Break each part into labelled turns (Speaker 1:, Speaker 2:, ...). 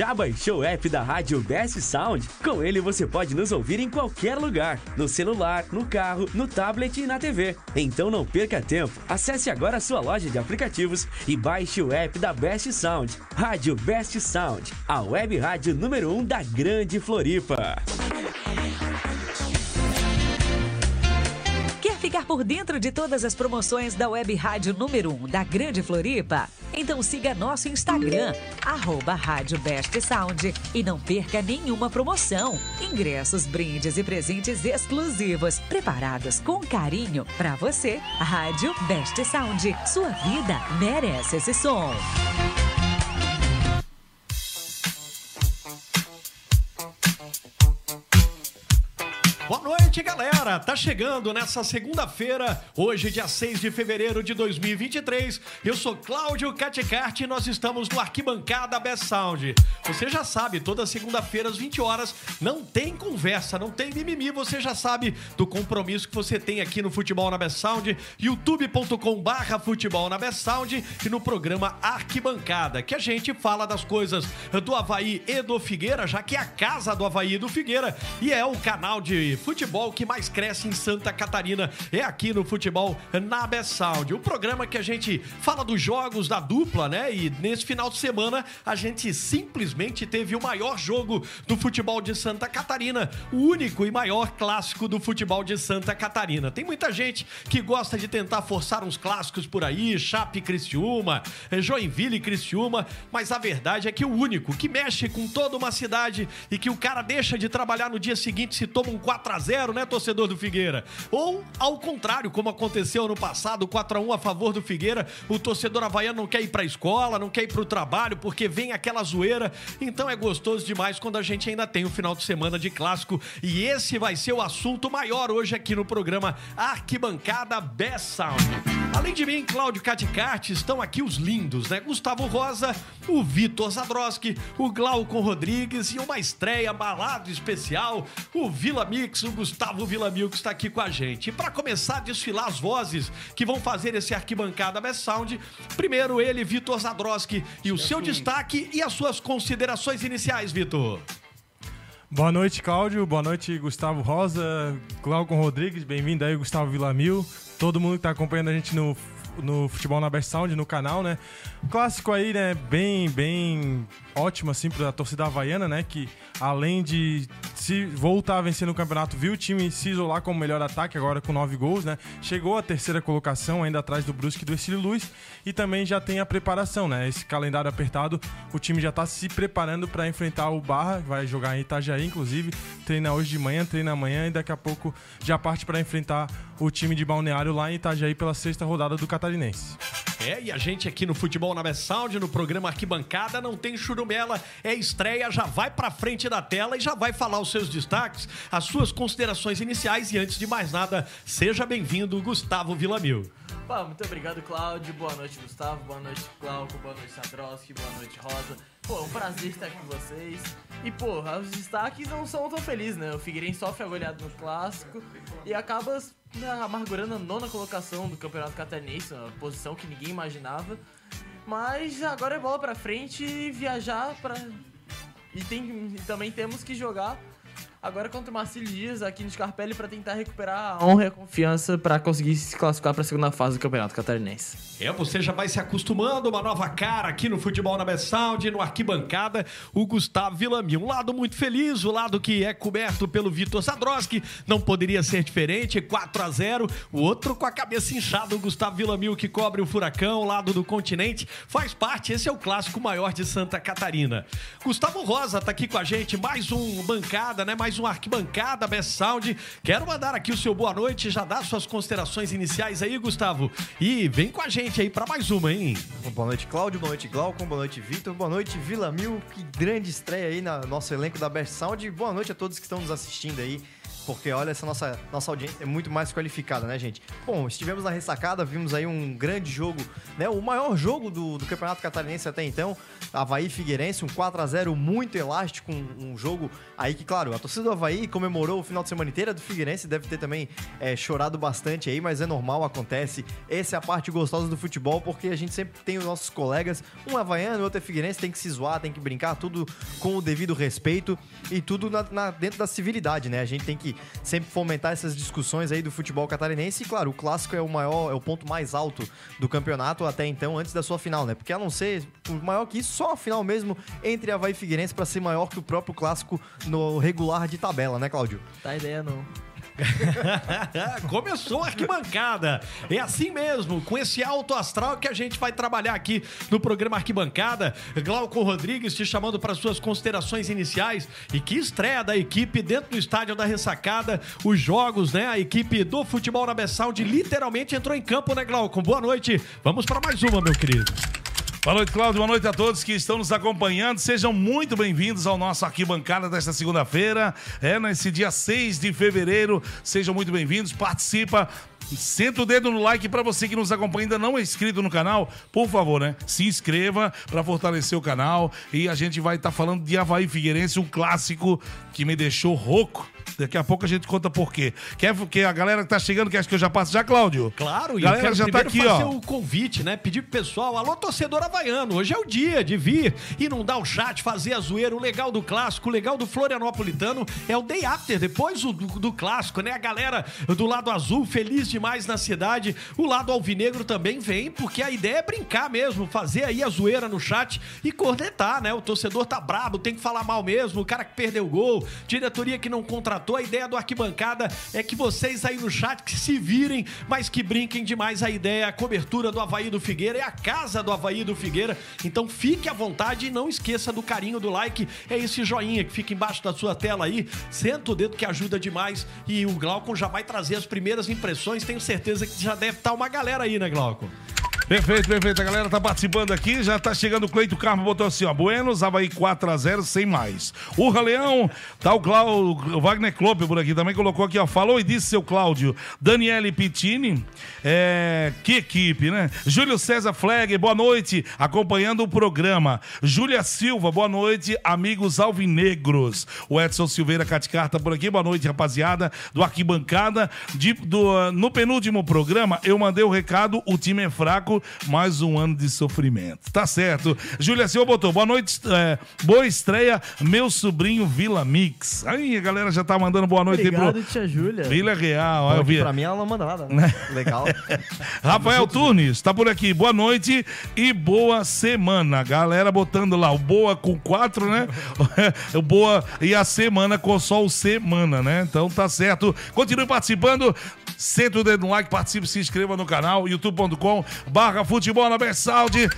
Speaker 1: Já baixou o app da Rádio Best Sound? Com ele você pode nos ouvir em qualquer lugar, no celular, no carro, no tablet e na TV. Então não perca tempo. Acesse agora a sua loja de aplicativos e baixe o app da Best Sound. Rádio Best Sound, a web rádio número 1 um da Grande Floripa.
Speaker 2: Por dentro de todas as promoções da Web Rádio número 1 da Grande Floripa? Então siga nosso Instagram, arroba Rádio Best Sound e não perca nenhuma promoção. Ingressos, brindes e presentes exclusivos, preparados com carinho para você. Rádio Best Sound, sua vida merece esse som.
Speaker 3: Noite, galera! Tá chegando nessa segunda-feira, hoje, dia 6 de fevereiro de 2023. Eu sou Cláudio Caticarte e nós estamos no Arquibancada Best Sound. Você já sabe, toda segunda-feira às 20 horas não tem conversa, não tem mimimi. Você já sabe do compromisso que você tem aqui no Futebol na Best Sound, youtube.com/barra Futebol na Best Sound e no programa Arquibancada, que a gente fala das coisas do Havaí e do Figueira, já que é a casa do Havaí e do Figueira e é o canal de futebol que mais cresce em Santa Catarina é aqui no Futebol na Best Sound. O programa que a gente fala dos jogos da dupla, né? E nesse final de semana a gente simplesmente teve o maior jogo do futebol de Santa Catarina, o único e maior clássico do futebol de Santa Catarina. Tem muita gente que gosta de tentar forçar uns clássicos por aí, Chape Criciúma, Joinville Criciúma, mas a verdade é que o único que mexe com toda uma cidade e que o cara deixa de trabalhar no dia seguinte se toma um 4 4 a 0 né, torcedor do Figueira? Ou, ao contrário, como aconteceu no passado, 4 a 1 a favor do Figueira, o torcedor havaiano não quer ir pra escola, não quer ir pro trabalho, porque vem aquela zoeira. Então é gostoso demais quando a gente ainda tem o final de semana de clássico. E esse vai ser o assunto maior hoje aqui no programa Arquibancada Best Sound. Além de mim, Cláudio Caticarte, estão aqui os lindos, né? Gustavo Rosa, o Vitor Zadroski, o Glaucon Rodrigues e uma estreia balado especial, o Vila Mix, o Gustavo Villamil, que está aqui com a gente. E para começar a desfilar as vozes que vão fazer esse arquibancada Best Sound, primeiro ele, Vitor Zadroski, e o seu destaque e as suas considerações iniciais, Vitor.
Speaker 4: Boa noite, Cláudio. Boa noite, Gustavo Rosa, Glaucon Rodrigues. Bem-vindo aí, Gustavo Villamil. Todo mundo que está acompanhando a gente no no Futebol na Best Sound, no canal, né? Clássico aí, né? Bem, bem ótimo, assim, pra torcida havaiana, né? Que além de se voltar a vencer no campeonato, viu o time se isolar como melhor ataque, agora com nove gols, né? Chegou à terceira colocação, ainda atrás do Brusque e do Ercílio Luz, e também já tem a preparação, né? Esse calendário apertado, o time já tá se preparando para enfrentar o Barra, vai jogar em Itajaí, inclusive, treina hoje de manhã, treina amanhã e daqui a pouco já parte para enfrentar o time de Balneário lá em Itajaí pela sexta rodada do Catarinense.
Speaker 3: É, e a gente aqui no Futebol na Best no programa Arquibancada, não tem churumela, é estreia, já vai pra frente da tela e já vai falar os seus destaques, as suas considerações iniciais e antes de mais nada, seja bem-vindo, Gustavo Villamil.
Speaker 5: Pá, muito obrigado, Cláudio. Boa noite, Gustavo. Boa noite, Glauco. Boa noite, Sadrowski. Boa noite, Rosa. Pô, é um prazer estar com vocês. E, porra, os destaques não são tão felizes, né? O Figueirense sofre a goleada no Clássico e acaba né, amargurando a nona colocação do Campeonato Catarinense, uma posição que ninguém imaginava. Mas agora é bola pra frente e viajar pra... E, tem, e também temos que jogar agora contra o Marcelo Dias aqui no Scarpelli para tentar recuperar a honra e a confiança para conseguir se classificar para a segunda fase do Campeonato Catarinense.
Speaker 3: É, você já vai se acostumando, uma nova cara aqui no Futebol na Best Sound, no Arquibancada, o Gustavo Villami. Um lado muito feliz, o lado que é coberto pelo Vitor Sadroski, não poderia ser diferente, 4 a 0 O outro com a cabeça inchada, o Gustavo Villamil, que cobre o Furacão, lado do continente, faz parte, esse é o clássico maior de Santa Catarina. Gustavo Rosa tá aqui com a gente, mais um bancada, né, mais mais um Arquibancada Best Sound. Quero mandar aqui o seu boa noite, já dá suas considerações iniciais aí, Gustavo. E vem com a gente aí para mais uma, hein?
Speaker 6: Boa noite, Cláudio. Boa noite, Glaucon. Boa noite, Vitor. Boa noite, Vila Mil. Que grande estreia aí no nosso elenco da Best Sound. Boa noite a todos que estão nos assistindo aí porque olha, essa nossa, nossa audiência é muito mais qualificada, né, gente? Bom, estivemos na ressacada, vimos aí um grande jogo, né? O maior jogo do, do Campeonato Catarinense até então, Havaí Figueirense, um 4 a 0 muito elástico, um, um jogo aí que, claro, a torcida do Havaí comemorou o final de semana inteira do Figueirense, deve ter também é, chorado bastante aí, mas é normal, acontece. Essa é a parte gostosa do futebol, porque a gente sempre tem os nossos colegas, um havaiano, outro é figueirense, tem que se zoar, tem que brincar, tudo com o devido respeito e tudo na, na- dentro da civilidade, né? A gente tem que sempre fomentar essas discussões aí do futebol catarinense e, claro, o clássico é o maior, é o ponto mais alto do campeonato até então, antes da sua final, né? Porque a não ser maior que isso, só a final mesmo entre Havaí e Figueirense para ser maior que o próprio clássico no regular de tabela, né, Cláudio?
Speaker 5: Tá ideia não.
Speaker 3: Começou a arquibancada. É assim mesmo, com esse alto astral que a gente vai trabalhar aqui no programa Arquibancada. Glauco Rodrigues te chamando para suas considerações iniciais. E que estreia da equipe dentro do estádio da ressacada. Os jogos, né? A equipe do futebol na Bessaud literalmente entrou em campo, né, Glauco? Boa noite. Vamos para mais uma, meu querido.
Speaker 7: Boa noite, Cláudio. Boa noite a todos que estão nos acompanhando. Sejam muito bem-vindos ao nosso Arquibancada desta segunda-feira. É, nesse dia 6 de fevereiro. Sejam muito bem-vindos. Participa. Senta o dedo no like para você que nos acompanha ainda não é inscrito no canal, por favor, né? Se inscreva para fortalecer o canal e a gente vai estar falando de Havaí Figueirense, um clássico que me deixou rouco. Daqui a pouco a gente conta por quê. Quer que a galera que tá chegando, quer que eu já passe já, Cláudio?
Speaker 3: Claro, e
Speaker 7: galera
Speaker 3: eu quero
Speaker 7: já tá aqui,
Speaker 3: fazer
Speaker 7: ó.
Speaker 3: o convite, né? Pedir pro pessoal, alô, torcedor havaiano, hoje é o dia de vir, inundar o chat, fazer a zoeira, o legal do clássico, o legal do Florianopolitano é o day after, depois do, do, do clássico, né? A galera do lado azul feliz demais na cidade, o lado alvinegro também vem, porque a ideia é brincar mesmo, fazer aí a zoeira no chat e cornetar, né? O torcedor tá brabo, tem que falar mal mesmo, o cara que perdeu o gol, diretoria que não contratou, a ideia do arquibancada é que vocês aí no chat que se virem, mas que brinquem demais. A ideia, a cobertura do Havaí do Figueira é a casa do Havaí do Figueira, então fique à vontade e não esqueça do carinho do like, é esse joinha que fica embaixo da sua tela aí, senta o dedo que ajuda demais. E o Glaucon já vai trazer as primeiras impressões, tenho certeza que já deve estar uma galera aí, né Glaucon?
Speaker 7: Perfeito, perfeito. A galera tá participando aqui. Já tá chegando o Cleito Carmo, botou assim, ó. Buenos, Havaí 4x0, sem mais. Urra Leão, tá o, Clau, o Wagner Klopp por aqui também colocou aqui, ó. Falou e disse seu Cláudio. Daniele Pittini, é, que equipe, né? Júlio César Fleg, boa noite, acompanhando o programa. Júlia Silva, boa noite, amigos alvinegros. O Edson Silveira Caticarta por aqui, boa noite, rapaziada, do Arquibancada. De, do, no penúltimo programa, eu mandei o recado, o time é fraco, mais um ano de sofrimento. Tá certo. Júlia Silva botou, boa noite, é, boa estreia, meu sobrinho Vila Mix. Aí a galera já tá mandando boa noite aí
Speaker 5: Obrigado,
Speaker 7: pro
Speaker 5: tia Júlia.
Speaker 7: Vila Real. Ó, eu vi.
Speaker 6: pra mim ela não manda nada, né? Legal.
Speaker 7: Rafael Tunes, tá por aqui. Boa noite e boa semana. Galera botando lá o boa com quatro, né? o boa e a semana com só o semana, né? Então tá certo. Continue participando. Senta o dedo no like, participe, se inscreva no canal youtube.com barra futebol na Bersalde.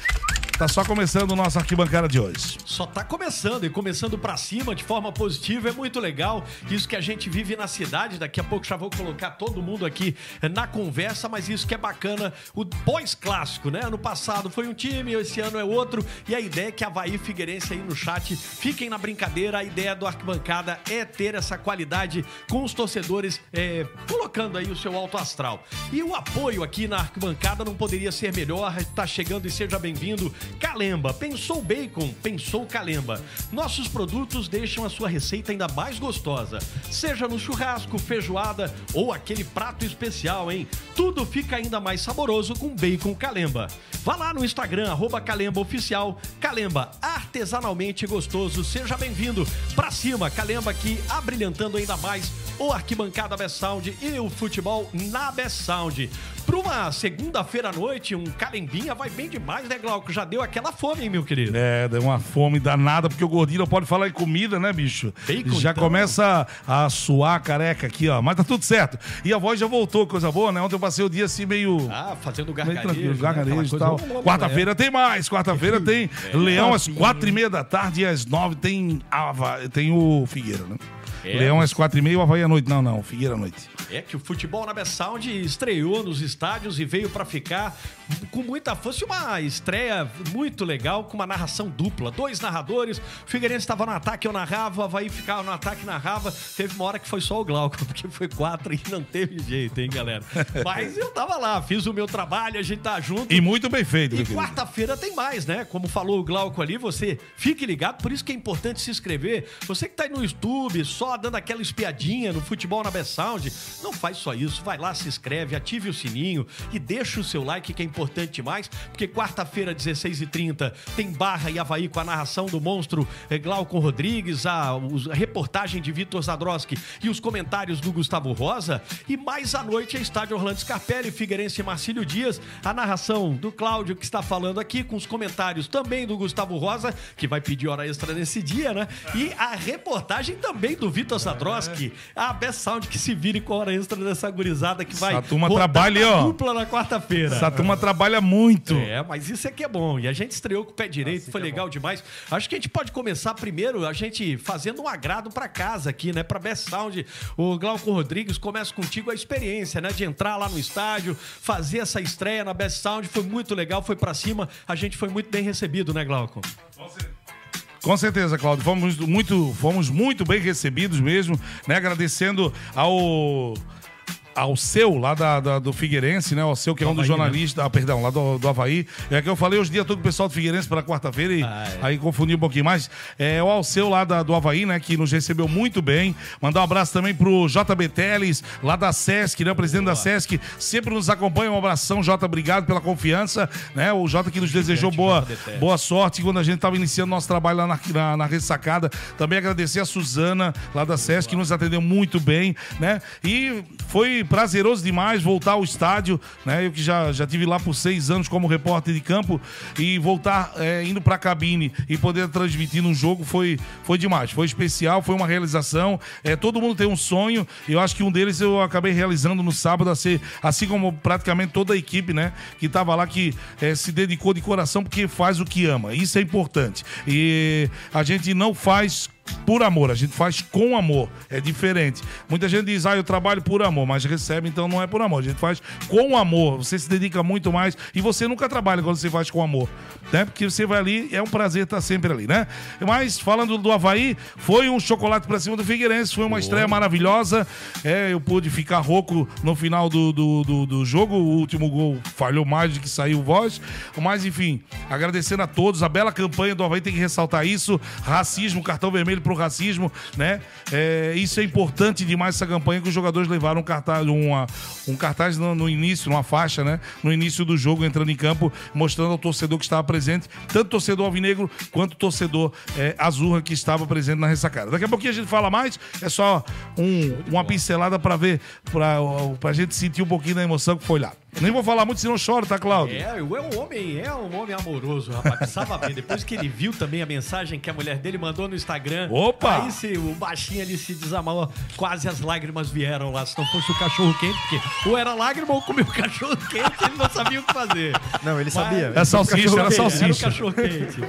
Speaker 7: Tá só começando o nosso arquibancada de hoje.
Speaker 3: Só tá começando e começando pra cima de forma positiva é muito legal. Isso que a gente vive na cidade. Daqui a pouco já vou colocar todo mundo aqui na conversa, mas isso que é bacana, o pós-clássico, né? Ano passado foi um time, esse ano é outro. E a ideia é que Havaí e Figueirense aí no chat fiquem na brincadeira. A ideia do arquibancada é ter essa qualidade com os torcedores é, colocando aí o seu alto astral. E o apoio aqui na arquibancada não poderia ser melhor. Tá chegando e seja bem-vindo. Calemba, pensou bacon, pensou Calemba. Nossos produtos deixam a sua receita ainda mais gostosa. Seja no churrasco, feijoada ou aquele prato especial, hein? Tudo fica ainda mais saboroso com bacon Calemba. Vá lá no Instagram, arroba Calemba Oficial. Calemba, artesanalmente gostoso. Seja bem-vindo. Pra cima, Calemba aqui, abrilhantando ainda mais o Arquibancada Best Sound e o futebol na Best Sound. Pra uma segunda-feira à noite, um calembinha vai bem demais, né, Glauco? Já deu aquela fome, hein, meu querido?
Speaker 7: É, deu uma fome danada, porque o gordinho não pode falar em comida, né, bicho?
Speaker 3: Bacon,
Speaker 7: já
Speaker 3: então.
Speaker 7: começa a suar a careca aqui, ó. Mas tá tudo certo. E a voz já voltou, coisa boa, né? Ontem eu passei o dia assim meio.
Speaker 3: Ah, fazendo
Speaker 7: Meio
Speaker 3: gargarejo.
Speaker 7: tranquilo,
Speaker 3: né?
Speaker 7: gargarejo e
Speaker 3: Aquela
Speaker 7: tal.
Speaker 3: É.
Speaker 7: Quarta-feira tem mais. Quarta-feira tem Leão às quatro e meia da tarde e às nove tem, Ava, tem o Figueira, né?
Speaker 3: É.
Speaker 7: Leão às quatro e meia o Havaí à noite. Não, não, Figueira à noite.
Speaker 3: É que o futebol na Best Sound estreou nos estádios e veio para ficar com muita força. Uma estreia muito legal, com uma narração dupla. Dois narradores, o Figueirense estava no ataque, eu narrava, o Havaí ficava no ataque, narrava. Teve uma hora que foi só o Glauco, porque foi quatro e não teve jeito, hein, galera? Mas eu tava lá, fiz o meu trabalho, a gente tá junto.
Speaker 7: E muito bem feito,
Speaker 3: E quarta-feira tem mais, né? Como falou o Glauco ali, você fique ligado, por isso que é importante se inscrever. Você que tá aí no YouTube, só dando aquela espiadinha no futebol na Best Sound, não faz só isso. Vai lá, se inscreve, ative o sininho e deixa o seu like, que é importante demais, porque quarta-feira, 16h30, tem Barra e Havaí com a narração do monstro eh, Glauco Rodrigues, a, a reportagem de Vitor Zadroski e os comentários do Gustavo Rosa. E mais à noite é Estádio Orlando Scarpelli, Figueirense e Marcílio Dias, a narração do Cláudio que está falando aqui, com os comentários também do Gustavo Rosa, que vai pedir hora extra nesse dia, né? E a reportagem também do Vitor Zadroski, a Best Sound que se vire com a hora extra dessa gurizada que vai
Speaker 7: Essa turma trabalha, ó.
Speaker 3: dupla na quarta-feira.
Speaker 7: Essa turma trabalha muito.
Speaker 3: É, mas isso é que é bom. E a gente estreou com o pé direito, foi legal demais. Acho que a gente pode começar primeiro, a gente fazendo um agrado pra casa aqui, né? Pra Best Sound. O Glauco Rodrigues, começa contigo a experiência, né? De entrar lá no estádio, fazer essa estreia na Best Sound. Foi muito legal, foi pra cima. A gente foi muito bem recebido, né, Glauco?
Speaker 7: Com certeza, Claudio. Fomos muito, fomos muito bem recebidos mesmo, né? Agradecendo ao. Ao seu, lá da, da- do Figueirense, né? Ao seu, que é um dos
Speaker 3: né?
Speaker 7: jornalistas, ah, perdão, lá do, do Havaí. É que eu falei os dias todo com o pessoal do Figueirense para quarta-feira e
Speaker 3: Ah, é.
Speaker 7: aí confundi um pouquinho mais. É o Alceu lá da, do Havaí, né? Que nos recebeu muito bem. Mandar um abraço também pro JB Teles, lá da Sesc, né? O presidente da Sesc sempre nos acompanha. Um abração, Jota, obrigado pela confiança, né? O Jota que nos desejou boa, boa sorte quando a gente estava iniciando nosso trabalho lá na, na, na ressacada. Também agradecer a Suzana, lá da SESC, que nos atendeu muito bem, né? E foi prazeroso demais voltar ao estádio, né? Eu que já, já tive lá por seis anos como repórter de campo e voltar é, indo pra cabine e poder transmitir num jogo foi, foi demais. Foi especial, foi uma realização. É, todo mundo tem um sonho e eu acho que um deles eu acabei realizando no sábado, a ser, assim como praticamente toda a equipe, né? Que tava lá, que é, se dedicou de coração porque faz o que ama. Isso é importante. E a gente não faz por amor, a gente faz com amor, é diferente. Muita gente diz, ah, eu trabalho por amor, mas recebe, então não é por amor. A gente faz com amor, você se dedica muito mais e você nunca trabalha quando você faz com amor, né? Porque você vai ali, é um prazer estar sempre ali, né? Mas falando do Havaí, foi um chocolate pra cima do Figueirense, foi uma estreia maravilhosa. É, eu pude ficar rouco no final do, do, do, do jogo, o último gol falhou mais do que saiu voz, mas enfim, agradecendo a todos, a bela campanha do Havaí tem que ressaltar isso, racismo, cartão vermelho pro racismo, né? É, isso é importante demais essa campanha que os jogadores levaram um cartaz, uma, um cartaz no, no início, uma faixa, né? No início do jogo, entrando em campo, mostrando ao torcedor que estava presente, tanto torcedor alvinegro quanto torcedor é, azurra que estava presente na ressacada. Daqui a pouquinho a gente fala mais, é só um- uma pincelada para ver, pra, pra gente sentir um pouquinho da emoção que foi lá. Nem vou falar muito, senão choro, tá, Cláudio?
Speaker 3: É, é um homem, é um homem amoroso, rapaz. Precisava ver. Depois que ele viu também a mensagem que a mulher dele mandou no Instagram.
Speaker 7: Opa!
Speaker 3: Aí se, o baixinho ali se desamou, quase as lágrimas vieram lá. Se não fosse o cachorro quente, porque ou era lágrima ou comeu cachorro quente, ele não sabia o que fazer.
Speaker 6: Não, ele sabia.
Speaker 7: É salsicha, era
Speaker 3: Era o
Speaker 7: salsicha.
Speaker 3: cachorro quente.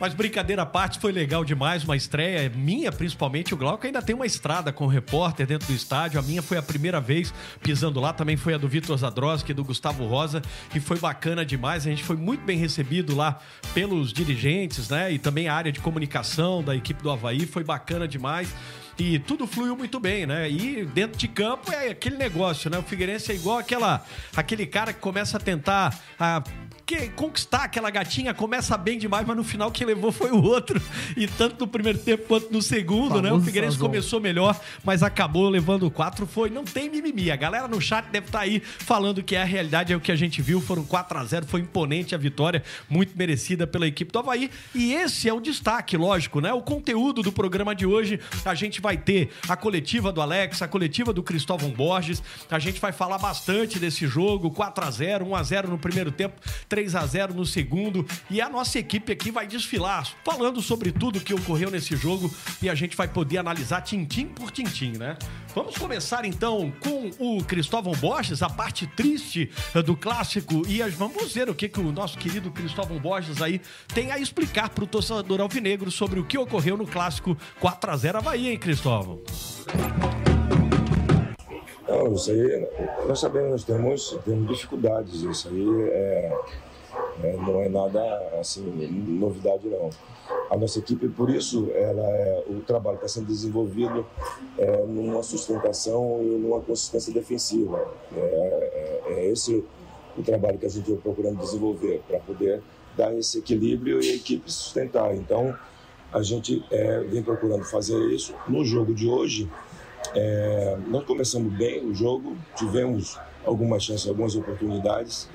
Speaker 3: Mas brincadeira à parte, foi legal demais. Uma estreia minha, principalmente. O Glauco ainda tem uma estrada com o repórter dentro do estádio. A minha foi a primeira vez pisando lá. Também foi a do Vitor Zadroski, do Gustavo Rosa. E foi bacana demais. A gente foi muito bem recebido lá pelos dirigentes, né? E também a área de comunicação da equipe do Havaí. Foi bacana demais. E tudo fluiu muito bem, né? E dentro de campo é aquele negócio, né? O Figueirense é igual aquela, aquele cara que começa a tentar a, que, conquistar aquela gatinha, começa bem demais, mas no final quem levou foi o outro. E tanto no primeiro tempo quanto no segundo, né? O
Speaker 6: Famoso
Speaker 3: Figueirense começou melhor, mas acabou levando quatro. Foi, não tem mimimi. A galera no chat deve estar aí falando que é a realidade, é o que a gente viu. Foram 4 a 0 foi imponente a vitória, muito merecida pela equipe do Havaí. E esse é o destaque, lógico, né? O conteúdo do programa de hoje, a gente vai ter a coletiva do Alex, a coletiva do Cristóvão Borges. A gente vai falar bastante desse jogo, 4 a 0 1 a 0 no primeiro tempo, 3 a 0 no segundo. E a nossa equipe aqui vai desfilar, falando sobre tudo que ocorreu nesse jogo e a gente vai poder analisar tintim por tintim, né? Vamos começar então com o Cristóvão Borges, a parte triste eh, do clássico e vamos ver o que, que o nosso querido Cristóvão Borges aí tem a explicar para o torcedor alvinegro sobre o que ocorreu no clássico 4 a 0 Havaí, hein, Cristóvão?
Speaker 8: Não, isso aí, nós sabemos, nós temos, temos dificuldades, isso aí é, é, não é nada assim, novidade não. A nossa equipe, por isso, ela é, o trabalho está sendo desenvolvido é, numa sustentação e numa consistência defensiva. É, é, é esse o trabalho que a gente vem procurando desenvolver para poder dar esse equilíbrio e a equipe sustentar. Então, a gente é, vem procurando fazer isso. No jogo de hoje, é, nós começamos bem o jogo, tivemos algumas chances, algumas oportunidades,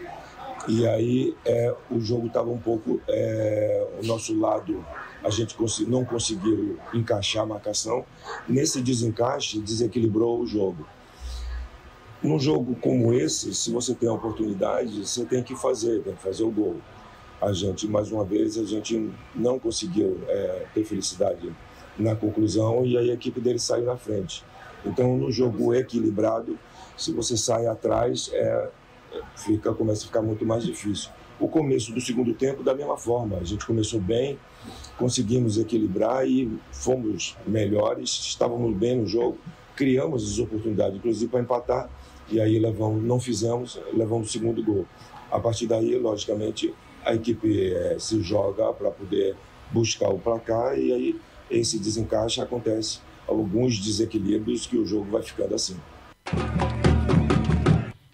Speaker 8: e aí é, o jogo estava um pouco. É, o nosso lado, a gente não conseguiu encaixar a marcação. Nesse desencaixe, desequilibrou o jogo. Num jogo como esse, se você tem a oportunidade, você tem que fazer, tem que fazer o gol. A gente, mais uma vez, a gente não conseguiu é, ter felicidade na conclusão e aí a equipe dele saiu na frente. Então, no jogo equilibrado, se você sai atrás, é, fica, começa a ficar muito mais difícil. O começo do segundo tempo, da mesma forma, a gente começou bem, conseguimos equilibrar e fomos melhores, estávamos bem no jogo, criamos as oportunidades, inclusive para empatar, e aí levamos, não fizemos, levamos o segundo gol. A partir daí, logicamente, a equipe é, se joga para poder buscar o placar e aí esse desencaixe acontece alguns desequilíbrios que o jogo vai ficando assim.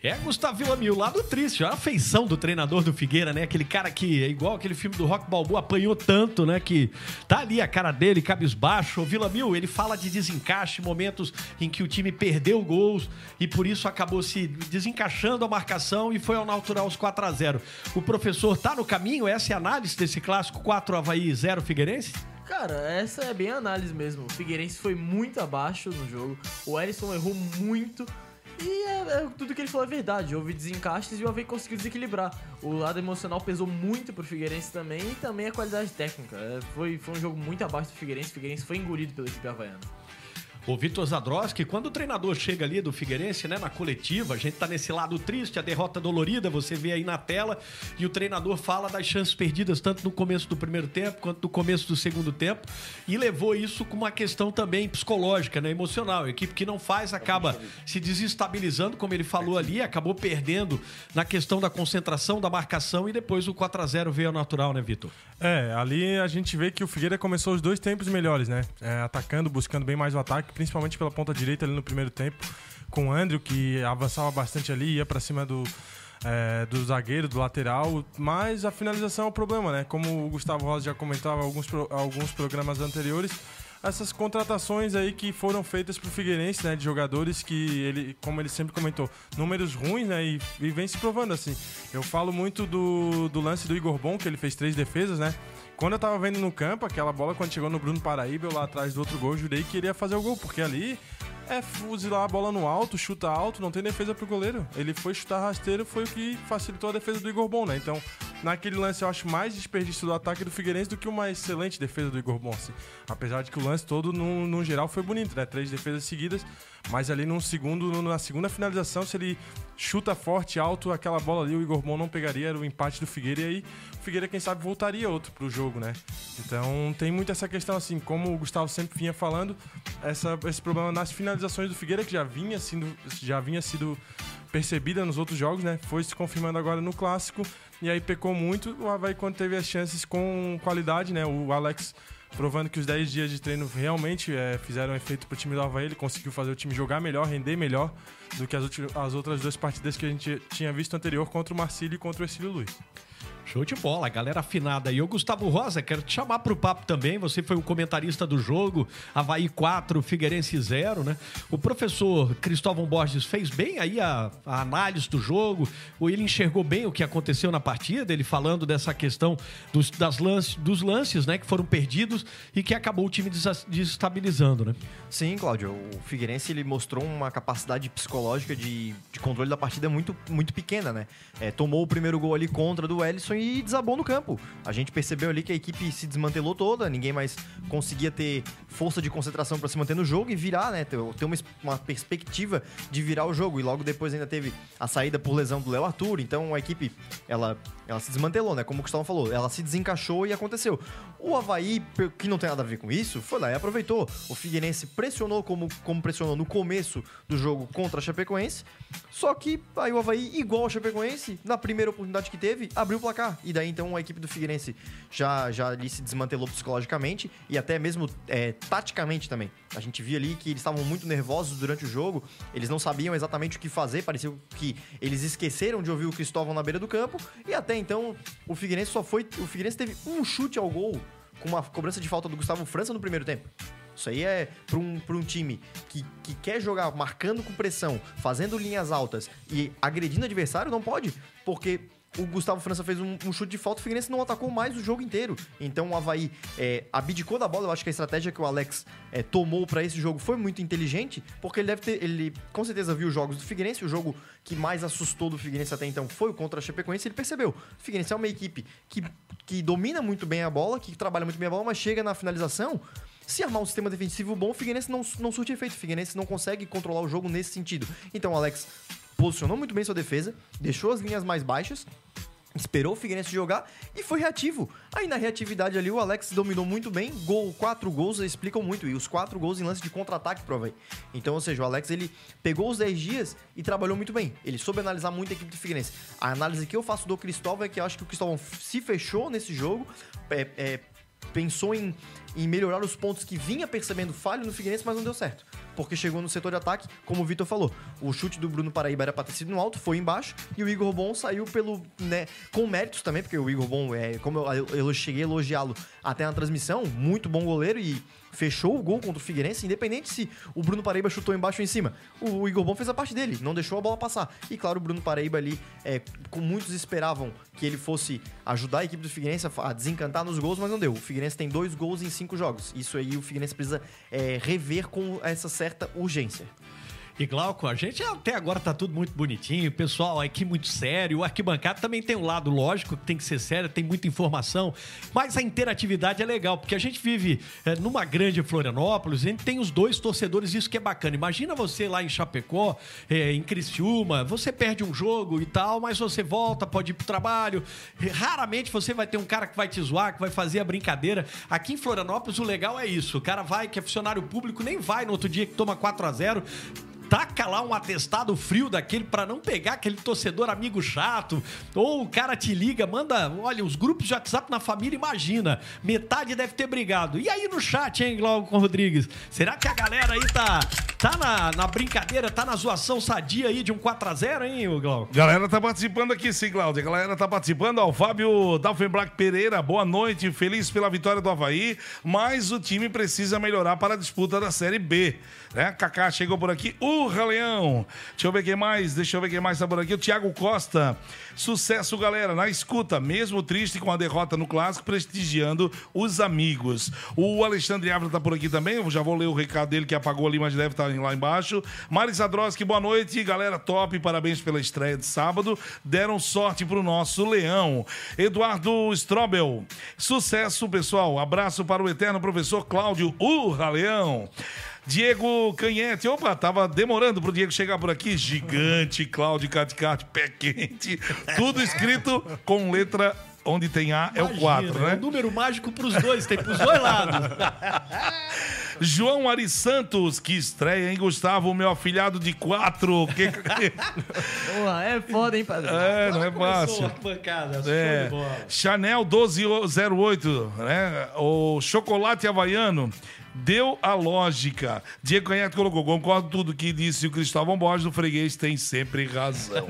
Speaker 3: É Gustavo Villamil, lado triste, a feição do treinador do Figueira, né? Aquele cara que é igual aquele filme do Rock Balboa, apanhou tanto, né? Que tá ali a cara dele, cabisbaixo. O Villamil, ele fala de desencaixe, momentos em que o time perdeu gols e por isso acabou se desencaixando a marcação e foi ao natural aos 4 a 0 O professor tá no caminho? Essa é a análise desse clássico 4 Havaí 0 Figueirense?
Speaker 5: Cara, essa é bem análise mesmo. O Figueirense foi muito abaixo no jogo. O Ellison errou muito. E é, é, tudo que ele falou é verdade. Houve desencaixes e o Havaí conseguiu desequilibrar. O lado emocional pesou muito pro Figueirense também e também a qualidade técnica. É, foi, foi um jogo muito abaixo do Figueirense. O Figueirense foi engolido pela equipe havaiana.
Speaker 3: O Vitor Zadroski, quando o treinador chega ali do Figueirense, né, na coletiva, a gente tá nesse lado triste, a derrota dolorida, você vê aí na tela, e o treinador fala das chances perdidas tanto no começo do primeiro tempo quanto no começo do segundo tempo, e levou isso com uma questão também psicológica, né, emocional. A equipe que não faz acaba se desestabilizando, como ele falou ali, acabou perdendo na questão da concentração, da marcação, e depois o 4 a 0 veio ao natural, né, Vitor?
Speaker 4: É, ali a gente vê que o Figueira começou os dois tempos melhores, né? É, atacando, buscando bem mais o ataque, principalmente pela ponta direita ali no primeiro tempo, com o Andrew, que avançava bastante ali, ia para cima do, é, do zagueiro, do lateral, mas a finalização é o problema, né? Como o Gustavo Rosa já comentava alguns, alguns programas anteriores, essas contratações aí que foram feitas pro Figueirense, né, de jogadores que ele, como ele sempre comentou, números ruins, né, e, e vem se provando assim. Eu falo muito do, do lance do Igor Bom, que ele fez três defesas, né? Quando eu tava vendo no campo, aquela bola quando chegou no Bruno Paraíba, eu lá atrás do outro gol, jurei que iria fazer o gol, porque ali é fuzilar a bola no alto, chuta alto, não tem defesa pro goleiro. Ele foi chutar rasteiro, foi o que facilitou a defesa do Igor Bom, né? Então, naquele lance eu acho mais desperdício do ataque do Figueirense do que uma excelente defesa do Igor Bom. Assim. Apesar de que o lance todo, no, no geral, foi bonito, né? Três defesas seguidas, mas ali num segundo, na segunda finalização, se ele chuta forte, alto, aquela bola ali o Igor Bom não pegaria, era o empate do Figueira e aí o Figueira, quem sabe, voltaria outro pro jogo, né? Então tem muito essa questão, assim, como o Gustavo sempre vinha falando, essa, esse problema nas finalizações do Figueira, que já vinha, sendo, já vinha sido percebida nos outros jogos, né? Foi se confirmando agora no clássico e aí pecou muito. O Havaí, quando teve as chances com qualidade, né? O Alex provando que os 10 dias de treino realmente é, fizeram efeito pro time do Havaí. Ele conseguiu fazer o time jogar melhor, render melhor do que as, as outras duas partidas que a gente tinha visto anterior contra o Marcílio e contra o Ercílio Luiz.
Speaker 3: Show de bola, galera afinada aí. O Gustavo Rosa, quero te chamar pro papo também. Você foi o comentarista do jogo, Havaí 4, Figueirense 0, né? O professor Cristóvão Borges fez bem aí a, a, análise do jogo, ele enxergou bem o que aconteceu na partida, ele falando dessa questão dos, das lances, dos lances, né, que foram perdidos e que acabou o time desestabilizando, né?
Speaker 6: Sim, Cláudio. O Figueirense ele mostrou uma capacidade psicológica de, de controle da partida muito, muito pequena, né? É, tomou o primeiro gol ali contra do Ellison e desabou no campo. A gente percebeu ali que a equipe se desmantelou toda, ninguém mais conseguia ter força de concentração para se manter no jogo e virar, né? Ter, ter uma, uma, perspectiva de virar o jogo. E logo depois ainda teve a saída por lesão do Léo Arthur. Então a equipe, ela Ela se desmantelou, né? Como o Gustavo falou, ela se desencaixou e aconteceu. O Havaí, que não tem nada a ver com isso, foi lá e aproveitou. O Figueirense pressionou como, como pressionou no começo do jogo contra a Chapecoense. Só que aí o Havaí, igual ao Chapecoense, na primeira oportunidade que teve, abriu o placar. E daí então a equipe do Figueirense já, já ali se desmantelou psicologicamente e até mesmo é, taticamente também. A gente via ali que eles estavam muito nervosos durante o jogo, eles não sabiam exatamente o que fazer, parecia que eles esqueceram de ouvir o Cristóvão na beira do campo e até então o Figueirense só foi. O Figueirense teve um chute ao gol com uma cobrança de falta do Gustavo França no primeiro tempo. Isso aí é para um, um time que, que quer jogar marcando com pressão, fazendo linhas altas e agredindo o adversário, não pode, porque o Gustavo França fez um, um chute de falta, o Figueirense não atacou mais o jogo inteiro. Então o Havaí é, abdicou da bola. Eu acho que a estratégia que o Alex é, tomou para esse jogo foi muito inteligente, porque ele deve ter, ele com certeza viu os jogos do Figueirense. O jogo que mais assustou do Figueirense até então foi o contra a Chapecoense. Ele percebeu. O Figueirense é uma equipe que, que domina muito bem a bola, que trabalha muito bem a bola, mas chega na finalização. Se armar um sistema defensivo bom, o Figueirense não, não surte efeito. O Figueirense não consegue controlar o jogo nesse sentido. Então o Alex posicionou muito bem sua defesa, deixou as linhas mais baixas, esperou o Figueirense jogar e foi reativo. Aí na reatividade ali o Alex dominou muito bem, gol, quatro gols explicam muito e os quatro gols em lance de contra-ataque pro Havaí. Então, ou seja, o Alex ele pegou os 10 dias e trabalhou muito bem. Ele soube analisar muito a equipe do Figueirense. A análise que eu faço do Cristóvão é que eu acho que o Cristóvão se fechou nesse jogo, é, é, pensou em, em melhorar os pontos que vinha percebendo falho no Figueirense, mas não deu certo. Porque chegou no setor de ataque, como o Vitor falou, o chute do Bruno Paraíba era pra ter sido no alto, foi embaixo, e o Igor Bom saiu pelo, né, com méritos também, porque o Igor Bom, é, como eu, eu cheguei a elogiá-lo até na transmissão, muito bom goleiro e fechou o gol contra o Figueirense, independente se o Bruno Paraíba chutou embaixo ou em cima. O Igor Bom fez a parte dele, não deixou a bola passar. E claro, o Bruno Paraíba ali, é, com muitos esperavam que ele fosse ajudar a equipe do Figueirense a, desencantar nos gols, mas não deu. O Figueirense tem dois gols em cinco jogos. Isso aí o Figueirense precisa é, rever com essa certa urgência.
Speaker 3: E Glauco, a gente até agora tá tudo muito bonitinho, pessoal aqui muito sério, o arquibancada também tem um lado lógico que tem que ser sério, tem muita informação, mas a interatividade é legal, porque a gente vive é, numa grande Florianópolis, a gente tem os dois torcedores, isso que é bacana. Imagina você lá em Chapecó, é, em Criciúma, você perde um jogo e tal, mas você volta, pode ir pro trabalho, raramente você vai ter um cara que vai te zoar, que vai fazer a brincadeira. Aqui em Florianópolis o legal é isso, o cara vai, que é funcionário público, nem vai no outro dia que toma 4 a 0 taca lá um atestado frio daquele pra não pegar aquele torcedor amigo chato, ou o cara te liga, manda, olha, os grupos de WhatsApp na família, imagina, metade deve ter brigado. E aí no chat, hein, Glauco Rodrigues? Será que a galera aí tá, tá na, na brincadeira, tá na zoação sadia aí de um 4x0, hein, Glauco?
Speaker 7: Galera tá participando aqui, sim, Cláudia. Galera tá participando. Ó, o Fábio Dalfenblack Pereira, boa noite. Feliz pela vitória do Havaí, mas o time precisa melhorar para a disputa da Série B. Né? Kaká chegou por aqui. Urra, Leão. Deixa eu ver quem mais. Deixa eu ver quem mais tá por aqui. O Thiago Costa. Sucesso, galera. Na escuta, mesmo triste com a derrota no clássico, prestigiando os amigos. O Alexandre Ávila tá por aqui também. Eu já vou ler o recado dele que apagou ali, mas deve estar lá embaixo. Mari Zadroski, boa noite. Galera top, parabéns pela estreia de sábado. Deram sorte pro nosso Leão. Eduardo Strobel. Sucesso, pessoal. Abraço para o eterno professor Cláudio Urra Leão. Diego Canhete. Opa, tava demorando pro Diego chegar por aqui. Gigante, Cláudio Caticate, pé quente. Tudo escrito com letra onde tem A é o 4,
Speaker 3: Imagina,
Speaker 7: né?
Speaker 3: É um número mágico pros dois, tem pros dois lados.
Speaker 7: João Ari Santos, que estreia, hein, Gustavo? Meu afilhado de quatro. Que...
Speaker 5: Porra, é foda, hein, padre?
Speaker 7: é, não é fácil.
Speaker 3: a pancada, show
Speaker 7: É,
Speaker 3: de bola.
Speaker 7: Chanel 1208, né? O chocolate havaiano deu a lógica. Diego Canhete colocou, concordo tudo que disse o Cristóvão Borges, o freguês tem sempre razão.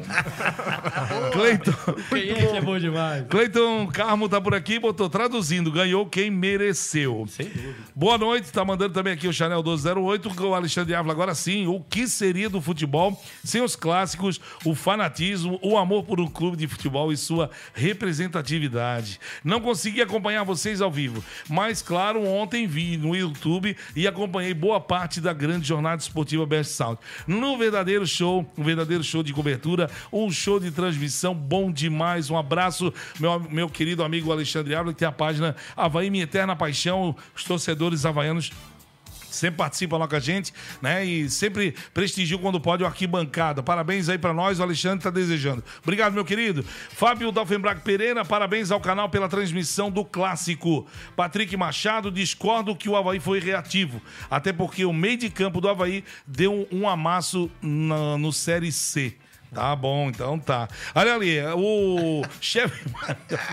Speaker 7: Cleiton,
Speaker 3: Canhete é bom demais.
Speaker 7: Cleiton Carmo tá por aqui, botou traduzindo, ganhou quem mereceu.
Speaker 3: Sem dúvida.
Speaker 7: Boa noite, tá mandando também aqui o Chanel 1208, com o Alexandre Ávila. Agora sim, o que seria do futebol sem os clássicos, o fanatismo, o amor por um clube de futebol e sua representatividade? Não consegui acompanhar vocês ao vivo, mas claro, ontem vi no YouTube e acompanhei boa parte da grande jornada esportiva Best Sound. No verdadeiro show, um verdadeiro show de cobertura, um show de transmissão bom demais. Um abraço, meu, meu querido amigo Alexandre Ávila, que tem a página Havaí Minha Eterna Paixão, os torcedores havaianos sempre participa lá com a gente, né? E sempre prestigia quando pode o arquibancada. Parabéns aí pra nós, o Alexandre tá desejando. Obrigado, meu querido. Fábio Dalfenbrac Pereira, parabéns ao canal pela transmissão do clássico. Patrick Machado, discordo que o Havaí foi reativo. Até porque o meio de campo do Havaí deu um, um amasso na- no Série C. Tá bom, então tá. Olha ali, o chefe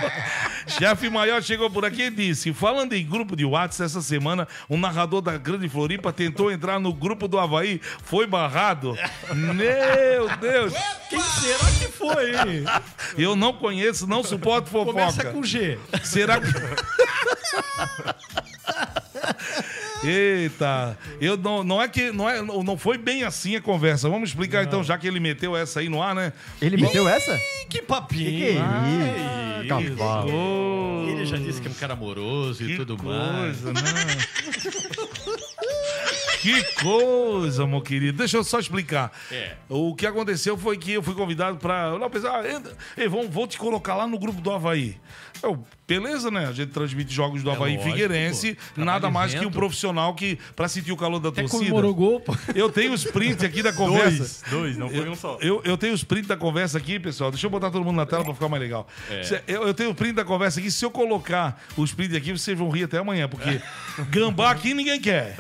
Speaker 7: chefe maior chegou por aqui e disse: falando em grupo de WhatsApp essa semana, um narrador da Grande Floripa tentou entrar no grupo do Havaí, foi barrado. Meu Deus!
Speaker 3: Quem será que foi?
Speaker 7: Eu não conheço, não suporto fofoca.
Speaker 3: Começa com G.
Speaker 7: Será que. Eita, eu não, não é que não, é, não foi bem assim a conversa. Vamos explicar então, já que ele meteu essa aí no ar, né?
Speaker 6: Ele meteu essa?
Speaker 3: Que papinho.
Speaker 6: Que que é
Speaker 3: Ah,
Speaker 6: isso? Cavalo.
Speaker 7: Ô,
Speaker 3: Ele já disse que é um cara amoroso e
Speaker 7: que
Speaker 3: tudo mais.
Speaker 7: coisa, né? Que coisa, meu querido. Deixa eu só explicar.
Speaker 3: É.
Speaker 7: O que aconteceu foi que eu fui convidado pra. Não, pensei, ah, entra, ei, vamos, vou te colocar lá no grupo do Havaí. Eu, beleza, né? A gente transmite jogos do Havaí
Speaker 3: É lógico,
Speaker 7: Figueirense.
Speaker 3: pô.
Speaker 7: Nada mais que um profissional que, pra sentir o calor da
Speaker 3: Até
Speaker 7: torcida.
Speaker 3: comemorou o gol, pô.
Speaker 7: Eu tenho os prints aqui da conversa.
Speaker 4: Dois, dois, não foi um só.
Speaker 7: Eu, eu tenho os prints da conversa aqui, pessoal. Deixa eu botar todo mundo na tela pra ficar mais legal.
Speaker 3: É.
Speaker 7: Eu, eu tenho o print da conversa aqui. Se eu colocar os prints aqui, vocês vão rir até amanhã, porque gambá aqui ninguém quer.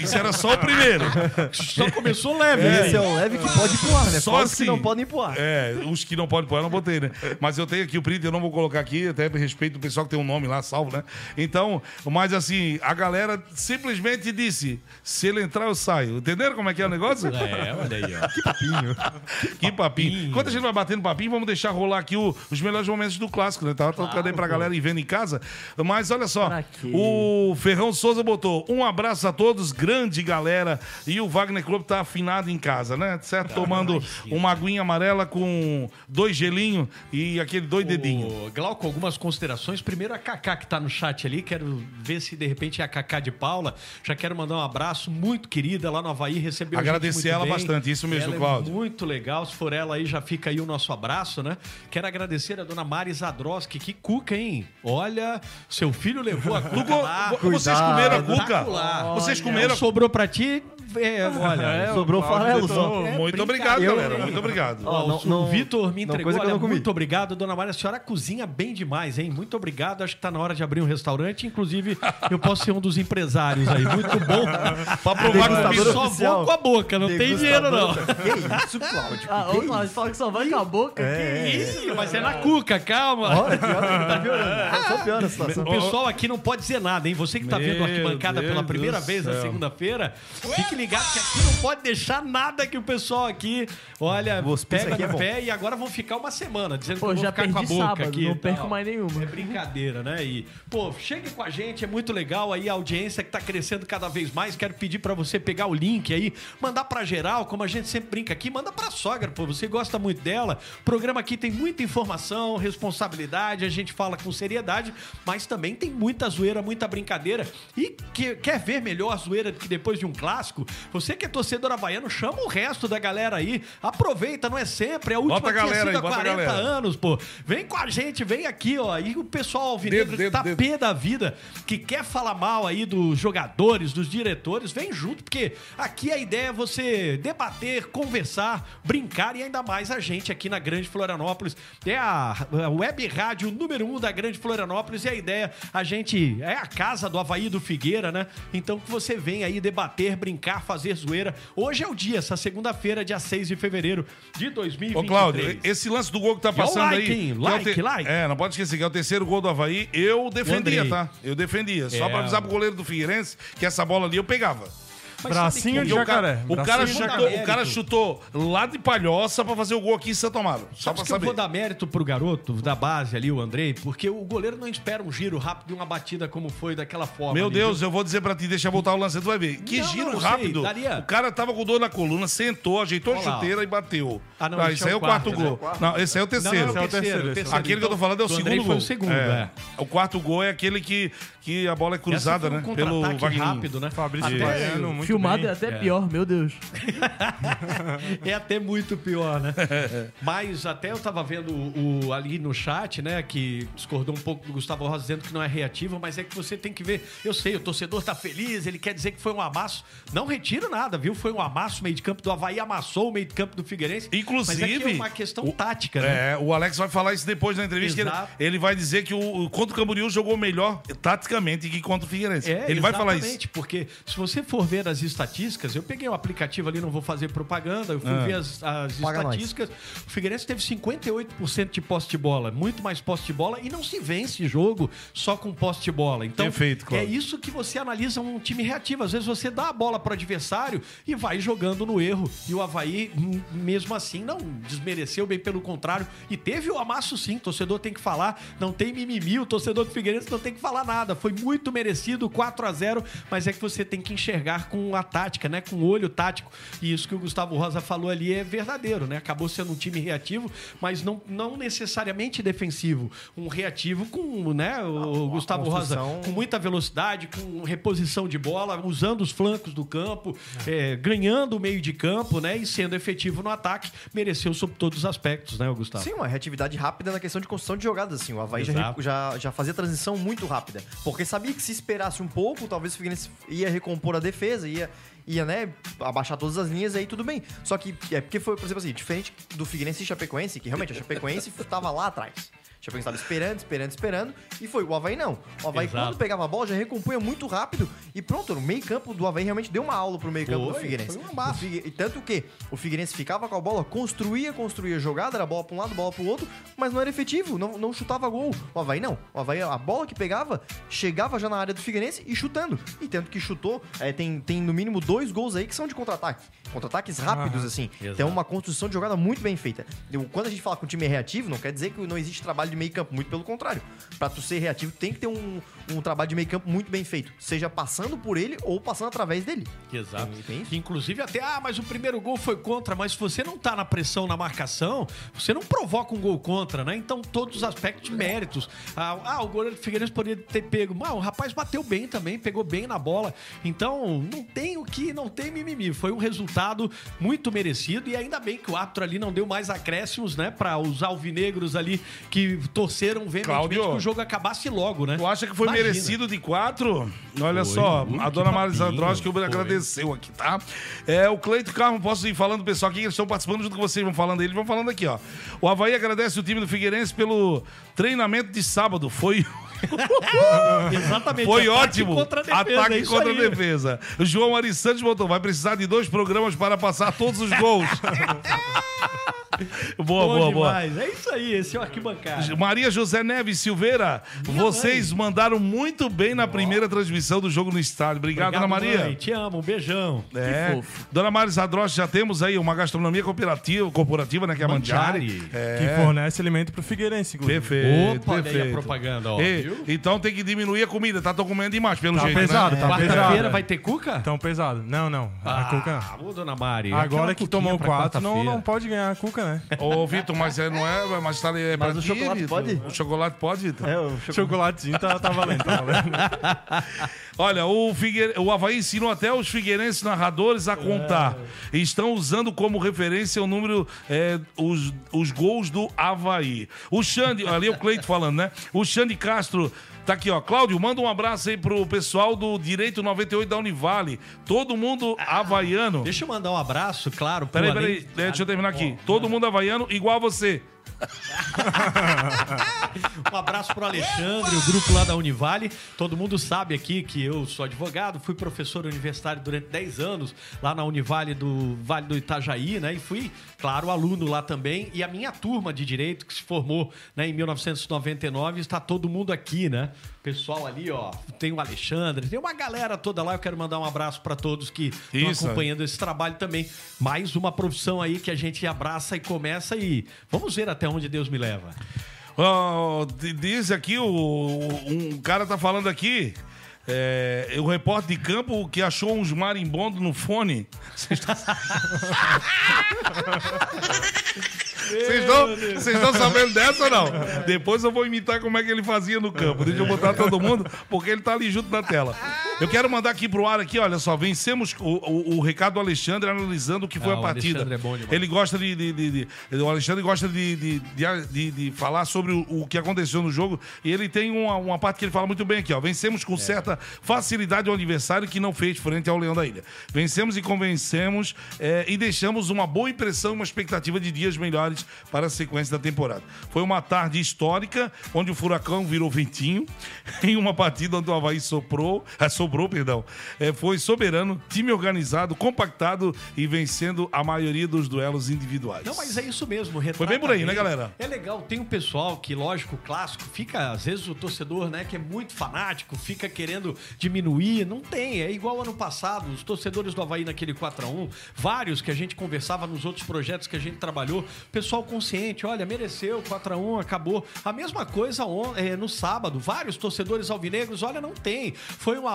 Speaker 7: Isso era só o primeiro.
Speaker 3: Só começou leve,
Speaker 6: Esse é o leve que pode pular, né?
Speaker 7: Só
Speaker 6: Fora os
Speaker 7: assim.
Speaker 6: que não podem pular.
Speaker 7: É, os que não podem pôr, eu não botei, né? Mas eu tenho aqui o print, eu não vou colocar aqui, até a respeito do pessoal que tem um nome lá, salvo, né? Então, mas assim, a galera simplesmente disse: se ele entrar, eu saio. Entenderam como é que é o negócio?
Speaker 3: É, olha aí, ó.
Speaker 7: Que papinho. Enquanto a gente vai batendo papinho, vamos deixar rolar aqui o- os melhores momentos do clássico, né? Tava tocando aí pra galera ir vendo em casa. Mas olha só, o Ferrão Souza botou um abraço a todos, grande galera. E o Wagner Clube tá afinado em casa, né? Certo? Tomando uma aguinha amarela com dois gelinhos e aquele dois dedinhos.
Speaker 3: Glauco, algumas considerações. Primeiro a Cacá que tá no chat ali. Quero ver se de repente é a Cacá de Paula. Já quero mandar um abraço muito querida lá no Havaí. Recebeu
Speaker 7: Agradecer ela
Speaker 3: bem.
Speaker 7: bastante, isso mesmo,
Speaker 3: ela
Speaker 7: Cláudio.
Speaker 3: É muito legal. Se for ela aí, já fica aí o nosso abraço, né? Quero agradecer a dona Mari Zadroski. Que cuca, hein? Olha, seu filho levou a cuca
Speaker 7: Vocês comeram a cuca? Vocês comeram a
Speaker 3: Sobrou pra ti. É, olha,
Speaker 6: Sobrou farelo só.
Speaker 7: Muito obrigado,
Speaker 6: Eu-
Speaker 7: galera. Muito obrigado.
Speaker 3: Ó,
Speaker 6: Não,
Speaker 3: o-
Speaker 6: não-
Speaker 3: Vitor me
Speaker 6: não,
Speaker 3: entregou.
Speaker 6: coisa que eu
Speaker 3: olha,
Speaker 6: não comi.
Speaker 3: muito obrigado, dona Maria. A senhora cozinha bem demais, hein? Muito obrigado. Acho que tá na hora de abrir um restaurante. Inclusive, eu posso ser um dos empresários aí. Muito bom.
Speaker 7: Pra provar que eu
Speaker 3: Só vou com a boca, não tem dinheiro, não.
Speaker 6: Que isso, Cláudio?
Speaker 5: Ah, ô, Cláudio, fala que só vai com a boca.
Speaker 6: É,
Speaker 3: Ih, mas é na cuca, calma.
Speaker 6: Olha, pior, tá piorando. Só piora a situação.
Speaker 3: O pessoal aqui não pode dizer nada, hein? Você que tá vendo a arquibancada
Speaker 7: Deus
Speaker 3: pela primeira vez na segunda-feira, fique ligado que aqui não pode deixar nada que o pessoal aqui, olha,
Speaker 6: hospício
Speaker 3: pega
Speaker 6: aqui é
Speaker 3: no
Speaker 6: bom.
Speaker 3: pé e agora vão ficar uma semana dizendo
Speaker 5: Pô,
Speaker 3: que eu vou
Speaker 5: já
Speaker 3: ficar com a boca
Speaker 5: sábado,
Speaker 3: aqui.
Speaker 5: não perco mais nenhuma.
Speaker 3: É brincadeira, né? E, pô, chegue com a gente, é muito legal aí a audiência que tá crescendo cada vez mais. Quero pedir pra você pegar o link aí, mandar pra geral, como a gente sempre brinca aqui, manda pra sogra, pô, você gosta muito dela. O programa aqui tem muita informação, responsabilidade, a gente fala com seriedade, mas também tem muita zoeira, muita brincadeira. E que, quer ver melhor a zoeira do que depois de um clássico? Você que é torcedor havaiano, chama o resto da galera aí. Aproveita, não é sempre, é a última
Speaker 7: Bota a galera aí,
Speaker 3: há
Speaker 7: bota a
Speaker 3: 40
Speaker 7: galera.
Speaker 3: anos, pô. Vem com a gente, vem aqui, ó. E o pessoal alvinegro que tá
Speaker 7: dedo.
Speaker 3: pé da vida, que quer falar mal aí dos jogadores, dos diretores, vem junto, porque aqui a ideia é você debater, conversar, brincar e ainda mais a gente aqui na Grande Florianópolis. É a, web rádio número um da Grande Florianópolis e a ideia, a gente é a casa do Havaí do Figueira, né? Então que você vem aí debater, brincar, fazer zoeira. Hoje é o dia, essa segunda-feira, dia 6 de fevereiro de 2023.
Speaker 7: Ô, Cláudio, esse lance do gol que tá passando
Speaker 3: like,
Speaker 7: aí.
Speaker 3: hein?
Speaker 7: que é o
Speaker 3: Like, like.
Speaker 7: É, não pode esquecer que é o terceiro gol do Havaí. Eu defendia, tá? Eu defendia. Só
Speaker 3: É.
Speaker 7: pra avisar pro goleiro do Figueirense que essa bola ali eu pegava.
Speaker 3: Mas
Speaker 4: Bracinho
Speaker 3: sabe
Speaker 4: de
Speaker 7: Porque o cara,
Speaker 4: jacaré.
Speaker 7: o cara,
Speaker 4: Bracinho de
Speaker 7: chutou,
Speaker 3: jacaré.
Speaker 7: o cara chutou lá de Palhoça pra fazer o gol aqui em Santo Amaro. Só
Speaker 3: Sabe
Speaker 7: pra
Speaker 3: que eu
Speaker 7: saber.
Speaker 3: vou dar mérito pro garoto da base ali, o Andrei, porque o goleiro não espera um giro rápido e uma batida como foi daquela forma.
Speaker 7: Meu
Speaker 3: ali,
Speaker 7: Deus,
Speaker 3: viu?
Speaker 7: eu vou dizer pra ti, deixa eu voltar o lance, tu vai ver. Que
Speaker 3: Não,
Speaker 7: giro
Speaker 3: não, eu sei,
Speaker 7: rápido.
Speaker 3: daria.
Speaker 7: O cara tava com dor na coluna, sentou, ajeitou a
Speaker 3: lá,
Speaker 7: chuteira e bateu.
Speaker 3: Ah, não,
Speaker 7: Ah,
Speaker 3: esse
Speaker 7: esse
Speaker 3: é
Speaker 7: aí é
Speaker 3: o
Speaker 7: quarto
Speaker 3: quarto,
Speaker 7: gol. Não, esse aí é o
Speaker 3: Não,
Speaker 7: terceiro.
Speaker 3: não, é o terceiro, o terceiro.
Speaker 7: Aquele que eu tô falando é o
Speaker 3: do
Speaker 7: segundo
Speaker 3: Andrei
Speaker 7: gol.
Speaker 3: foi o segundo, é.
Speaker 7: O quarto gol é aquele que, que a bola é
Speaker 3: Essa
Speaker 7: cruzada,
Speaker 3: foi um
Speaker 7: né? Pelo
Speaker 3: contra-ataque
Speaker 7: Wagner.
Speaker 3: rápido, né?
Speaker 4: Fabrício
Speaker 3: Até
Speaker 4: Baiano, muito
Speaker 5: Filmado
Speaker 3: bem.
Speaker 5: é até pior, meu Deus.
Speaker 3: É até muito pior, né? Mas até eu tava vendo o, o- ali no chat, né, que discordou um pouco do Gustavo Rosa dizendo que não é reativo, mas é que você tem que ver. Eu sei, o torcedor tá feliz, ele quer dizer que foi um amasso. Não retiro nada, viu? Foi um amasso, o meio de campo do Havaí amassou o meio de campo do Figueirense.
Speaker 7: Inclusive,
Speaker 3: mas é, que é uma questão tática, né?
Speaker 7: É, o Alex vai falar isso depois na entrevista. que Ele, ele vai dizer que o, o contra o Camboriú jogou melhor taticamente que contra o Figueirense.
Speaker 3: É,
Speaker 7: ele vai falar isso.
Speaker 3: exatamente, porque se você for ver as estatísticas, eu peguei o aplicativo ali, não vou fazer propaganda, eu fui
Speaker 7: Ah.
Speaker 3: ver as, as
Speaker 6: Paga nós.
Speaker 3: estatísticas. O Figueirense teve 58% de posse de bola, muito mais posse de bola, e não se vence jogo só com posse de bola. Então,
Speaker 7: Perfeito,
Speaker 3: é
Speaker 7: Cláudio.
Speaker 3: isso que você analisa um time reativo. Às vezes você dá a bola pro adversário e vai jogando no erro. E o Havaí, mesmo assim, não desmereceu, bem pelo contrário. E teve o amasso sim, o torcedor tem que falar, não tem mimimi, o torcedor do Figueirense não tem que falar nada. Foi muito merecido, 4 a 0 mas é que você tem que enxergar com a tática, né? Com o olho tático. E isso que o Gustavo Rosa falou ali é verdadeiro, né? Acabou sendo um time reativo, mas não, não necessariamente defensivo. Um reativo com, né, o Gustavo Rosa, com muita velocidade, com reposição de bola, usando os flancos do campo, é, ganhando o meio de campo, né? E sendo efetivo no ataque, mereceu sob todos os aspectos, né, Gustavo?
Speaker 6: Sim, uma reatividade rápida na questão de construção de jogadas, assim. O Havaí já, já, já fazia transição muito rápida. Porque sabia que se esperasse um pouco, talvez o Figueirense ia recompor a defesa, ia, ia né, abaixar todas as linhas, aí tudo bem. Só que é porque foi, por exemplo assim, diferente do Figueirense e Chapecoense, que realmente a Chapecoense estava lá atrás. A Chapecoense estava esperando, esperando, esperando, e foi. O Havaí não. O Havaí,
Speaker 3: Exato.
Speaker 6: quando pegava a bola, já recompunha muito rápido. E pronto, no meio campo do Havaí realmente deu uma aula pro meio campo do Figueirense.
Speaker 3: foi um
Speaker 6: Figue- E tanto que o Figueirense ficava com a bola, construía, construía jogada, era bola pra um lado, bola pro outro, mas não era efetivo, não, não chutava gol. O Havaí não. O Havaí, a bola que pegava, chegava já na área do Figueirense e chutando. E tanto que chutou, é, tem, tem no mínimo dois gols aí que são de contra-ataque. Contra-ataques rápidos, assim. Então, uma construção de jogada muito bem feita. Quando a gente fala que o time é reativo, não quer dizer que não existe trabalho de meio campo, muito pelo contrário. Pra tu ser reativo, tem que ter um, um trabalho de meio campo muito bem feito. Seja passando por ele ou passando através dele.
Speaker 3: Exato.
Speaker 6: Tem- tem
Speaker 3: Inclusive até, ah, mas o primeiro gol foi contra, mas se você não tá na pressão, na marcação, você não provoca um gol contra, né? Então todos os aspectos de méritos. Ah, ah, o goleiro do Figueirense poderia ter pego. Ah, o rapaz bateu bem também, pegou bem na bola. Então não tem o que, não tem mimimi. Foi um resultado muito merecido e ainda bem que o árbitro ali não deu mais acréscimos, né? Pra os alvinegros ali que torceram veementemente
Speaker 7: Cláudio.
Speaker 3: que o jogo acabasse logo, né?
Speaker 7: Tu acha que foi
Speaker 3: Imagina.
Speaker 7: merecido de quatro? Olha
Speaker 3: Foi.
Speaker 7: só,
Speaker 3: Ui,
Speaker 7: a
Speaker 3: que
Speaker 7: dona Marisa
Speaker 3: papinho.
Speaker 7: Androski
Speaker 3: Foi.
Speaker 7: agradeceu aqui, tá? É, o Cleito Carmo, posso ir falando, pessoal, aqui, eles estão participando junto com vocês, vão falando eles vão falando aqui, ó. O Havaí agradece o time do Figueirense pelo treinamento de sábado. Foi.
Speaker 3: Exatamente.
Speaker 7: Foi
Speaker 3: ataque
Speaker 7: ótimo.
Speaker 3: Contra defesa,
Speaker 7: Ataque
Speaker 3: é
Speaker 7: contra a
Speaker 3: aí.
Speaker 7: defesa. O João Ari Santos botou. Vai precisar de dois programas para passar todos os gols. boa,
Speaker 3: Bom
Speaker 7: boa, boa.
Speaker 3: demais. É isso aí, esse é o arquibancada.
Speaker 7: Maria José Neves Silveira, vocês mandaram muito bem na primeira transmissão do jogo no estádio. Obrigado, Dona Maria.
Speaker 3: mãe. Te amo, um beijão.
Speaker 7: É. Dona Maris Adroche, já temos aí uma gastronomia cooperativa, corporativa, né? Que é a Mandiari.
Speaker 3: Mandiari.
Speaker 7: É.
Speaker 4: Que fornece alimento pro Figueirense, inclusive.
Speaker 7: Perfeito,
Speaker 3: Opa, olha aí a
Speaker 7: perfeito.
Speaker 3: propaganda, ó,
Speaker 7: E-
Speaker 3: viu?
Speaker 7: então tem que diminuir a comida, tá? Tô comendo demais, pelo
Speaker 4: Tá
Speaker 7: jeito,
Speaker 4: pesado,
Speaker 7: né?
Speaker 4: tá pesado.
Speaker 3: Quarta-feira vai ter cuca?
Speaker 4: Tão pesado. Não, não. a Cuca
Speaker 3: Ah, dona Mari.
Speaker 4: Agora que tomou quatro, não, não pode ganhar a Cuca, né?
Speaker 7: Ô, Vitor, mas é, não é, mas tá é
Speaker 6: Mas
Speaker 7: pra
Speaker 6: o
Speaker 7: ti,
Speaker 6: chocolate
Speaker 7: Vitor?
Speaker 6: pode?
Speaker 7: O chocolate pode, Vitor?
Speaker 6: É, o chocolate.
Speaker 4: Chocolatezinho tá, tá valendo, tá valendo.
Speaker 7: Olha, o, Figueire... o Havaí ensinou até os figueirenses narradores a contar. Estão usando como referência o número, é, os, os gols do Havaí. O Xande, ali é o Cleito falando, né? O Xande Castro tá aqui, ó. Cláudio, manda um abraço aí pro pessoal do Direito 98 da Univale. Todo mundo havaiano.
Speaker 3: Deixa eu mandar um abraço, claro.
Speaker 7: Peraí, peraí, deixa eu terminar aqui. Todo mundo havaiano igual a você.
Speaker 3: Um abraço pro Alexandre, o grupo lá da Univale. Todo mundo sabe aqui que eu sou advogado, fui professor universitário durante 10 anos lá na Univale do Vale do Itajaí, né? E fui, claro, aluno lá também. E a minha turma de direito, que se formou né, em 1999, está todo mundo aqui, né? Pessoal ali, ó, tem o Alexandre, tem uma galera toda lá. Eu quero mandar um abraço para todos que estão acompanhando esse trabalho também. Mais uma profissão aí que a gente abraça e começa e vamos ver até onde Deus me leva.
Speaker 7: D- diz aqui, o, um cara tá falando aqui. É, o repórter de campo que achou uns marimbondos no fone. Vocês estão- Vocês estão- sabendo dessa ou não? Depois eu vou imitar como é que ele fazia no campo. Deixa eu botar todo mundo, porque ele tá ali junto na tela. Eu quero mandar aqui pro ar aqui, olha só, vencemos o, o, o recado do Alexandre analisando o que foi
Speaker 3: Ah,
Speaker 7: a
Speaker 3: o
Speaker 7: partida.
Speaker 3: Alexandre é bom demais.
Speaker 7: Ele gosta de, de- de- de- O Alexandre gosta de, de, de, falar sobre o, o que aconteceu no jogo. E ele tem uma, uma parte que ele fala muito bem aqui, ó. Vencemos
Speaker 3: É.
Speaker 7: com certa facilidade o adversário que não fez frente ao Leão da Ilha. Vencemos e convencemos é, e deixamos uma boa impressão e uma expectativa de dias melhores para a sequência da temporada. Foi uma tarde histórica, onde o Furacão virou ventinho, em uma partida onde o Havaí soprou, ah, sobrou, perdão. É, foi soberano, time organizado, compactado e vencendo a maioria dos duelos individuais.
Speaker 3: Não, mas é isso mesmo.
Speaker 7: Foi bem por aí, né,
Speaker 3: bem.
Speaker 7: galera?
Speaker 3: É legal. Tem um pessoal que, lógico, clássico, fica, às vezes, o torcedor, né, que é muito fanático, fica querendo diminuir. Não tem. É igual ano passado. Os torcedores do Havaí naquele 4x1, vários que a gente conversava nos outros projetos que a gente trabalhou, pessoal consciente, olha, mereceu, 4x1, acabou. A mesma coisa on- é, no sábado. Vários torcedores alvinegros, olha, não tem. Foi um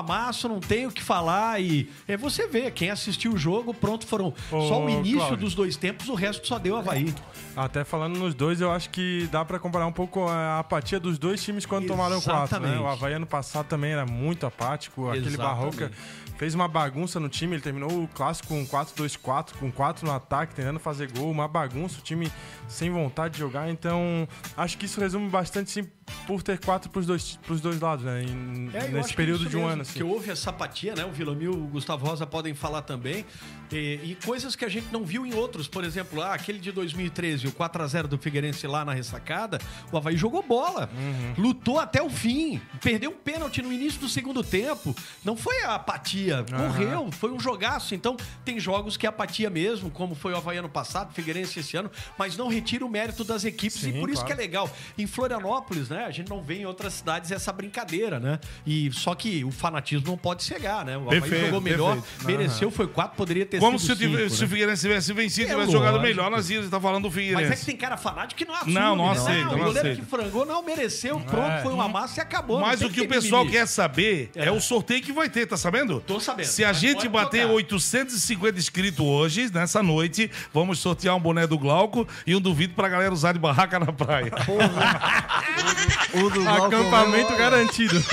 Speaker 3: não tem o que falar. E é, você vê, quem assistiu o jogo, pronto, foram
Speaker 4: Ô,
Speaker 3: só o início
Speaker 4: Cláudio.
Speaker 3: dos dois tempos, o resto só deu Havaí.
Speaker 4: Até falando nos dois, eu acho que dá pra comparar um pouco a apatia dos dois times quando tomaram quatro, né?
Speaker 3: Exatamente.
Speaker 4: O Havaí ano passado também era muito apático, aquele
Speaker 3: Exatamente.
Speaker 4: Barroca fez uma bagunça no time, ele terminou o clássico com 4-2-4, com 4 no ataque, tentando fazer gol, uma bagunça, o time sem vontade de jogar, então acho que isso resume bastante sim por ter quatro pros dois, pros dois lados, né? Em-
Speaker 3: É,
Speaker 4: nesse
Speaker 3: que
Speaker 4: período
Speaker 3: isso
Speaker 4: de um
Speaker 3: mesmo,
Speaker 4: ano, assim.
Speaker 3: Que houve essa apatia, né? O Vilamil, o Gustavo Rosa podem falar também. E, e coisas que a gente não viu em outros. Por exemplo, ah, aquele de 2013, o 4x0 do Figueirense lá na ressacada, o Havaí jogou bola.
Speaker 4: Uhum.
Speaker 3: Lutou até o fim. Perdeu um pênalti no início do segundo tempo. Não foi a apatia. Morreu. Foi um jogaço. Então, tem jogos que é apatia mesmo, como foi o Havaí ano passado, Figueirense esse ano, mas não retira o mérito das equipes.
Speaker 4: Sim,
Speaker 3: e por isso
Speaker 4: claro.
Speaker 3: que é legal. Em Florianópolis, né? A gente não vê em outras cidades essa brincadeira, né? E só que o fanatismo não pode cegar, né? O Havaí
Speaker 7: Perfeito,
Speaker 3: jogou melhor,
Speaker 7: perfeito.
Speaker 3: mereceu, foi quatro, poderia ter
Speaker 7: Como
Speaker 3: sido
Speaker 7: se, o
Speaker 3: cinco,
Speaker 7: se
Speaker 3: né?
Speaker 7: o Figueirense tivesse vencido,
Speaker 3: É
Speaker 7: tivesse jogado
Speaker 3: lógico.
Speaker 7: melhor, nós íamos estar falando do Figueirense.
Speaker 3: Mas é que tem cara fanático que não assume.
Speaker 7: Não, não
Speaker 3: né?
Speaker 7: aceita,
Speaker 3: o
Speaker 7: não
Speaker 3: goleiro
Speaker 7: aceita.
Speaker 3: que frangou não mereceu, pronto, foi uma massa e acabou.
Speaker 7: Mas
Speaker 3: não
Speaker 7: o
Speaker 3: tem
Speaker 7: que o pessoal
Speaker 3: mimimi.
Speaker 7: quer saber é. o sorteio que vai ter, tá sabendo?
Speaker 3: Tô sabendo.
Speaker 7: Se a gente bater
Speaker 3: tocar.
Speaker 7: 850 inscritos hoje, nessa noite, vamos sortear um boné do Glauco e um duvido pra galera usar de barraca na praia.
Speaker 6: O Glauco
Speaker 4: Acampamento garantido.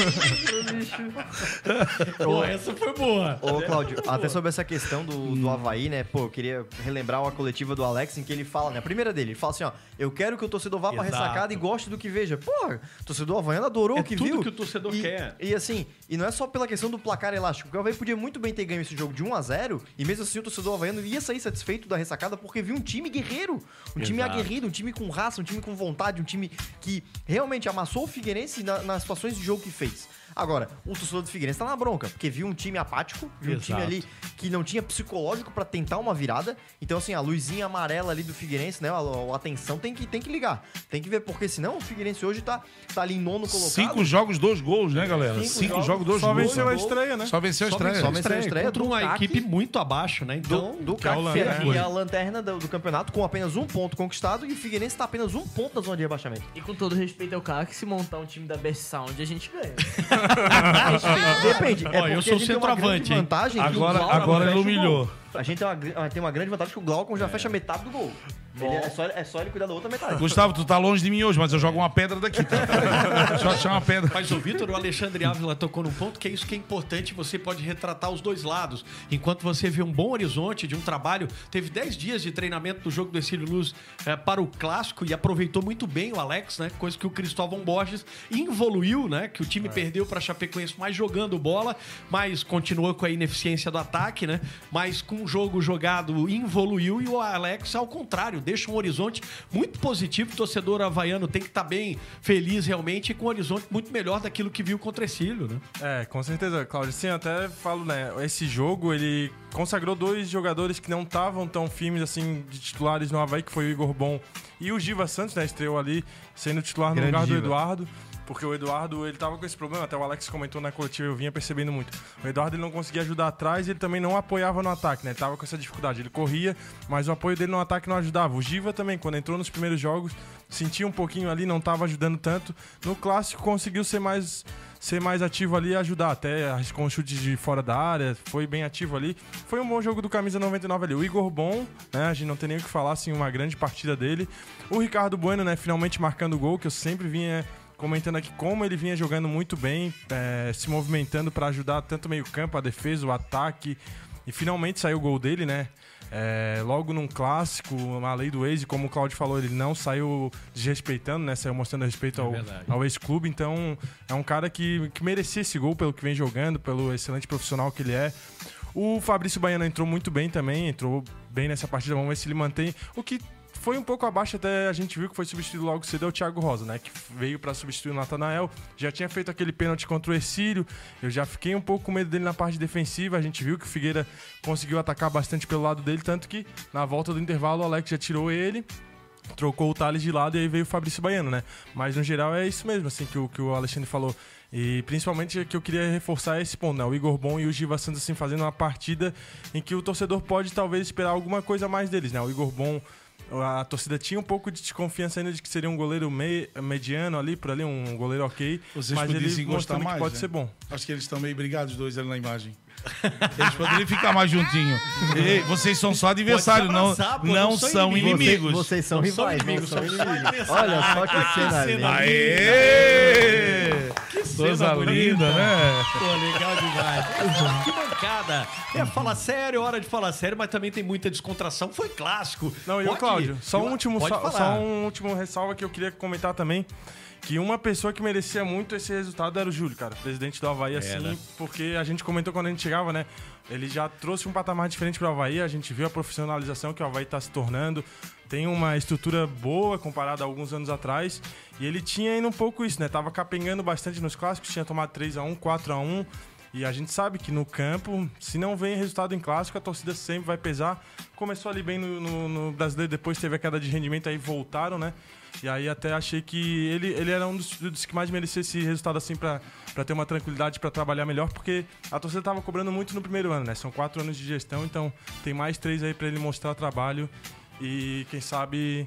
Speaker 3: Pô, essa foi boa.
Speaker 6: Ô, Cláudio, até sobre essa questão do, do Havaí, né? Pô, eu queria relembrar uma coletiva do Alex em que ele fala, né? A primeira dele, ele fala assim, ó, eu quero que o torcedor vá pra
Speaker 3: Exato.
Speaker 6: ressacada e goste do que veja. Pô, o torcedor havaiano adorou
Speaker 3: É
Speaker 6: o que
Speaker 3: tudo
Speaker 6: viu.
Speaker 3: que o torcedor
Speaker 6: e,
Speaker 3: quer.
Speaker 6: E assim, e não é só pela questão do placar elástico, porque o Havaí podia muito bem ter ganho esse jogo de 1 a 0 e mesmo assim o torcedor havaiano ia sair satisfeito da ressacada porque viu um time guerreiro, um time
Speaker 3: Exato.
Speaker 6: aguerrido, um time com raça, um time com vontade, um time que realmente amassou o Figueirense na- nas situações de jogo que fez. Agora, o torcedor do Figueirense tá na bronca, porque viu um time apático, viu um time
Speaker 3: Exato.
Speaker 6: ali que não tinha psicológico pra tentar uma virada. Então, assim, a luzinha amarela ali do Figueirense, né? A, a atenção tem que, tem que ligar. Tem que ver, porque senão o Figueirense hoje tá, tá ali em nono colocado.
Speaker 7: Cinco jogos, dois gols, né, galera?
Speaker 6: Cinco
Speaker 7: Cinco,
Speaker 6: jogos,
Speaker 7: jogos, dois
Speaker 4: Só
Speaker 7: gols.
Speaker 4: venceu a estreia, né?
Speaker 7: Só venceu a
Speaker 3: Só
Speaker 7: estreia.
Speaker 3: venceu a
Speaker 6: venceu a
Speaker 3: estreia contra uma
Speaker 6: CAC.
Speaker 3: equipe muito abaixo, né? Então,
Speaker 6: do, do
Speaker 4: que é o
Speaker 6: CAC,
Speaker 4: Lanterna.
Speaker 6: que é a lanterna do, do campeonato, com apenas um ponto conquistado, e o Figueirense tá apenas um ponto da zona de rebaixamento.
Speaker 5: E com todo respeito ao cara, que se montar um time da Best Sound, a gente ganha.
Speaker 6: Depende. É
Speaker 3: Ó, eu sou centroavante, hein?
Speaker 6: vantagem que o
Speaker 7: Agora, agora ele
Speaker 6: o
Speaker 7: humilhou.
Speaker 6: A gente tem uma, gr- tem uma grande vantagem que o Glaucon já fecha metade do gol. Ele é, só, é só ele cuidar da outra metade.
Speaker 7: Gustavo, tu tá longe de mim hoje, mas eu jogo uma pedra daqui, tá? Deixa eu achar uma pedra.
Speaker 3: Mas o Vitor, o Alexandre Ávila tocou num ponto que é isso que é importante, você pode retratar os dois lados. Enquanto você vê um bom horizonte de um trabalho, teve 10 dias de treinamento do jogo do Exílio Luz eh, para o clássico e aproveitou muito bem o Alex, né? Coisa que o Cristóvão Borges evoluiu, né? Que o time perdeu para Chapecoense, mas jogando bola, mas continuou com a ineficiência do ataque, né? Mas com o jogo jogado evoluiu e o Alex, ao contrário, deixa um horizonte muito positivo. O torcedor havaiano tem que estar bem feliz realmente e com um horizonte muito melhor daquilo que viu contra Exílio, né?
Speaker 4: É, com certeza, Claudio. Sim, eu até falo, né? Esse jogo, ele consagrou dois jogadores que não estavam tão firmes assim de titulares no Havaí, que foi o Igor Bom e o Giva Santos, né? Estreou ali sendo titular no
Speaker 6: Grande
Speaker 4: lugar do
Speaker 6: Giva.
Speaker 4: Eduardo. Porque o Eduardo, ele tava com esse problema, até o Alex comentou na coletiva, eu vinha percebendo muito. O Eduardo ele não conseguia ajudar atrás e ele também não apoiava no ataque, né? Ele tava com essa dificuldade. Ele corria, mas o apoio dele no ataque não ajudava. O Giva também, quando entrou nos primeiros jogos, sentia um pouquinho ali, não tava ajudando tanto. No clássico conseguiu ser mais ser mais ativo ali e ajudar. Até arriscou um chute de fora da área, foi bem ativo ali. Foi um bom jogo do Camisa 99 ali. O Igor Bom, né? A gente não tem nem o que falar, assim, uma grande partida dele. O Ricardo Bueno, né? Finalmente marcando o gol, que eu sempre vinha comentando aqui como ele vinha jogando muito bem, é, se movimentando para ajudar tanto o meio-campo, a defesa, o ataque. E finalmente saiu o gol dele, né? É, logo num clássico, uma lei do ex, como o Claudio falou, ele não saiu desrespeitando, né? Saiu mostrando respeito ao, ao ex-clube. Então, é um cara que, que merecia esse gol pelo que vem jogando, pelo excelente profissional que ele é. O Fabrício Baiano entrou muito bem também, entrou bem nessa partida. Vamos ver se ele mantém. O que foi um pouco abaixo, até a gente viu que foi substituído logo cedo é o Thiago Rosa, né? Que veio para substituir o Natanael. Já tinha feito aquele pênalti contra o Ercílio. Eu já fiquei um pouco com medo dele na parte defensiva. A gente viu que o Figueira conseguiu atacar bastante pelo lado dele, tanto que na volta do intervalo o Alex já tirou ele trocou o Thales de lado e aí veio o Fabrício Baiano, né? Mas no geral é isso mesmo, assim, que o, que o Alexandre falou. E principalmente que eu queria reforçar esse ponto, né? O Igor Bom e o Giva Santos, assim, fazendo uma partida em que o torcedor pode talvez esperar alguma coisa mais deles, né? O Igor Bom a torcida tinha um pouco de desconfiança ainda de que seria um goleiro me, mediano ali, por ali, um goleiro ok.
Speaker 7: Vocês
Speaker 4: mas ele
Speaker 7: gostar mais,
Speaker 4: pode
Speaker 7: né?
Speaker 4: ser bom.
Speaker 7: Acho que eles estão meio brigados os dois ali na imagem. Eles poderiam ficar mais juntinhos. Ei, vocês são só adversários, não,
Speaker 3: abraçar,
Speaker 7: não,
Speaker 3: não são
Speaker 7: são
Speaker 3: inimigos.
Speaker 7: inimigos.
Speaker 6: Vocês são rivais, são inimigos. Olha só que
Speaker 3: que cena
Speaker 7: Aê! Coisa
Speaker 3: bonita.
Speaker 7: linda, né?
Speaker 3: Pô, legal demais. que bancada. É, fala sério, hora de falar sério, mas também tem muita descontração. Foi clássico.
Speaker 4: Não, e o Cláudio, só um último, só, só um último ressalva que eu queria comentar também. Que uma pessoa que merecia muito esse resultado era o Júlio, cara, presidente do Havaí, assim, porque a gente comentou quando a gente chegava, né? Ele já trouxe um patamar diferente pro Havaí, a gente viu a profissionalização que o Havaí tá se tornando, tem uma estrutura boa comparada a alguns anos atrás, e ele tinha ainda um pouco isso, né? Tava capengando bastante nos clássicos, tinha tomado 3x1, 4x1, e a gente sabe que no campo, se não vem resultado em clássico, a torcida sempre vai pesar. Começou ali bem no, no- no brasileiro, depois teve a queda de rendimento, aí voltaram, né? E aí até achei que ele, ele era um dos, dos que mais merecia esse resultado assim pra ter uma tranquilidade pra trabalhar melhor, porque a torcida tava cobrando muito no primeiro ano, né? São quatro anos de gestão, então tem mais três aí pra ele mostrar trabalho e quem sabe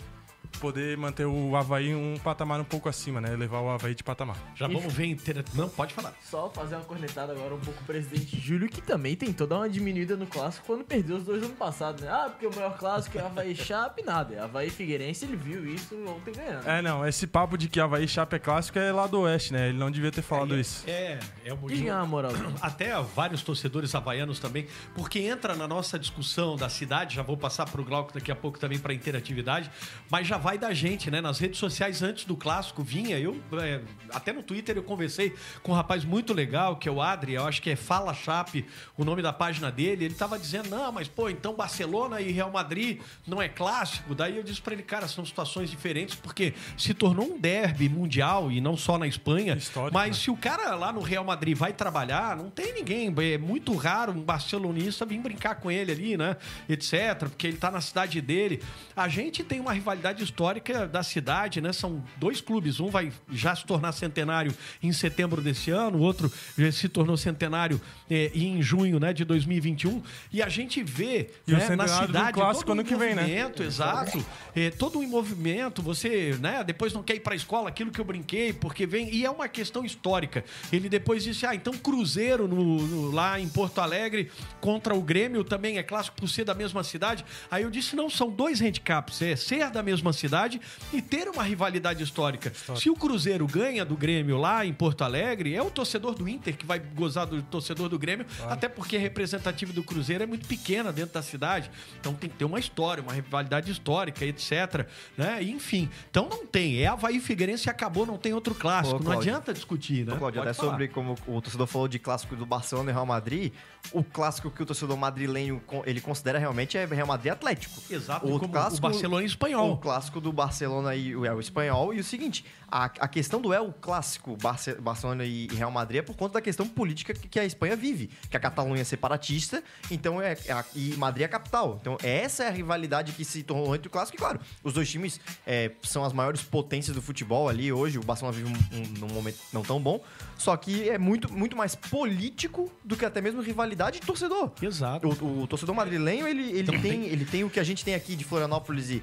Speaker 4: poder manter o Havaí um patamar um pouco acima, né? Levar o Havaí de patamar.
Speaker 3: Já vamos ver inteira. Não, pode falar.
Speaker 5: Só fazer uma cornetada agora um pouco o presidente Júlio, que também tentou dar uma diminuída no clássico quando perdeu os dois ano passado, né? Ah, porque o maior clássico é Havaí Chape, nada. É Havaí Figueirense, ele viu isso ontem ganhando.
Speaker 4: É, não, esse papo de que Havaí e Chape é clássico é lá do Oeste, né? Ele não devia ter falado isso.
Speaker 3: É, é o
Speaker 5: Diga uma moral.
Speaker 3: até vários torcedores havaianos também, porque entra na nossa discussão da cidade, já vou passar para o Glauco daqui a pouco também para interatividade, mas já vai da gente, né? Nas redes sociais antes do clássico vinha, eu é, até no Twitter eu conversei com um rapaz muito legal, que é o Adri, eu acho que é Fala Chape, o nome da página dele, ele tava dizendo, não, mas pô, então Barcelona e Real Madrid não é clássico, daí eu disse para ele, cara, são situações diferentes, porque se tornou um derby mundial, e não só na Espanha,
Speaker 4: Histórico,
Speaker 3: mas
Speaker 4: né?
Speaker 3: se o cara lá no Real Madrid vai trabalhar, não tem ninguém. É muito raro um barcelonista vir brincar com ele ali, né? Etc. Porque ele tá na cidade dele. A gente tem uma rivalidade histórica da cidade, né? São dois clubes. Um vai já se tornar centenário em setembro desse ano, o outro já se tornou centenário eh, em junho né, de 2021. E a gente vê
Speaker 4: E
Speaker 3: né, na cidade
Speaker 4: clássico
Speaker 3: todo um
Speaker 4: ano que vem, né?
Speaker 3: movimento, exato. É, todo um movimento, você, né, depois não quer ir pra escola, aquilo que eu brinquei, porque vem. E é uma questão histórica. Ele depois disse: ah, então Cruzeiro no, no- lá em Porto Alegre contra o Grêmio também é clássico por ser da mesma cidade. Aí eu disse: não, são dois handicaps: é ser da mesma cidade e ter uma rivalidade histórica. Se o Cruzeiro ganha do Grêmio lá em Porto Alegre, é o torcedor do Inter que vai gozar do torcedor do Grêmio, até porque a representativa do Cruzeiro é muito pequena dentro da cidade. Então tem que ter uma história, uma rivalidade histórica, etc. Né? E, Enfim, então não tem. É Havaí e Figueirense e acabou, não tem outro clássico.
Speaker 6: Ô,
Speaker 3: não adianta discutir, né?
Speaker 6: Ô, Cláudio, até
Speaker 3: falar.
Speaker 6: sobre como o torcedor falou de clássico do Barcelona e Real Madrid, o clássico que o torcedor madrilenho ele considera realmente é Real Madrid Atlético.
Speaker 3: Exato,
Speaker 6: O clássico-
Speaker 3: o Barcelona e o espanhol.
Speaker 6: O clássico do Barcelona e o, é, o espanhol. E o seguinte, a, a questão do o clássico Barce- Barcelona e, Real Madrid é por conta da questão política que, a Espanha vive. Que a Catalunha é separatista, então é, é a- e Madrid é a capital. Então essa é a rivalidade que se tornou entre o clássico. E claro, os dois times é, são as maiores potências do futebol ali hoje. O Barcelona vive um, um- num momento não tão bom. Só que é muito, muito mais político do que até mesmo rivalidade de torcedor.
Speaker 3: Exato.
Speaker 6: O, o torcedor madrilenho, ele, ele, tem, ele tem o que a gente tem aqui de Florianópolis e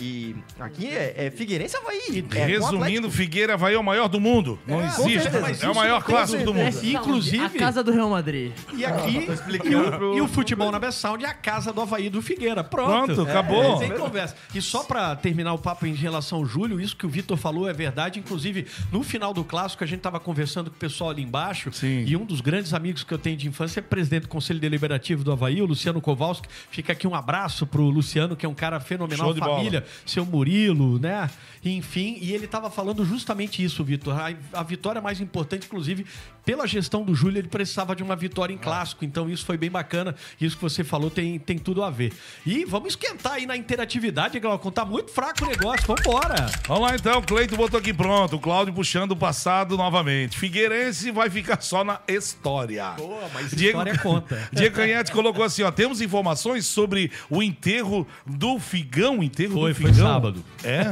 Speaker 6: E aqui é, é Figueirense e Havaí. É,
Speaker 7: Resumindo, Figueira Havaí é o maior do mundo. Não existe.
Speaker 3: certeza, mas
Speaker 7: É o maior
Speaker 3: não
Speaker 7: clássico do mundo.
Speaker 5: Inclusive, a casa do Real Madrid.
Speaker 3: E aqui, e, o, e o futebol na Best Sound é a casa do Havaí do Figueira. Pronto.
Speaker 7: Pronto, acabou.
Speaker 3: Sem conversa. E só pra terminar o papo em relação ao Júlio, isso que o Vitor falou é verdade. Inclusive, no final do clássico, a gente tava conversando com o pessoal ali embaixo.
Speaker 7: Sim.
Speaker 3: E um dos grandes amigos que eu tenho de infância é presidente do Conselho Deliberativo do Havaí, o Luciano Kowalski. Fica aqui um abraço pro Luciano, que é um cara fenomenal,
Speaker 7: Show de bola.
Speaker 3: Seu Murilo, né? Enfim, e ele tava falando justamente isso, Vitor. A, a vitória mais importante, inclusive, pela gestão do Júlio, ele precisava de uma vitória em clássico. Então, isso foi bem bacana. Isso que você falou tem, tem tudo a ver. E vamos esquentar aí na interatividade, Glaucon. Tá muito fraco o negócio. Vambora.
Speaker 7: Vamos lá então, Cleito botou aqui pronto. O Cláudio puxando o passado novamente. Figueirense vai ficar só na história.
Speaker 3: Boa, mas
Speaker 7: Diego,
Speaker 3: história conta.
Speaker 7: Diego Canhete colocou assim: ó, temos informações sobre o enterro do Figão. Enterro
Speaker 3: Foi,
Speaker 7: do
Speaker 3: foi
Speaker 7: Figão.
Speaker 3: sábado.
Speaker 7: É?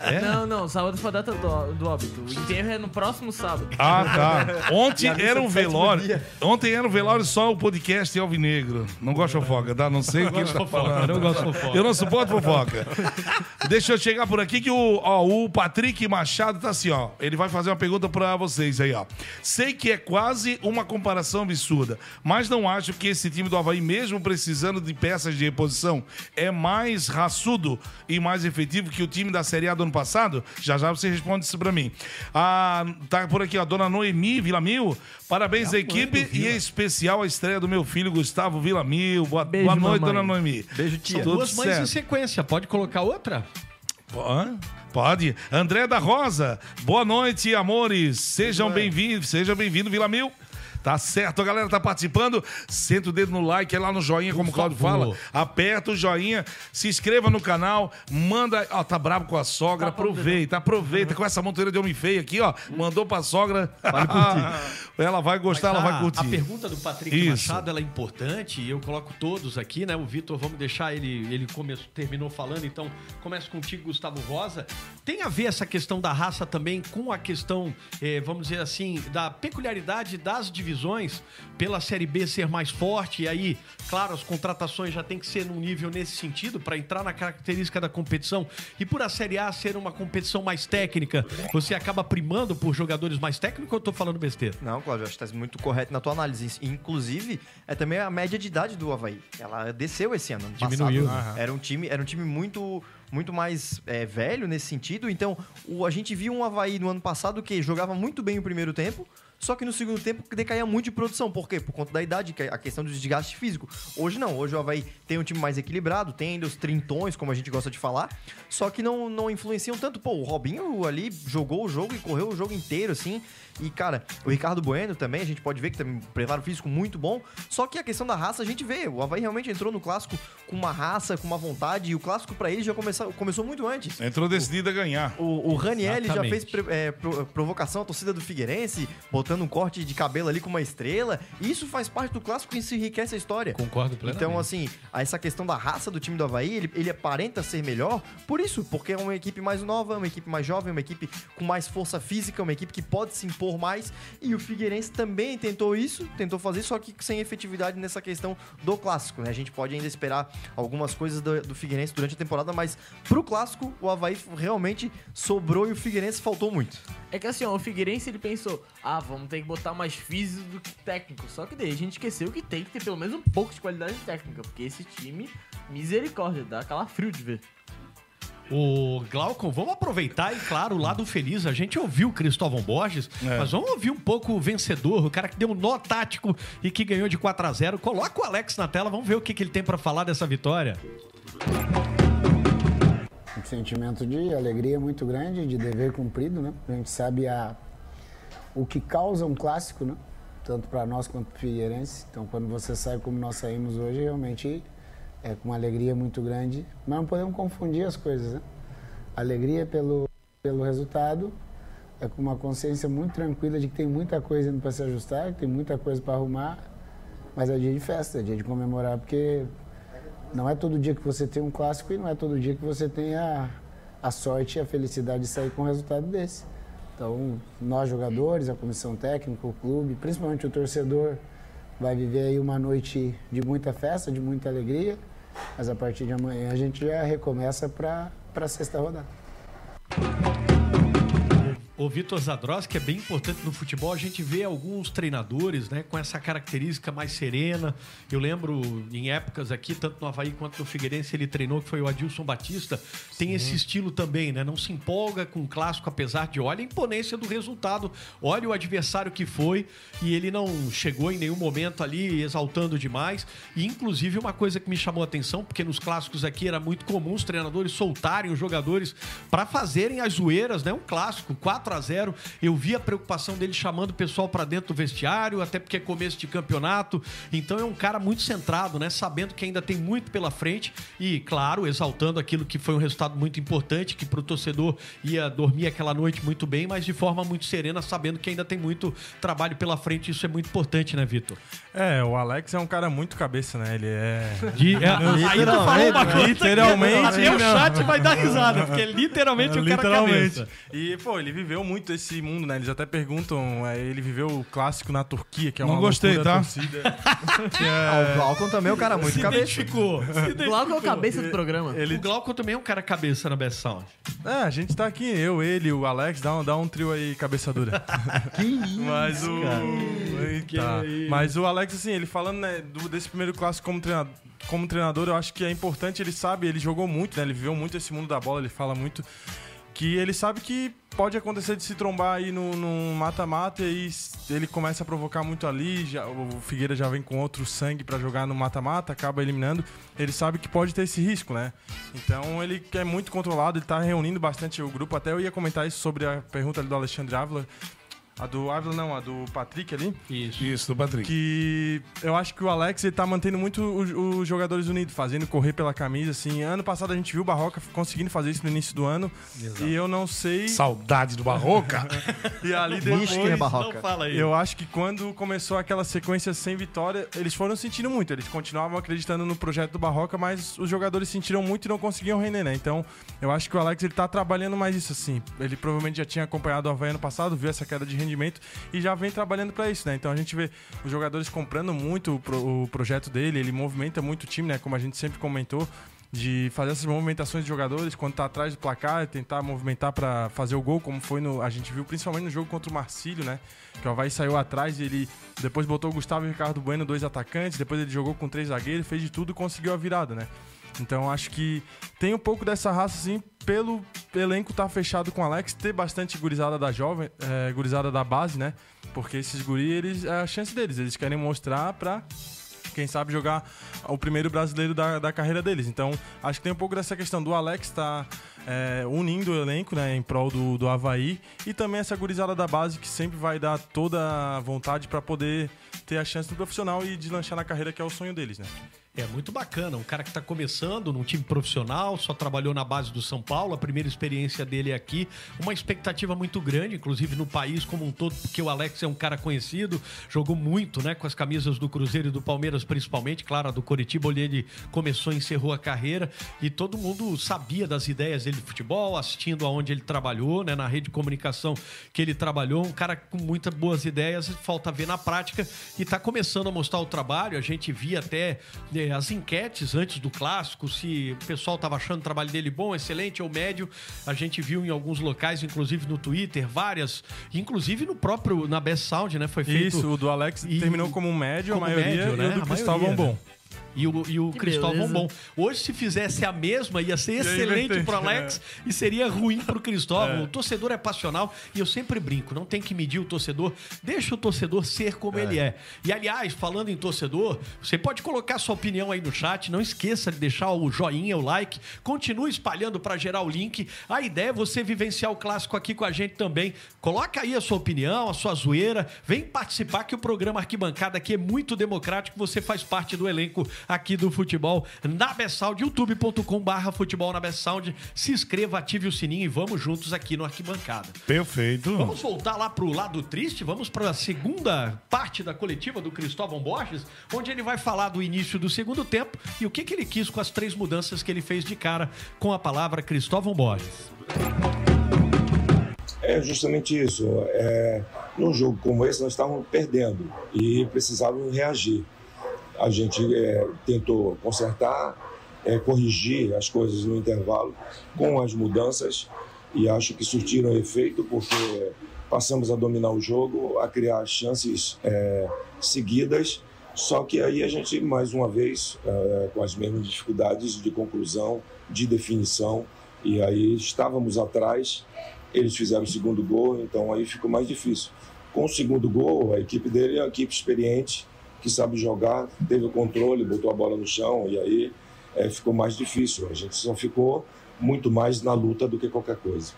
Speaker 7: É?
Speaker 5: Não, não, sábado foi a data do, do óbito. O enterro é no próximo sábado.
Speaker 7: Ah, tá. Ontem
Speaker 6: E
Speaker 7: era um velório. Ontem era um velório só o podcast Alvinegro. Não gosto de fofoca, tá? Não sei o que ele tá falando.
Speaker 3: eu não gosto de fofoca.
Speaker 7: Eu não suporto fofoca. Deixa eu chegar por aqui que o, ó, o Patrick Machado tá assim, ó. Ele vai fazer uma pergunta pra vocês aí, ó. Sei que é quase uma comparação absurda, mas não acho que esse time do Havaí, mesmo precisando de peças de reposição, é mais raçudo e mais efetivo que o time da Série A do ano passado? Já já você responde isso pra mim. Ah, tá por aqui, ó, dona Noemi Vilamil. Parabéns à equipe e em especial a estreia do meu filho Gustavo Vilamil. Boa,
Speaker 5: Beijo,
Speaker 7: boa noite,
Speaker 5: mamãe.
Speaker 7: dona Noemi.
Speaker 6: Beijo, tia.
Speaker 7: Tudo
Speaker 3: Duas mães em
Speaker 7: certo.
Speaker 3: sequência. Pode colocar outra?
Speaker 7: Hã? Pode. André da Rosa, boa noite, amores. Sejam bem-vindos, seja bem-vindo, Vila Mil. Tá certo, a galera tá participando. Senta o dedo no like, é lá no joinha, como o Claudio fala. Aperta o joinha, se inscreva no canal, manda. Ó, tá bravo com a sogra, aproveita, aproveita. Com essa monteira de homem feio aqui, ó. Mandou pra sogra. ela vai gostar, ela vai curtir.
Speaker 3: a pergunta do Patrick
Speaker 7: Isso.
Speaker 3: Machado ela é importante e eu coloco todos aqui, né? O Vitor, vamos deixar ele, ele começou, terminou falando, então começo contigo, Gustavo Rosa. Tem a ver essa questão da raça também com a questão, eh, vamos dizer assim, da peculiaridade das divisões pela Série B ser mais forte e aí, claro, as contratações já tem que ser num nível nesse sentido para entrar na característica da competição e por a Série A ser uma competição mais técnica, você acaba primando por jogadores mais técnicos ou eu tô falando besteira?
Speaker 6: Não, Cláudio, acho que tá muito correto na tua análise. Inclusive, é também a média de idade do Havaí. Ela desceu esse ano. ano
Speaker 3: Diminuiu,
Speaker 6: passado. Era um time, era um time muito, muito mais é, velho nesse sentido. Então, o, a gente viu um Havaí no ano passado que jogava muito bem o primeiro tempo, só que no segundo tempo decaía muito de produção. Por quê? Por conta da idade, que é a questão do desgaste físico. Hoje não, hoje o Havaí tem um time mais equilibrado, tem ainda os trintões, como a gente gosta de falar, só que não, não influenciam tanto. Pô, o Robinho ali jogou o jogo e correu o jogo inteiro, assim. E, cara, o Ricardo Bueno também, a gente pode ver que tem um preparo físico muito bom. Só que a questão da raça a gente vê. O Havaí realmente entrou no clássico com uma raça, com uma vontade. E o clássico pra ele já começou, começou muito antes.
Speaker 7: Entrou decidido a ganhar.
Speaker 6: O, o Raniel já fez é, pro- provocação à torcida do Figueirense, botando um corte de cabelo ali com uma estrela. E isso faz parte do clássico e isso enriquece a história.
Speaker 3: Concordo plenamente.
Speaker 6: Então, assim, essa questão da raça do time do Havaí, ele, ele aparenta ser melhor por isso, porque é uma equipe mais nova, uma equipe mais jovem, uma equipe com mais força física, uma equipe que pode se impor mais. E o Figueirense também tentou isso, tentou fazer, só que sem efetividade nessa questão do clássico, né? A gente pode ainda esperar algumas coisas do, do Figueirense durante a temporada, mas pro clássico, o Havaí realmente sobrou e o Figueirense faltou muito.
Speaker 5: É que assim, ó, o Figueirense ele pensou, ah, vamos ter que botar mais físico do que técnico. Só que daí a gente esqueceu que tem que ter pelo menos um pouco de qualidade técnica, porque esse time, misericórdia, dá aquela frio de ver.
Speaker 3: O Glaucon, vamos aproveitar e, claro, o lado feliz. A gente ouviu o Cristóvão Borges,
Speaker 7: É.
Speaker 3: mas vamos ouvir um pouco o vencedor, o cara que deu um nó tático e que ganhou de 4 a 0 Coloca o Alex na tela, vamos ver o que, que ele tem pra falar dessa vitória.
Speaker 9: um sentimento de alegria muito grande, de dever cumprido, né? A gente sabe a, o que causa um clássico, né? Tanto para nós quanto para Figueirense. Então, quando você sai como nós saímos hoje, realmente é com uma alegria muito grande. Mas não podemos confundir as coisas, né? Alegria pelo, pelo resultado é com uma consciência muito tranquila de que tem muita coisa indo para se ajustar, que tem muita coisa para arrumar, mas é dia de festa, é dia de comemorar, porque não é todo dia que você tem um clássico e não é todo dia que você tem a, a sorte e a felicidade de sair com um resultado desse. Então, nós jogadores, a comissão técnica, o clube, principalmente o torcedor, vai viver aí uma noite de muita festa, de muita alegria, mas a partir de amanhã a gente já recomeça para a sexta rodada.
Speaker 3: O Vitor Zadros, que é bem importante no futebol, a gente vê alguns treinadores né, com essa característica mais serena. Eu lembro em épocas aqui, tanto no Havaí quanto no Figueirense, ele treinou, que foi o Adilson Batista. Tem esse estilo também, né? Não se empolga com o clássico, apesar de olha a imponência do resultado, olha o adversário que foi, e ele não chegou em nenhum momento ali exaltando demais. E inclusive uma coisa que me chamou a atenção, porque nos clássicos aqui era muito comum os treinadores soltarem os jogadores para fazerem as zoeiras, né? Um clássico, 4 a 0 Eu vi a preocupação dele chamando o pessoal para dentro do vestiário, até porque é começo de campeonato. Então é um cara muito centrado, né? Sabendo que ainda tem muito pela frente e, claro, exaltando aquilo que foi um resultado muito importante, que pro torcedor ia dormir aquela noite muito bem, mas de forma muito serena, sabendo que ainda tem muito trabalho pela frente. Isso é muito importante, né, Vitor?
Speaker 4: É, o Alex é um cara muito cabeça, né? Ele é.
Speaker 3: De, é, aí tu falou uma coisa
Speaker 4: Literalmente,
Speaker 3: que o chat vai dar risada, porque é literalmente o cara cabeça.
Speaker 4: E, pô, ele viveu muito esse mundo, né? Eles até perguntam, é, ele viveu o clássico na Turquia, que é uma
Speaker 7: Não gostei,
Speaker 4: loucura
Speaker 7: tá?
Speaker 4: torcida. Que
Speaker 6: Ah,
Speaker 4: é-
Speaker 6: o Glaucon também é um cara muito
Speaker 3: Se
Speaker 6: cabeça.
Speaker 3: identificou. Se identificou.
Speaker 5: Glauco é o cabeça do programa.
Speaker 3: O Glauco também é um cara cabeça na Best Sound.
Speaker 4: É, a gente tá aqui, eu, ele, o Alex, dá um, dá um trio aí, cabeça dura.
Speaker 6: Que isso,
Speaker 4: Mas o.
Speaker 6: cara.
Speaker 4: Eita. Mas o Alex, assim, ele falando né, do- desse primeiro clássico como treinador, como treinador, eu acho que é importante, ele sabe, ele jogou muito, né? Ele viveu muito esse mundo da bola, ele fala muito. Que ele sabe que pode acontecer de se trombar aí no mata-mata e ele começa a provocar muito ali. já- o Figueira já vem com outro sangue pra jogar no mata-mata, acaba eliminando. Ele sabe que pode ter esse risco, né? Então ele é muito controlado, ele tá reunindo bastante o grupo. Até eu ia comentar isso sobre a pergunta ali do Alexandre Ávila. A do Ávila, não, a do Patrick ali.
Speaker 3: Isso.
Speaker 7: Isso, do Patrick.
Speaker 4: Que eu acho que o Alex ele tá mantendo muito os, jogadores unidos, fazendo correr pela camisa, assim. Ano passado a gente viu o Barroca conseguindo fazer isso no início do ano. E eu não sei.
Speaker 7: Saudade do Barroca.
Speaker 4: E ali depois.
Speaker 6: Barroca?
Speaker 3: Não fala aí.
Speaker 4: Eu acho que quando começou aquela sequência sem vitória, eles foram sentindo muito. Eles continuavam acreditando no projeto do Barroca, mas os jogadores sentiram muito e não conseguiam render, né? Então, eu acho que o Alex ele tá trabalhando mais isso, assim. Ele provavelmente já tinha acompanhado o Havaí ano passado, viu essa queda de rendimento e já vem trabalhando pra isso, né? Então a gente vê os jogadores comprando muito o, pro- o projeto dele, ele movimenta muito o time, né? Como a gente sempre comentou. De fazer essas movimentações de jogadores quando tá atrás do placar, tentar movimentar pra fazer o gol, como foi no. A gente viu principalmente no jogo contra o Marcílio, né? Que o Havaí saiu atrás e ele depois botou o Gustavo e o Ricardo Bueno, dois atacantes, depois ele jogou com três zagueiros, fez de tudo e conseguiu a virada, né? Então acho que tem um pouco dessa raça, assim, pelo elenco estar fechado com o Alex, ter bastante gurizada da jovem, é, gurizada da base, né? Porque esses guri, eles, é a chance deles, eles querem mostrar pra quem sabe jogar o primeiro brasileiro da, da carreira deles. Então, acho que tem um pouco dessa questão do Alex estar unindo o elenco né, em prol do, do Havaí e também essa gurizada da base que sempre vai dar toda a vontade para poder ter a chance do profissional e deslanchar na carreira, que é o sonho deles, né?
Speaker 3: É muito bacana, um cara que está começando num time profissional, só trabalhou na base do São Paulo, a primeira experiência dele é aqui, uma expectativa muito grande, inclusive no país como um todo, porque o Alex é um cara conhecido, jogou muito, né, com as camisas do Cruzeiro e do Palmeiras principalmente, claro, a do Coritiba, onde ele começou e encerrou a carreira, e todo mundo sabia das ideias dele de futebol, assistindo aonde ele trabalhou, né, na rede de comunicação que ele trabalhou, um cara com muitas boas ideias, falta ver na prática, e está começando a mostrar o trabalho, a gente via até né, as enquetes antes do clássico, se o pessoal estava achando o trabalho dele bom, excelente ou médio. A gente viu em alguns locais, inclusive no Twitter, várias, inclusive no próprio, na Best Sound, né? Foi feito.
Speaker 4: Isso, o do Alex
Speaker 3: E-
Speaker 4: terminou como um médio,
Speaker 3: como
Speaker 4: a maioria,
Speaker 3: médio, né?
Speaker 4: e o do
Speaker 3: A
Speaker 4: Cristóvão
Speaker 3: maioria,
Speaker 4: bom.
Speaker 3: né? E o, e o
Speaker 5: Que
Speaker 3: Cristóvão
Speaker 5: beleza.
Speaker 3: bom. Hoje, se fizesse a mesma, ia ser excelente
Speaker 4: inverter,
Speaker 3: pro Alex e seria ruim pro Cristóvão.
Speaker 4: É.
Speaker 3: O torcedor é passional e eu sempre brinco, não tem que medir o torcedor, deixa o torcedor ser como ele é. E aliás, falando em torcedor, você pode colocar sua opinião aí no chat, não esqueça de deixar o joinha, o like, continue espalhando para gerar o link. A ideia é você vivenciar o clássico aqui com a gente também. Coloca aí a sua opinião, a sua zoeira, vem participar que o programa Arquibancada aqui é muito democrático, você faz parte do elenco aqui do futebol na Bessound, youtube.com barra futebol na Bessound. Se inscreva, ative o sininho e vamos juntos aqui no Arquibancada.
Speaker 7: Perfeito.
Speaker 3: Vamos voltar lá pro lado triste, vamos para a segunda parte da coletiva do Cristóvão Borges, onde ele vai falar do início do segundo tempo e o que, que ele quis com as três mudanças que ele fez de cara com a palavra Cristóvão Borges.
Speaker 8: É justamente isso. É, num jogo como esse, nós estávamos perdendo e precisávamos reagir. A gente é, tentou consertar, é, corrigir as coisas no intervalo com as mudanças e acho que surtiram efeito porque passamos a dominar o jogo, a criar chances é, seguidas, só que aí a gente, mais uma vez, é, com as mesmas dificuldades de conclusão, de definição, e aí estávamos atrás, eles fizeram o segundo gol, então aí ficou mais difícil. Com o segundo gol, a equipe dele é uma equipe experiente, que sabe jogar, teve o controle, botou a bola no chão, e aí é, ficou mais difícil. A gente só ficou muito mais na luta do que qualquer coisa.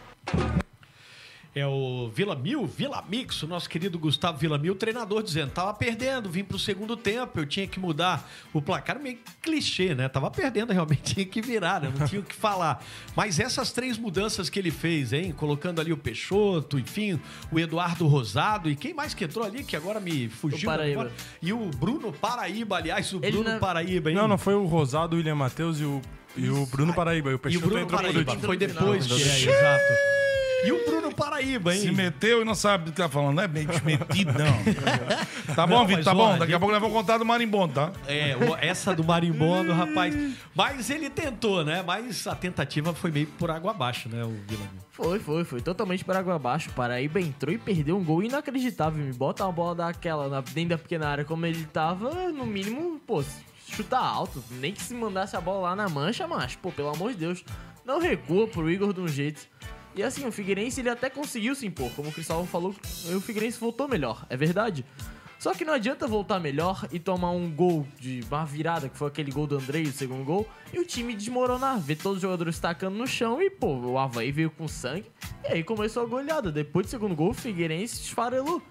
Speaker 3: É o Vila Mil, Vila Mix, o nosso querido Gustavo Vila Mil, treinador, dizendo: tava perdendo, vim pro segundo tempo, eu tinha que mudar o placar. Meio clichê, né? Tava perdendo, realmente tinha que virar, né? Não tinha o que falar. Mas essas três mudanças que ele fez, hein? Colocando ali o Peixoto, enfim, o Eduardo Rosado e quem mais que entrou ali, que agora me fugiu.
Speaker 5: O Paraíba.
Speaker 3: agora? E o Bruno Paraíba, aliás, o
Speaker 5: Ele
Speaker 3: Bruno
Speaker 5: na-
Speaker 3: Paraíba, hein?
Speaker 4: Não, não foi o Rosado, o William Matheus e o, e o Bruno Paraíba. E o
Speaker 3: E o
Speaker 4: Peixoto
Speaker 3: Bruno
Speaker 4: entrou por
Speaker 3: Paraíba,
Speaker 4: último.
Speaker 3: foi depois que é, exato. E o Bruno Paraíba, hein?
Speaker 7: Se meteu e não sabe do que tá falando. Não é bem metido, não. tá bom, Vitor, tá bom. Daqui a pouco nós vamos contar do marimbondo, tá?
Speaker 3: É, essa do marimbondo, rapaz. Mas ele tentou, né? Mas a tentativa foi meio por água abaixo, né, o Vila Mil?
Speaker 5: Foi, foi, foi totalmente para água abaixo. Paraíba entrou e perdeu um gol inacreditável. Me bota uma bola daquela na, dentro da pequena área como ele tava, no mínimo, pô, chutar alto. Nem que se mandasse a bola lá na mancha, mas, pô, pelo amor de Deus, não recua pro Igor de um jeito. E assim, o Figueirense ele até conseguiu se impor. Como o Cristóvão falou, o Figueirense voltou melhor, é verdade. Só que não adianta voltar melhor e tomar um gol de uma virada, que foi aquele gol do Andrei, o segundo gol, e o time desmoronar, ver todos os jogadores tacando no chão e, pô, o Havaí veio com sangue. E aí começou a goleada. Depois do segundo gol, o Figueirense esfarelou.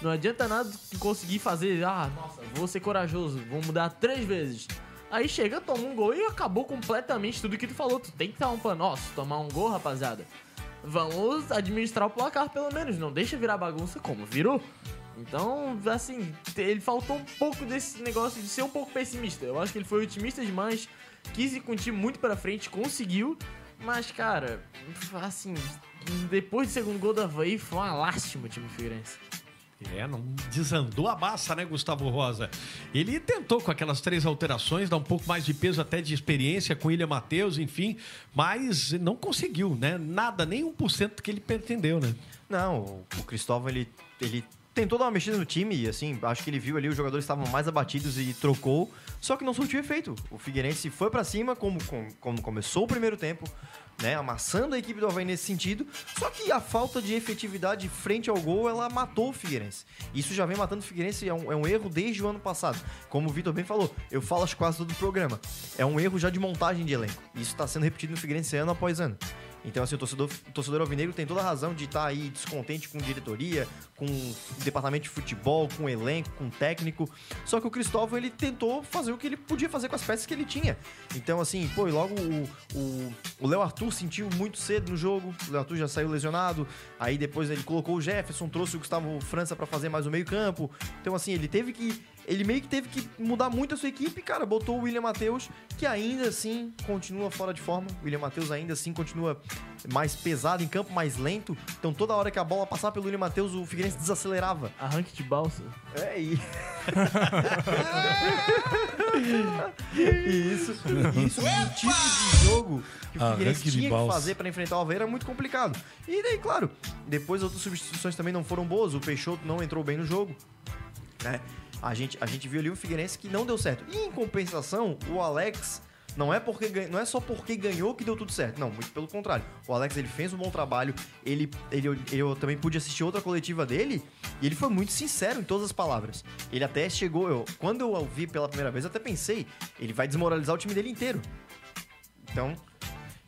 Speaker 5: Não adianta nada conseguir fazer, ah, nossa, vou ser corajoso, vou mudar três vezes. Aí chega, toma um gol e acabou completamente tudo que tu falou. Tu tem que estar um plano. Nossa, tomar um gol, rapaziada. Vamos administrar o placar, pelo menos. Não deixa virar bagunça como virou. Então, assim, ele faltou um pouco desse negócio de ser um pouco pessimista. Eu acho que ele foi otimista demais, quis ir com o time muito pra frente, conseguiu. Mas, cara, assim, depois do segundo gol da Havaí, foi uma lástima o time do Figueirense.
Speaker 3: É, não desandou a massa, né, Gustavo Rosa? Ele tentou com aquelas três alterações, dar um pouco mais de peso até de experiência com William Matheus, enfim, mas não conseguiu, né? Nada, nem 1% que ele pretendeu, né?
Speaker 6: Não, o- Cristóvão, ele, ele tentou dar uma mexida no time e, assim, acho que ele viu ali os jogadores estavam mais abatidos e trocou, só que não surtiu efeito. O Figueirense foi pra cima, como, como começou o primeiro tempo, né, amassando a equipe do Havaí nesse sentido, só que a falta de efetividade frente ao gol, ela matou o Figueirense. Isso já vem matando o Figueirense, é um, é um erro desde o ano passado. Como o Vitor bem falou, eu falo acho quase todo o programa, é um erro já de montagem de elenco. Isso está sendo repetido no Figueirense ano após ano. Então, assim, o torcedor, o torcedor alvinegro tem toda a razão de estar aí descontente com diretoria, com departamento de futebol, com elenco, com técnico. Só que o Cristóvão, ele tentou fazer o que ele podia fazer com as peças que ele tinha. Então, assim, pô, e logo o- Léo Arthur sentiu muito cedo no jogo. O Léo Arthur já saiu lesionado. Aí depois ele colocou o Jefferson, trouxe o Gustavo França pra fazer mais o meio-campo. Então, assim, ele teve que. Ele meio que teve que mudar muito a sua equipe, cara. Botou o William Matheus, que ainda assim continua fora de forma. O William Matheus ainda assim continua mais pesado em campo, mais lento. Então toda hora que a bola passava pelo William Matheus, o Figueirense desacelerava.
Speaker 5: Arranque de balsa.
Speaker 6: É, e... e isso, isso um tipo de jogo que o Figueirense tinha que
Speaker 7: balsa.
Speaker 6: fazer pra enfrentar o era muito complicado. E daí, claro, depois outras substituições também não foram boas. O Peixoto não entrou bem no jogo, né? A gente, a gente viu ali um Figueirense que não deu certo. E em compensação, o Alex não é porque não é só porque ganhou que deu tudo certo. Não, muito pelo contrário. O Alex ele fez um bom trabalho. Ele, ele eu também pude assistir outra coletiva dele e ele foi muito sincero em todas as palavras. Ele até chegou, eu, quando eu ouvi pela primeira vez, até pensei, ele vai desmoralizar o time dele inteiro. Então,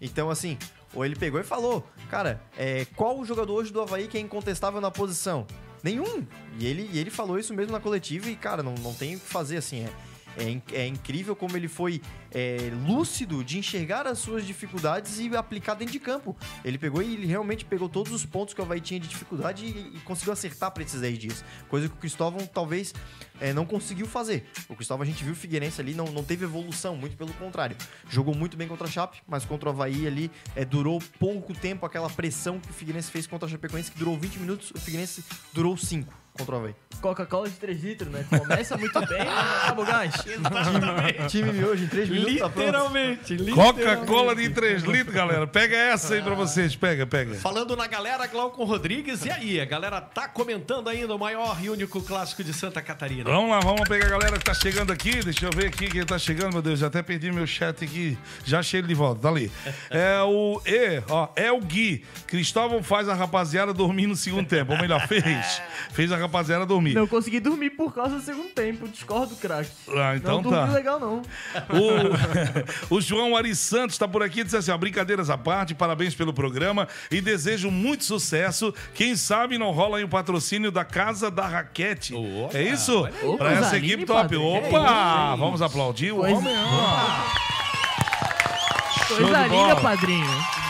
Speaker 6: então assim, ou ele pegou e falou, cara, é, qual o jogador hoje do Havaí que é incontestável na posição? Nenhum. E ele, e ele falou isso mesmo na coletiva e, cara, não, não tem o que fazer, assim, é... É, é incrível como ele foi é, lúcido de enxergar as suas dificuldades e aplicar dentro de campo. Ele pegou e ele realmente pegou todos os pontos que o Havaí tinha de dificuldade e, e conseguiu acertar para esses 10 dias. Coisa que o Cristóvão talvez é, não conseguiu fazer. O Cristóvão a gente viu o Figueirense ali, não, não teve evolução, muito pelo contrário. Jogou muito bem contra a Chape, mas contra o Havaí ali é, durou pouco tempo aquela pressão que o Figueirense fez contra a Chapecoense, que durou 20 minutos, o Figueirense durou 5. Contra o Havaí.
Speaker 5: Coca-Cola de 3 litros, né? Começa muito bem, mas acaba o gás.
Speaker 6: Time miojo em 3 minutos tá.
Speaker 3: Literalmente, literalmente.
Speaker 7: Coca-Cola de 3 litros, galera. Pega essa aí pra vocês. Pega, pega.
Speaker 3: Falando na galera, Glaucon Rodrigues, e aí? A galera tá comentando ainda o maior e único clássico de Santa Catarina.
Speaker 7: Vamos lá, vamos pegar a galera que tá chegando aqui. Deixa eu ver aqui quem tá chegando, meu Deus. Já até perdi meu chat aqui. Já achei ele de volta, tá ali. É o E, ó, é o Gui. Cristóvão faz a rapaziada dormir no segundo tempo. Ou melhor, fez. Fez a rapaziada dormir.
Speaker 5: Não consegui dormir por causa do segundo tempo. Discordo, craque.
Speaker 7: Ah, então
Speaker 5: não
Speaker 7: tá.
Speaker 5: dormi legal, não.
Speaker 7: O, o João Ari Santos está por aqui e disse assim: ó, brincadeiras à parte, parabéns pelo programa e desejo muito sucesso. Quem sabe não rola aí o patrocínio da Casa da Raquete.
Speaker 3: Opa,
Speaker 7: é isso? Para essa equipe top.
Speaker 5: padrinho.
Speaker 7: Opa!
Speaker 5: É?
Speaker 7: Vamos aplaudir o homem.
Speaker 5: Coisa
Speaker 7: bola.
Speaker 5: linda, padrinho.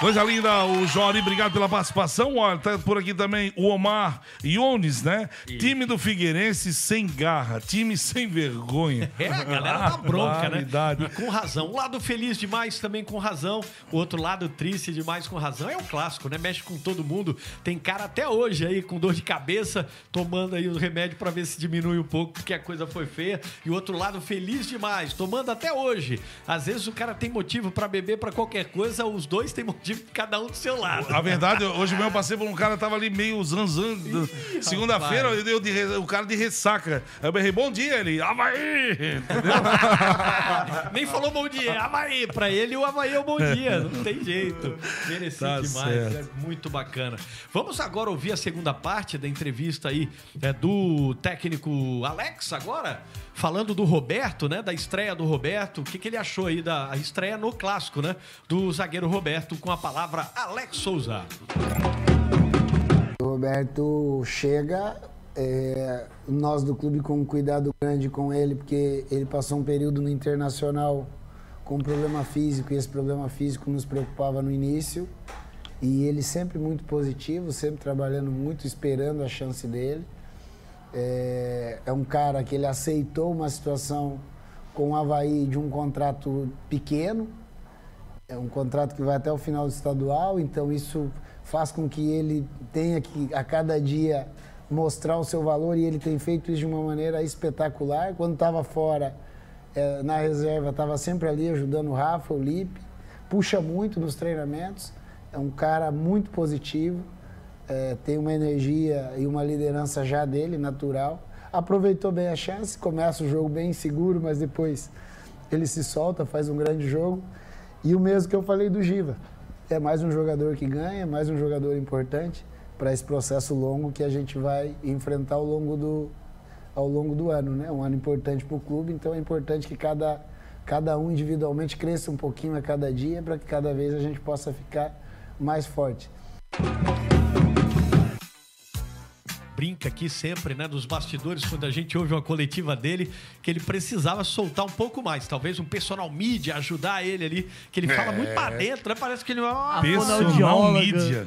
Speaker 7: Coisa linda, o Jori, obrigado pela participação. Olha, tá por aqui também o Omar Iones, né? Time do Figueirense sem garra, time sem vergonha.
Speaker 3: É, a galera tá bronca, né? E com razão. Um lado feliz demais também com razão. O outro lado triste demais com razão. É o clássico, né? Mexe com todo mundo. Tem cara até hoje aí com dor de cabeça, tomando aí o remédio pra ver se diminui um pouco, porque a coisa foi feia. E o outro lado feliz demais, tomando até hoje. Às vezes o cara tem motivo pra beber pra qualquer coisa, os dois têm motivo, cada um do seu lado.
Speaker 7: A verdade, hoje mesmo eu passei por um cara tava ali meio zanzando. Segunda-feira eu o de o cara de ressaca. Aí eu berrei, bom dia, ele, Havaí! Entendeu?
Speaker 3: Nem falou bom dia, Havaí. Pra ele, o Havaí é o bom dia. Não tem jeito. Merecido
Speaker 7: Tá
Speaker 3: demais.
Speaker 7: certo.
Speaker 3: É muito bacana. Vamos agora ouvir a segunda parte da entrevista aí é, do técnico Alex agora. Falando do Roberto, né? Da estreia do Roberto. O que, que ele achou aí da estreia no clássico, né? Do zagueiro Roberto com a palavra Alex Souza.
Speaker 9: O Roberto chega, é, nós do clube com um cuidado grande com ele, porque ele passou um período no Internacional com um problema físico, e esse problema físico nos preocupava no início. E ele sempre muito positivo, sempre trabalhando muito, esperando a chance dele. É, é um cara que ele aceitou uma situação com o Havaí de um contrato pequeno, é um contrato que vai até o final do estadual, então isso faz com que ele tenha que a cada dia mostrar o seu valor e ele tem feito isso de uma maneira espetacular. Quando estava fora, eh, na reserva, estava sempre ali ajudando o Rafa, o Lipe, puxa muito nos treinamentos, é um cara muito positivo, eh, tem uma energia e uma liderança já dele, natural. Aproveitou bem a chance, começa o jogo bem seguro, mas depois ele se solta, faz um grande jogo. E o mesmo que eu falei do Giva. É mais um jogador que ganha, mais um jogador importante para esse processo longo que a gente vai enfrentar ao longo do, ao longo do ano. Né? Um ano importante para o clube, então é importante que cada, cada um individualmente cresça um pouquinho a cada dia para que cada vez a gente possa ficar mais forte.
Speaker 3: Brinca aqui sempre, né, dos bastidores, quando a gente ouve uma coletiva dele, que ele precisava soltar um pouco mais. Talvez um personal media ajudar ele ali, que ele fala muito pra dentro, né? Parece que ele é uma
Speaker 7: Personal.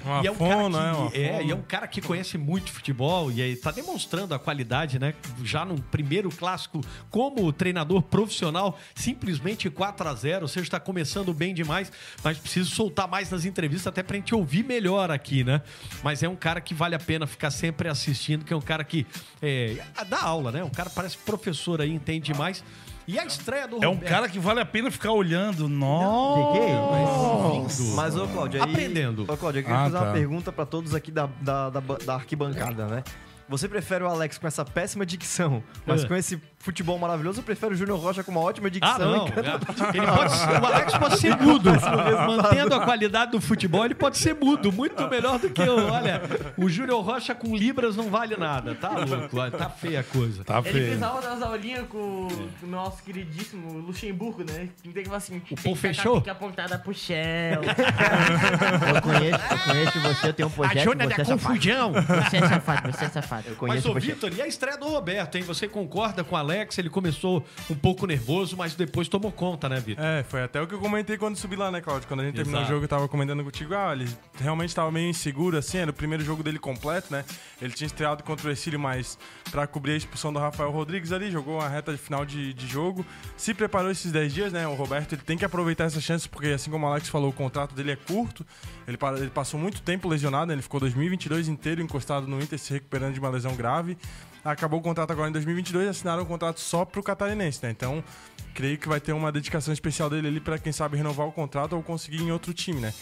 Speaker 4: Uma
Speaker 3: e é um
Speaker 4: fono,
Speaker 3: cara
Speaker 4: né?
Speaker 3: que,
Speaker 4: Uma
Speaker 3: é,
Speaker 4: fono.
Speaker 3: e é um cara que conhece muito futebol e aí tá demonstrando a qualidade, né? Já no primeiro clássico como treinador profissional, simplesmente 4 a 0 ou seja, está começando bem demais, mas preciso soltar mais nas entrevistas até pra gente ouvir melhor aqui, né? Mas é um cara que vale a pena ficar sempre assistindo, que é um cara que é, dá aula, né? Um cara parece professor aí, entende demais. E a estreia do
Speaker 7: É um
Speaker 3: Roberto-
Speaker 7: cara que vale a pena ficar olhando. Nossa!
Speaker 6: Mas, ô Cláudio, aí...
Speaker 3: Aprendendo.
Speaker 6: Ô Cláudio, eu queria
Speaker 7: Ah,
Speaker 6: fazer
Speaker 7: tá.
Speaker 6: uma pergunta pra todos aqui da, da, da, ba- da arquibancada, né? Você prefere o Alex com essa péssima dicção, mas
Speaker 3: É.
Speaker 6: com esse futebol maravilhoso, ou prefere o Júnior Rocha com uma ótima
Speaker 3: Ah,
Speaker 6: dicção?
Speaker 3: não.
Speaker 6: e canta-
Speaker 3: é. Ele pode ser- o Alex pode ser mudo. Mantendo a qualidade do futebol, ele pode ser mudo. Muito melhor do que o. Olha, o Júnior Rocha com Libras não vale nada. Tá louco. olha, Tá feia a coisa.
Speaker 7: Tá
Speaker 5: Ele
Speaker 7: feio.
Speaker 5: precisava das aulinhas com o nosso queridíssimo Luxemburgo, né? Que tem que falar assim. O
Speaker 3: Paul fechou?
Speaker 5: Fica apontada pro Shell.
Speaker 10: Eu conheço, eu conheço você, eu tenho um
Speaker 3: A
Speaker 10: projeto,
Speaker 3: Júnior
Speaker 10: você
Speaker 3: da
Speaker 10: é safado.
Speaker 3: confusão.
Speaker 10: Você é safado, você é safado. Eu
Speaker 3: Mas,
Speaker 10: conheço
Speaker 3: ô
Speaker 10: você.
Speaker 3: Vitor, e a estreia do Roberto, hein? Você concorda com o Alex? Ele começou um pouco nervoso, mas depois tomou conta, né, Vitor?
Speaker 4: É, foi até o que eu comentei quando subi lá, né, Claudio? Quando a gente terminou o
Speaker 3: Exato.
Speaker 4: jogo, eu tava comentando contigo, ah, ele realmente tava meio inseguro, assim, era o primeiro jogo dele completo, né? Ele tinha estreado contra o Exílio, mas pra cobrir a expulsão do Rafael Rodrigues ali, jogou uma reta de final de, de jogo, se preparou esses 10 dias, né? O Roberto, ele tem que aproveitar essa chance, porque assim como o Alex falou, o contrato dele é curto, ele, ele passou muito tempo lesionado, né? ele ficou 2022 inteiro encostado no Inter, se recuperando de uma lesão grave. Acabou o contrato agora em 2022 e assinaram um contrato só pro catarinense, né? Então, creio que vai ter uma dedicação especial dele ali para quem sabe renovar o contrato ou conseguir em outro time, né?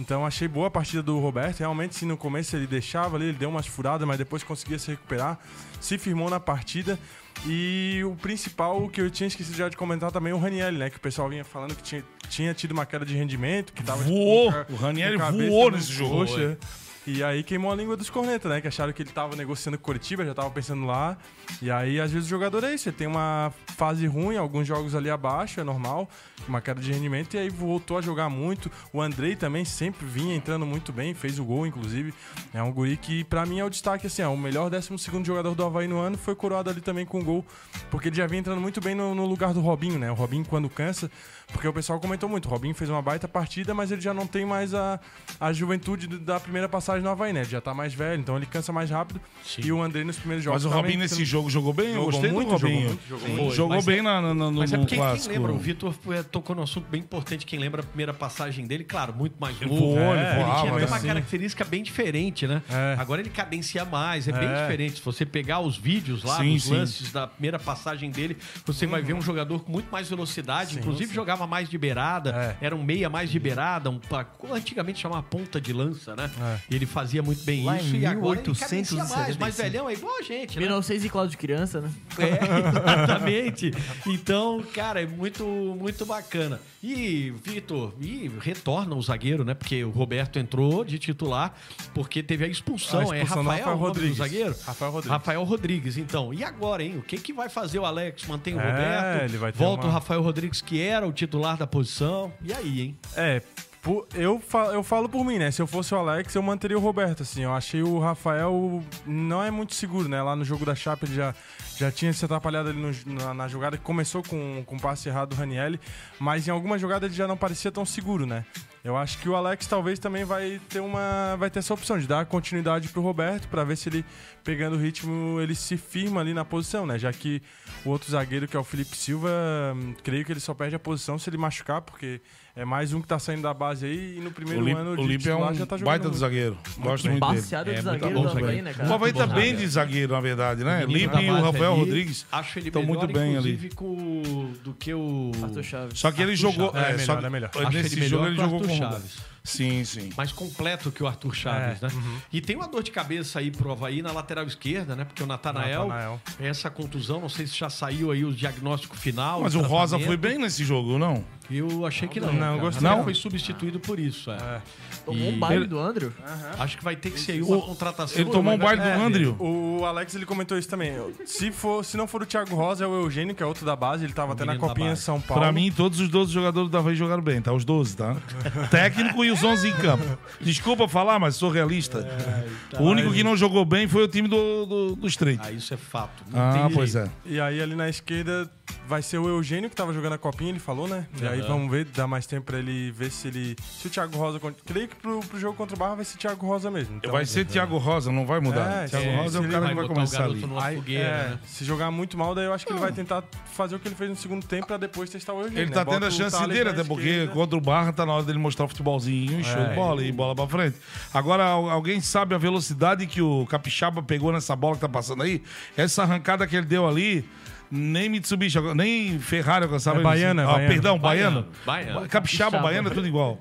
Speaker 4: Então, achei boa a partida do Roberto. Realmente, se no começo ele deixava ali, ele deu umas furadas, mas depois conseguia se recuperar, se firmou na partida. E o principal, que eu tinha esquecido já de comentar também, o Raniel, né? Que o pessoal vinha falando que tinha, tinha tido uma queda de rendimento, que tava
Speaker 7: Voou!
Speaker 4: tipo,
Speaker 7: O
Speaker 4: cabeça
Speaker 7: voou
Speaker 4: no
Speaker 7: nesse jogo.
Speaker 4: coxa. E aí queimou a língua dos cornetas, né? Que acharam que ele tava negociando com o Curitiba, já tava pensando lá. E aí, às vezes, o jogador é isso. Ele tem uma fase ruim, alguns jogos ali abaixo, é normal. Uma queda de rendimento. E aí voltou a jogar muito. O Andrei também sempre vinha entrando muito bem, fez o gol, inclusive. É um guri que, pra mim, é o destaque, assim, ó, o melhor 12 jogador do Havaí no ano foi coroado ali também com gol. Porque ele já vinha entrando muito bem no, no lugar do Robinho, né? O Robinho, quando cansa, porque o pessoal comentou muito. O Robinho fez uma baita partida, mas ele já não tem mais a, a juventude da primeira passagem no Havaí, né? Ele já tá mais velho, então ele cansa mais rápido. E o Andrei nos primeiros jogos.
Speaker 7: Mas o Robinho nesse
Speaker 4: porque-
Speaker 7: jogo jogou bem? Eu
Speaker 4: Jogou
Speaker 7: gostei
Speaker 4: muito,
Speaker 7: do Robinho.
Speaker 4: jogou muito, jogou
Speaker 7: Sim.
Speaker 4: muito.
Speaker 7: Jogou
Speaker 3: Mas
Speaker 7: bem
Speaker 3: é-
Speaker 7: na, na, no,
Speaker 3: Mas é porque quem
Speaker 7: clássico.
Speaker 3: lembra, o Vitor tocou no assunto bem importante, quem lembra a primeira passagem dele, claro, muito mais novo.
Speaker 7: voou, ele
Speaker 3: ele
Speaker 7: voava,
Speaker 3: tinha até uma
Speaker 7: assim.
Speaker 3: característica bem diferente, né?
Speaker 4: É.
Speaker 3: Agora ele cadencia mais, é, bem
Speaker 4: É.
Speaker 3: diferente. Se você pegar os vídeos lá,
Speaker 7: Sim, sim.
Speaker 3: lances da primeira passagem dele, você vai ver um jogador com muito mais velocidade,
Speaker 4: Sim,
Speaker 3: inclusive
Speaker 4: sim.
Speaker 3: Jogava mais de beirada,
Speaker 4: É.
Speaker 3: era um meia mais de beirada, um, antigamente chamava ponta de lança, né?
Speaker 4: É.
Speaker 3: Ele fazia muito bem
Speaker 6: Lá
Speaker 3: isso
Speaker 6: em
Speaker 3: e agora ele cadencia mais,
Speaker 6: 1875.
Speaker 3: mais velhão é igual a gente, né?
Speaker 5: 1900 e Cláudio criança, né?
Speaker 3: É, exatamente. Então, cara, é muito, muito bacana. E, Vitor, e retorna o zagueiro, né? Porque o Roberto entrou de titular porque teve a expulsão.
Speaker 4: A expulsão
Speaker 3: é Rafael,
Speaker 4: Rafael Rodrigues.
Speaker 3: zagueiro?
Speaker 4: Rafael Rodrigues.
Speaker 3: Rafael Rodrigues, então. E agora, hein? O que, que vai fazer o Alex? Mantém o
Speaker 4: É,
Speaker 3: Roberto?
Speaker 4: ele vai ter
Speaker 3: Volta
Speaker 4: uma-
Speaker 3: o Rafael Rodrigues, que era o titular da posição. E aí, hein?
Speaker 4: É, eu, fa- eu falo por mim, né? Se eu fosse o Alex, eu manteria o Roberto, assim. Eu achei o Rafael não é muito seguro, né? Lá no jogo da Chape ele já, já tinha se atrapalhado ali no- na, na jogada que começou com, com o passe errado do Ranielli, mas em alguma jogada ele já não parecia tão seguro, né? Eu acho que o Alex talvez também vai ter uma vai ter essa opção de dar continuidade pro Roberto para ver se ele pegando o ritmo ele se firma ali na posição, né? Já que o outro zagueiro que é o Felipe Silva, hum, creio que ele só perde a posição se ele machucar, porque é mais um que tá saindo da base aí e no
Speaker 7: O
Speaker 4: primeiro
Speaker 7: Lipe,
Speaker 4: ano
Speaker 7: o Lipe é um
Speaker 4: já tá jogando
Speaker 7: baita do zagueiro. Gosto muito dele.
Speaker 5: Passeado de
Speaker 3: É,
Speaker 5: zagueiro
Speaker 3: bom zagueiro.
Speaker 5: né,
Speaker 7: O
Speaker 5: cara?
Speaker 7: Havaí tá bem de zagueiro, na verdade, né? Lipe e o Rafael
Speaker 3: ali,
Speaker 7: Rodrigues estão
Speaker 3: melhor,
Speaker 7: muito bem ali.
Speaker 3: do que o...
Speaker 5: Arthur Chaves.
Speaker 7: Só que ele
Speaker 3: Arthur
Speaker 7: jogou.
Speaker 3: Chaves.
Speaker 4: É,
Speaker 7: é,
Speaker 4: melhor,
Speaker 7: só que
Speaker 4: é melhor.
Speaker 3: Acho
Speaker 7: Nesse jogo
Speaker 3: melhor
Speaker 7: ele
Speaker 3: o
Speaker 7: jogou com
Speaker 3: Chaves.
Speaker 7: Sim, sim.
Speaker 3: mais completo que o Arthur Chaves,
Speaker 4: É,
Speaker 3: né? E tem uma dor de cabeça aí pro Havaí na lateral esquerda, né? Porque o Natanael,
Speaker 4: Natanael.
Speaker 3: essa contusão, não sei se já saiu aí o diagnóstico final.
Speaker 7: Mas o Rosa
Speaker 3: tratamento.
Speaker 7: foi bem nesse jogo, não?
Speaker 3: Eu achei que não.
Speaker 4: Não,
Speaker 3: cara.
Speaker 4: gostei.
Speaker 7: Não?
Speaker 3: foi substituído por isso, é.
Speaker 5: Tomou um
Speaker 3: E-
Speaker 5: baile do Andrew.
Speaker 3: Acho que vai ter que ser aí uma
Speaker 7: O-
Speaker 3: contratação.
Speaker 7: Ele tomou um baile do
Speaker 4: É,
Speaker 7: Andrew.
Speaker 4: O Alex ele comentou isso também. Se, for, se não for o Thiago Rosa, é o Eugênio, que é outro da base. Ele tava até na
Speaker 3: da
Speaker 4: Copinha. São Paulo.
Speaker 7: Pra mim, todos os 12 jogadores do Havaí jogaram bem, tá? Os 12, tá? Técnico e os 11 em campo. Desculpa falar, mas sou realista.
Speaker 3: É,
Speaker 7: o único que não jogou bem foi o time do, do, do Estreito.
Speaker 3: Ah, isso é fato. Não
Speaker 7: Ah,
Speaker 3: tem
Speaker 7: pois
Speaker 3: jeito.
Speaker 7: é.
Speaker 4: E aí ali na esquerda vai ser o Eugênio que tava jogando a copinha, ele falou, né? E aí vamos ver, dá mais tempo pra ele ver se ele. Se o Thiago Rosa. Creio que pro, pro jogo contra o Barra vai ser Thiago Rosa mesmo. Então,
Speaker 7: Vai ser Thiago Rosa, não vai mudar.
Speaker 4: É,
Speaker 7: Thiago
Speaker 4: sim,
Speaker 7: Rosa é o cara
Speaker 3: vai
Speaker 7: que vai começar ali.
Speaker 3: numa
Speaker 4: Aí,
Speaker 3: fogueira,
Speaker 4: é,
Speaker 3: né?
Speaker 4: Se jogar muito mal, daí eu acho que ele vai tentar fazer o que ele fez no segundo tempo pra depois testar o Eugênio.
Speaker 7: Ele
Speaker 4: né?
Speaker 7: tá
Speaker 4: Bota
Speaker 7: tendo a
Speaker 4: o
Speaker 7: chance dele, até porque
Speaker 4: esquerda.
Speaker 7: contra o Barra tá na hora dele mostrar o futebolzinho, show
Speaker 4: É.
Speaker 7: de bola e bola pra frente. Agora, al- alguém sabe a velocidade que o Capixaba pegou nessa bola que tá passando aí? Essa arrancada que ele deu ali, nem Mitsubishi, nem Ferrari alcançava.
Speaker 4: É baiana,
Speaker 7: Ah,
Speaker 4: baiana.
Speaker 7: Perdão, baiano.
Speaker 3: Baiano.
Speaker 7: Capixaba, é tudo igual.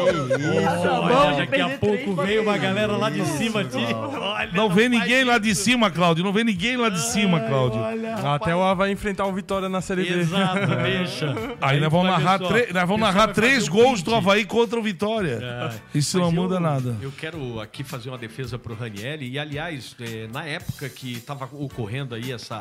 Speaker 3: Olha, daqui a pouco veio uma galera lá de cima, tio. Olha,
Speaker 7: Não vem
Speaker 3: faz
Speaker 7: ninguém lá
Speaker 3: isso.
Speaker 7: de cima, Cláudio. Não vem ninguém lá de cima, Cláudio.
Speaker 3: Olha,
Speaker 4: Até o Havaí enfrentar o Vitória na Série B.
Speaker 3: Exato, deixa.
Speaker 7: Aí nós vamos narrar, tre- nós vamos narrar três gols do. Havaí contra o Vitória.
Speaker 3: É.
Speaker 7: Isso
Speaker 3: Mas
Speaker 7: não
Speaker 3: eu-
Speaker 7: muda nada.
Speaker 3: Eu quero aqui fazer uma defesa pro Ranielli. E, aliás, é, na época que estava ocorrendo aí essa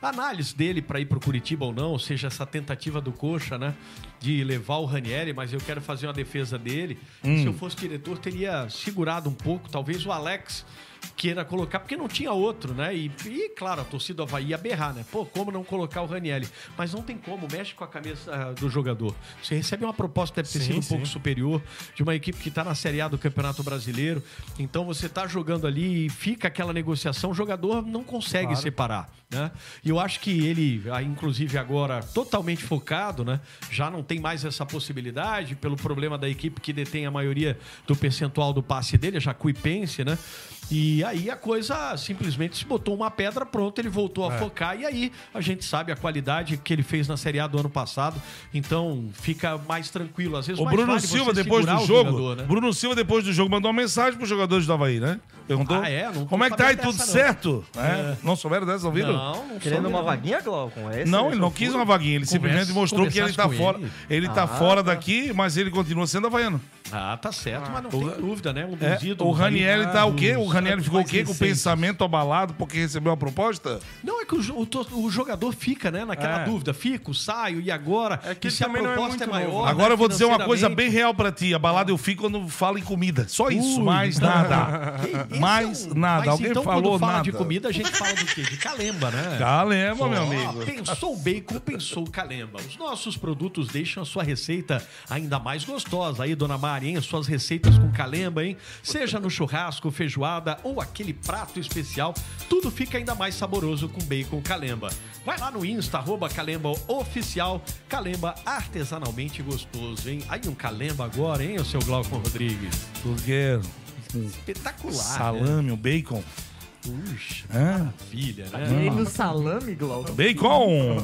Speaker 3: análise dele para ir pro Curitiba ou não, ou seja, essa tentativa do Coxa, né, de levar o Ranielli, mas eu quero fazer uma defesa dele.
Speaker 7: Hum.
Speaker 3: Se eu fosse diretor, teria segurado um pouco, talvez o Alex queira colocar, porque não tinha outro, né? E, e, claro, a torcida do Havaí ia berrar, né? Pô, como não colocar o Ranielli? Mas não tem como, mexe com a cabeça ah, do jogador. Você recebe uma proposta, deve ter
Speaker 4: Sim,
Speaker 3: sido um
Speaker 4: sim.
Speaker 3: pouco superior, de uma equipe que está na Série A do Campeonato Brasileiro. Então você está jogando ali e fica aquela negociação, o jogador não consegue
Speaker 4: Claro.
Speaker 3: separar, né? E eu acho que ele, ah, inclusive agora, totalmente focado, né? Já não tem mais essa possibilidade, pelo problema da equipe que detém a maioria do percentual do passe dele, a Jacuipense, né? E aí a coisa simplesmente se botou uma pedra, pronto, ele voltou a
Speaker 7: É.
Speaker 3: focar. E aí a gente sabe a qualidade que ele fez na Série A do ano passado. Então fica mais tranquilo. Às vezes
Speaker 7: O Bruno
Speaker 3: vale
Speaker 7: Silva, depois do jogo,
Speaker 3: jogador, né?
Speaker 7: Bruno Silva, depois do jogo, mandou uma mensagem pros jogadores do Havaí, né? Perguntou
Speaker 3: Ah, é? Não
Speaker 7: como é que tá aí, tudo
Speaker 3: dessa,
Speaker 7: certo?
Speaker 3: não.
Speaker 7: É. Não souberam dessa, ouviram?
Speaker 3: Não, não
Speaker 6: Querendo uma
Speaker 3: não.
Speaker 6: vaguinha, Glaucom? É esse
Speaker 7: Não, ele não quis uma vaguinha, ele simplesmente mostrou que ele tá fora.
Speaker 3: ele.
Speaker 7: Ele, tá
Speaker 6: Ah,
Speaker 7: fora
Speaker 6: tá.
Speaker 7: daqui, mas ele continua sendo havaiano.
Speaker 3: Ah, tá certo, mas não
Speaker 7: O-
Speaker 3: tem dúvida, né? Um
Speaker 7: É, o Raniel tá o
Speaker 3: dos
Speaker 7: quê? O Raniel ficou o quê? Com o pensamento abalado porque recebeu a proposta?
Speaker 3: Não, é que o, o o jogador fica, né, naquela
Speaker 4: É.
Speaker 3: dúvida. Fico, saio, e agora?
Speaker 4: É que
Speaker 3: e se a
Speaker 4: é
Speaker 3: proposta é,
Speaker 4: muito
Speaker 3: maior?
Speaker 4: novo.
Speaker 3: né,
Speaker 7: Agora eu vou dizer uma coisa bem real pra ti. Abalado eu fico quando falo em comida. Só isso,
Speaker 3: Ui,
Speaker 7: mais nada.
Speaker 3: Esse
Speaker 7: Mais
Speaker 3: é um-
Speaker 7: nada.
Speaker 3: Mas
Speaker 7: Alguém
Speaker 3: então,
Speaker 7: falou
Speaker 3: quando fala
Speaker 7: nada.
Speaker 3: de comida, a gente fala do quê? De calemba, né?
Speaker 7: Calema, meu
Speaker 3: Ó,
Speaker 7: amigo.
Speaker 3: Pensou o bacon, pensou o calemba. Os nossos produtos deixam a sua receita ainda mais gostosa. Aí, dona Mari, hein? As suas receitas com calemba, hein? Seja no churrasco, feijoada ou aquele prato especial, tudo fica ainda mais saboroso com bacon calemba. Vai lá no Insta, arroba calemba oficial, calemba artesanalmente gostoso, hein? Aí um calemba agora, hein, o seu Glauco Rodrigues?
Speaker 7: Porque
Speaker 3: Espetacular. né?
Speaker 7: salame, o bacon.
Speaker 3: Puxa,
Speaker 7: Hã?
Speaker 3: maravilha, né?
Speaker 6: E no salame, Glauco?
Speaker 7: Bacon!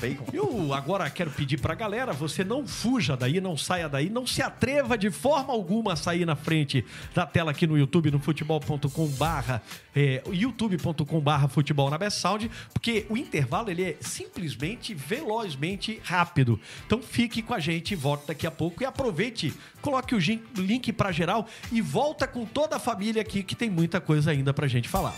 Speaker 6: Bacon.
Speaker 3: Eu agora quero pedir pra galera, você não fuja daí, não saia daí, não se atreva de forma alguma a sair na frente da tela aqui no YouTube, no futebol.com barra, é, youtube.com barra futebol na Best Sound, porque o intervalo ele é simplesmente, velozmente rápido. Então fique com a gente, volte daqui a pouco e aproveite, coloque o link pra geral e volta com toda a família aqui que tem muita coisa ainda pra gente falar.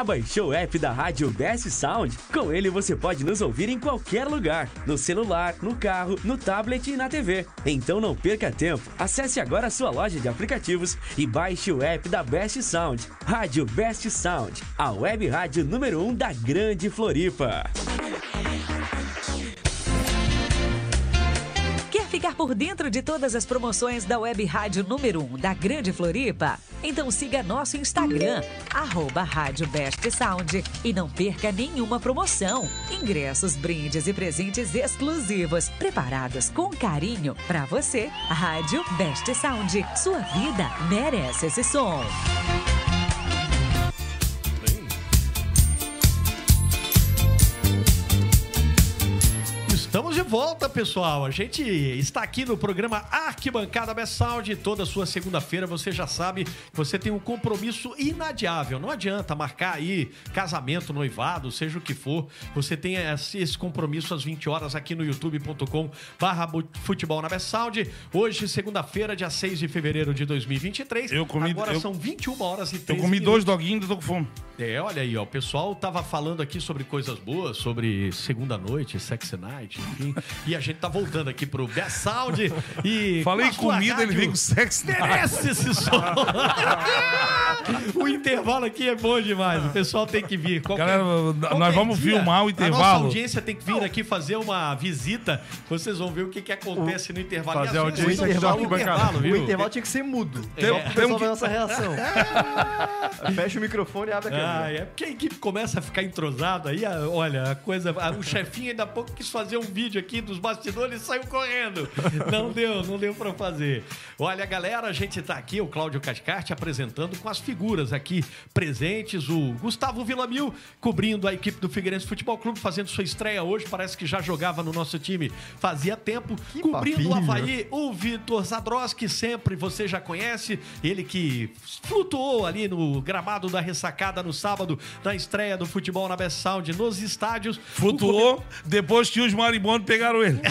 Speaker 1: Já baixou o app da Rádio Best Sound? Com ele você pode nos ouvir em qualquer lugar, no celular, no carro, no tablet e na TV. Então não perca tempo. Acesse agora a sua loja de aplicativos e baixe o app da Best Sound. Rádio Best Sound, a web rádio número 1 um da Grande Floripa.
Speaker 2: Ficar por dentro de todas as promoções da Web Rádio número 1 da Grande Floripa? Então siga nosso Instagram, arroba Rádio Best Sound e não perca nenhuma promoção. Ingressos, brindes e presentes exclusivos, preparados com carinho para você. Rádio Best Sound, sua vida merece esse som.
Speaker 3: Volta, pessoal. A gente está aqui no programa Arquibancada Best Sound. Toda sua segunda-feira você já sabe que você tem um compromisso inadiável. Não adianta marcar aí casamento, noivado, seja o que for. Você tem esse compromisso às 20 horas aqui no youtube.com barra futebol na Best Sound. Hoje, segunda-feira, dia 6 de fevereiro de 2023.
Speaker 7: Eu comi-
Speaker 3: Agora
Speaker 7: eu-
Speaker 3: são 21 horas e
Speaker 7: Eu
Speaker 3: 13
Speaker 7: comi
Speaker 3: minutos.
Speaker 7: dois doguinhos e tô com fome.
Speaker 3: É, olha aí, ó, o pessoal tava falando aqui sobre coisas boas, sobre segunda noite, sexy night, enfim. E a gente tá voltando aqui pro Best Sound e
Speaker 7: Falei comida, ele veio com sexo.
Speaker 3: Merece esse som. o intervalo aqui é bom demais. O pessoal tem que vir. Qualquer-
Speaker 7: Galera,
Speaker 3: qualquer
Speaker 7: nós vamos
Speaker 3: dia,
Speaker 7: filmar o
Speaker 3: A nossa
Speaker 7: intervalo.
Speaker 3: audiência tem que vir aqui fazer uma visita. Vocês vão ver o que, que acontece no intervalo.
Speaker 4: fazer a
Speaker 3: vezes
Speaker 4: audiência aqui
Speaker 3: o intervalo,
Speaker 6: O
Speaker 3: viu?
Speaker 6: intervalo tinha que ser mudo.
Speaker 3: Tem-
Speaker 6: É,
Speaker 3: tem
Speaker 6: o
Speaker 7: um
Speaker 6: vê a nossa reação. Fecha o microfone e abre a câmera.
Speaker 3: Ah, é porque a equipe começa a ficar entrosada aí, olha, a coisa. a- o chefinho ainda há pouco quis fazer um vídeo aqui dos bastidores e saiu correndo. Não deu, não deu pra fazer. Olha, galera, a gente tá aqui, o Cláudio Cascarte, apresentando com as figuras aqui presentes, o Gustavo Villamil, cobrindo a equipe do Figueirense Futebol Clube, fazendo sua estreia hoje, parece que já jogava no nosso time fazia tempo, cobrindo o
Speaker 6: papinho.
Speaker 3: Havaí, o Vitor Zadroski, sempre você já conhece, ele que flutuou ali no gramado da ressacada no sábado, na estreia do futebol na Best Sound nos estádios.
Speaker 7: Flutuou, depois que os maribondos pegaram ele.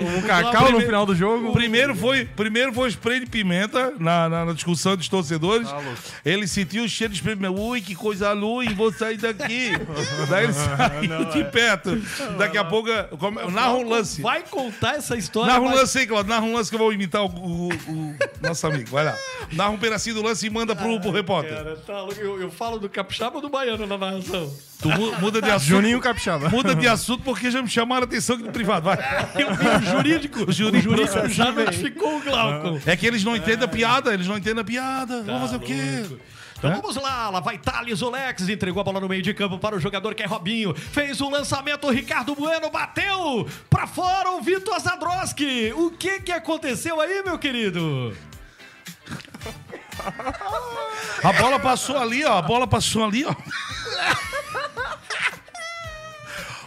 Speaker 4: Um cacau no final do jogo.
Speaker 7: Primeiro foi, primeiro foi spray de pimenta na, na, na discussão dos torcedores. ele sentiu o cheiro de spray de pimenta. Ui, que coisa ruim, vou sair daqui. Daí ele saiu de perto. Daqui a pouco, come- narra um lance.
Speaker 3: Vai contar essa história.
Speaker 7: Narra um
Speaker 3: mas-
Speaker 7: lance aí, Claudio. Narra um lance que eu vou imitar o, o- o nosso amigo. Vai lá. Narra um pedacinho do lance e manda pro, pro repórter.
Speaker 3: Cara, tá eu, eu falo do capixaba ou do baiano na narração?
Speaker 7: Tu mu- muda de assunto.
Speaker 4: Juninho Capixaba.
Speaker 7: Muda de assunto porque já me chamaram a atenção aqui no privado. Vai.
Speaker 3: Eu vi o jurídico.
Speaker 7: O jurídico.
Speaker 3: O jurídico já notificou o Glauco.
Speaker 7: É que eles não entendem a piada, eles não entendem a piada. Vamos fazer o quê?
Speaker 3: Então vamos lá, lá vai Thales Olex, entregou a bola no meio de campo para o jogador que é Robinho, fez o lançamento, o Ricardo Bueno bateu para fora o Vitor Zadroski. O que que aconteceu aí, meu querido?
Speaker 7: A bola passou ali, ó. A bola passou ali, ó.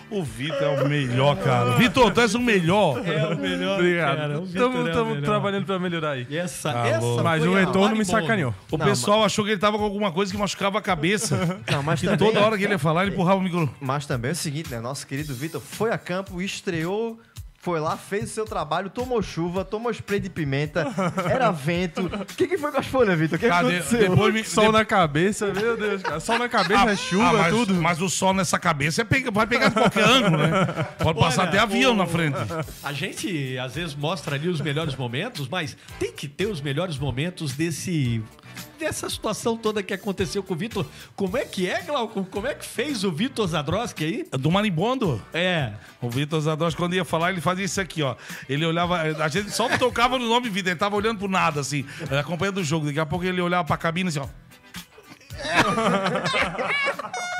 Speaker 7: O Vitor é o melhor, cara. Vitor, tu és o melhor.
Speaker 3: É o melhor,
Speaker 4: Obrigado. Estamos trabalhando pra melhorar aí.
Speaker 3: E essa,
Speaker 7: Tá
Speaker 3: essa.
Speaker 4: Mas o retorno me sacaneou.
Speaker 7: O
Speaker 6: Não,
Speaker 7: pessoal achou que ele tava com alguma coisa que machucava a cabeça.
Speaker 6: Não, mas também,
Speaker 7: toda hora que ele ia falar, ele empurrava o microfone.
Speaker 6: mas também é o seguinte, né? Nosso querido Vitor foi a campo, estreou, foi lá, fez o seu trabalho, tomou chuva, tomou spray de pimenta, era vento. O que, que foi com as folhas, Vitor? O que,
Speaker 7: Cadê?
Speaker 6: aconteceu?
Speaker 7: Depois me.
Speaker 4: Sol na cabeça, meu Deus, cara. Sol na cabeça,
Speaker 7: Ah,
Speaker 4: é chuva,
Speaker 7: ah, mas,
Speaker 4: tudo.
Speaker 7: Mas o sol nessa cabeça é pega- vai pegar de qualquer ângulo, né? Pode passar
Speaker 3: Olha,
Speaker 7: até avião
Speaker 3: o-
Speaker 7: na frente.
Speaker 3: A gente às vezes mostra ali os melhores momentos, mas tem que ter os melhores momentos desse dessa situação toda que aconteceu com o Vitor. Como é que é, Glauco? Como é que fez o Vitor Zadroski aí?
Speaker 7: Do marimbondo.
Speaker 3: É.
Speaker 7: O Vitor Zadroski, quando ia falar, ele fazia isso aqui, ó. Ele olhava, a gente só tocava no nome Vitor, ele tava olhando pro nada, assim, acompanhando o jogo. Daqui a pouco ele olhava pra cabine assim, ó.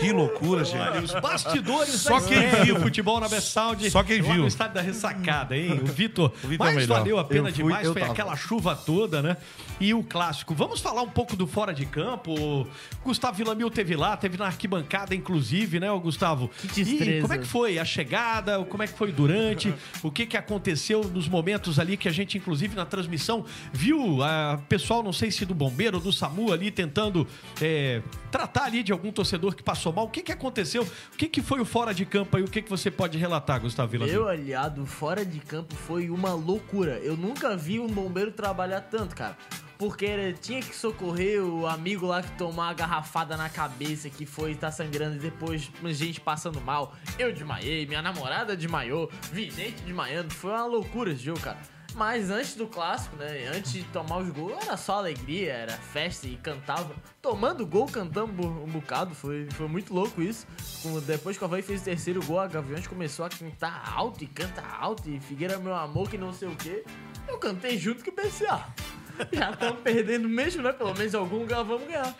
Speaker 7: Que loucura,
Speaker 3: Olha,
Speaker 7: gente.
Speaker 3: os bastidores
Speaker 7: Só
Speaker 3: da
Speaker 7: quem
Speaker 3: estreia
Speaker 7: viu.
Speaker 3: futebol na Best Sound.
Speaker 7: Só quem viu.
Speaker 3: no estádio da ressacada, hein? O Vitor.
Speaker 7: O Vitor é
Speaker 3: Mas
Speaker 7: melhor.
Speaker 3: valeu a pena
Speaker 6: Eu fui,
Speaker 3: demais,
Speaker 6: eu
Speaker 3: foi
Speaker 6: tava.
Speaker 3: aquela chuva toda, né? E o clássico. Vamos falar um pouco do fora de campo. O Gustavo Villamil teve lá, teve na arquibancada, inclusive, né, o Gustavo?
Speaker 5: Que
Speaker 3: E como é que foi a chegada? Como é que foi durante? O que que aconteceu nos momentos ali que a gente, inclusive, na transmissão, viu a pessoal, não sei se do bombeiro ou do SAMU ali, tentando é, tratar ali de algum torcedor que passou mal. O que que aconteceu? O que que foi o fora de campo aí? O que que você pode relatar, Gustavo Villamil?
Speaker 5: Meu aliado fora de campo foi uma loucura. Eu nunca vi um bombeiro trabalhar tanto, cara. Porque tinha que socorrer o amigo lá que tomou uma garrafada na cabeça, que foi tá sangrando e depois gente passando mal. Eu desmaiei, minha namorada desmaiou, vi gente desmaiando. Foi uma loucura esse jogo, cara. Mas antes do clássico, né? Antes de tomar os gols, era só alegria, era festa e cantava. Tomando gol, cantando um bocado. Foi, foi muito louco isso. Depois que o Havaí fez o terceiro gol, a Gaviões começou a cantar alto e canta alto. E Figueira, meu amor, que não sei o quê. Eu cantei junto com o PCA. Já estamos perdendo mesmo, né? Pelo menos algum lugar vamos ganhar.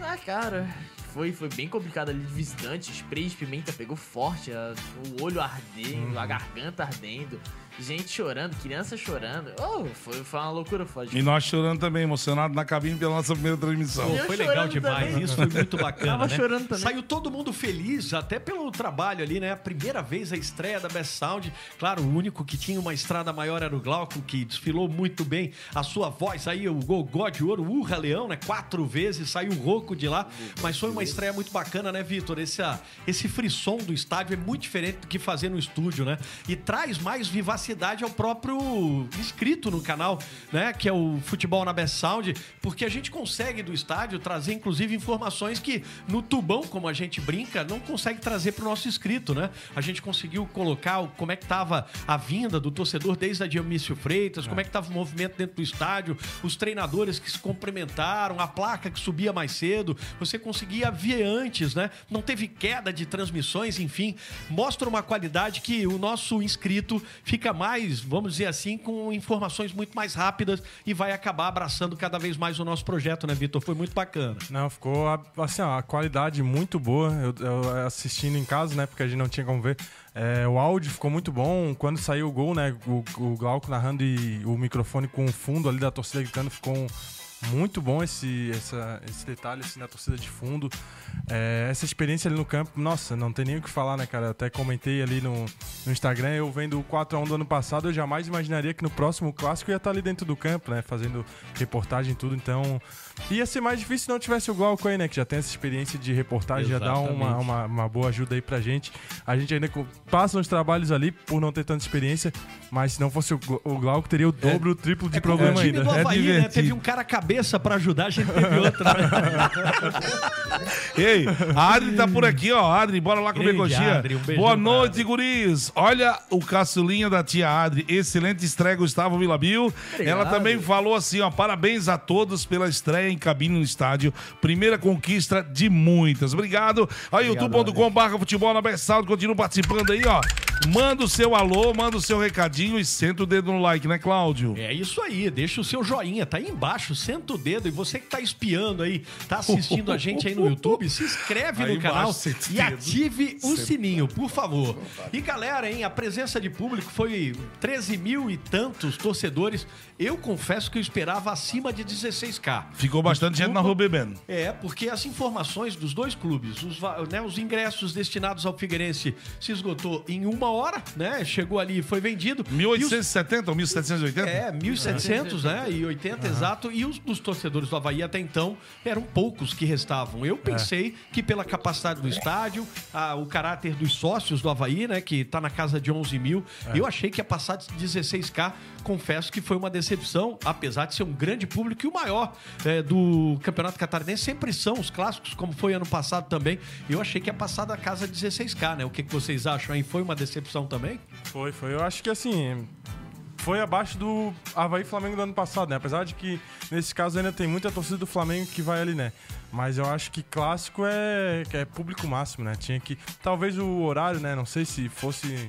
Speaker 5: Ah, cara, foi, foi bem complicado ali de visitante. Spray de pimenta pegou forte, a- o olho ardendo, a garganta ardendo. Gente chorando, criança chorando. Oh, foi, foi uma loucura, foi.
Speaker 7: E nós chorando também, emocionado na cabine pela nossa primeira transmissão.
Speaker 3: Pô, foi legal demais
Speaker 5: também.
Speaker 3: isso, foi muito bacana.
Speaker 5: Tava
Speaker 3: né?
Speaker 5: chorando também.
Speaker 3: Saiu todo mundo feliz, até pelo trabalho ali, né? A primeira vez a estreia da Best Sound. Claro, o único que tinha uma estrada maior era o Glauco, que desfilou muito bem a sua voz aí, o Gogó de Ouro, o Urra Leão, né? Quatro vezes, saiu rouco de lá. Mas foi uma estreia muito bacana, né, Vitor? Esse, ah, esse frisson do estádio é muito diferente do que fazer no estúdio, né? E traz mais vivacidade ao próprio inscrito no canal, né? Que é o Futebol na Best Sound, porque a gente consegue do estádio trazer, inclusive, informações que no tubão, como a gente brinca, não consegue trazer para o nosso inscrito, né? A gente conseguiu colocar como é que estava a vinda do torcedor desde a Dionísio Freitas, como é que estava o movimento dentro do estádio, os treinadores que se cumprimentaram, a placa que subia mais cedo, você conseguia ver antes, né? Não teve queda de transmissões, enfim, mostra uma qualidade que o nosso inscrito fica mais, vamos dizer assim, com informações muito mais rápidas e vai acabar abraçando cada vez mais o nosso projeto, né, Vitor? Foi muito bacana.
Speaker 4: Não, ficou assim, ó, a qualidade muito boa. Eu, eu assistindo em casa, né? Porque a gente não tinha como ver. É, o áudio ficou muito bom. Quando saiu o gol, né? O, o Glauco narrando e o microfone com o fundo ali da torcida gritando ficou um- muito bom esse, essa- esse detalhe assim, da torcida de fundo. É, essa experiência ali no campo, nossa, não tem nem o que falar, né, cara? Até comentei ali no, no Instagram, eu vendo o 4x1 do ano passado, eu jamais imaginaria que no próximo clássico ia estar ali dentro do campo, né? Fazendo reportagem e tudo. Então, ia ser mais difícil se não tivesse o Glauco aí, né? Que já tem essa experiência de reportagem, já dá uma,
Speaker 3: Exatamente.
Speaker 4: uma, uma boa ajuda aí pra gente. A gente ainda passa uns trabalhos ali por não ter tanta experiência, mas se não fosse o, Glau- o Glauco, teria o dobro, o triplo de
Speaker 3: É
Speaker 4: problema
Speaker 3: o time
Speaker 4: ainda.
Speaker 3: do
Speaker 7: É
Speaker 3: Havaí, né?
Speaker 7: divertido.
Speaker 3: Teve um cara cabeça pra ajudar, a gente teve outro. né?
Speaker 7: Ei, a Adri tá por aqui, ó. Adri, bora lá comer
Speaker 3: Grande
Speaker 7: coxinha.
Speaker 3: Adri, um
Speaker 7: Boa noite, guris. Olha o caçulinha da tia Adri. Excelente estreia, Gustavo Vilabil. Ela também falou assim, ó. Parabéns a todos pela estreia em cabine no estádio. Primeira conquista de muitas. Obrigado. Aí, youtube.com barra futebol na Sound. Continua participando aí, ó. Manda o seu alô, manda o seu recadinho e senta o dedo no like, né, Cláudio?
Speaker 3: É isso aí, deixa o seu joinha, tá aí embaixo, senta o dedo. E você que tá espiando aí, tá assistindo a gente aí no YouTube, se inscreve
Speaker 7: Aí
Speaker 3: no canal
Speaker 7: embaixo,
Speaker 3: e
Speaker 7: dedo.
Speaker 3: ative o sininho, por favor. E galera, hein, a presença de público foi 13 mil e tantos torcedores. Eu confesso que eu esperava acima de 16k.
Speaker 7: Ficou bastante gente na rua bebendo.
Speaker 3: É, porque as informações dos dois clubes, os, né, os ingressos destinados ao Figueirense se esgotou em uma hora, né? Chegou ali e foi vendido. E os-
Speaker 7: 1870 ou 1780?
Speaker 3: é, 1.700, né? E 80, exato. E os dos torcedores do Havaí até então eram poucos que restavam. Eu pensei que pela capacidade do estádio, a- o caráter dos sócios do Havaí, né? Que tá na casa de 11 mil, eu achei que ia passar de 16k. Confesso que foi uma decepção, apesar de ser um grande público e o maior é, do Campeonato Catarinense. Sempre são os clássicos, como foi ano passado também. Eu achei que ia passar da casa de 16k, né? O que, que vocês acham aí? Foi uma decepção também?
Speaker 4: Foi, foi. Eu acho que assim. Foi abaixo do Havaí Flamengo do ano passado, né? Apesar de que, nesse caso, ainda tem muita torcida do Flamengo que vai ali, né? Mas eu acho que clássico é, que é público máximo, né? Tinha que. Talvez o horário, né? Não sei se fosse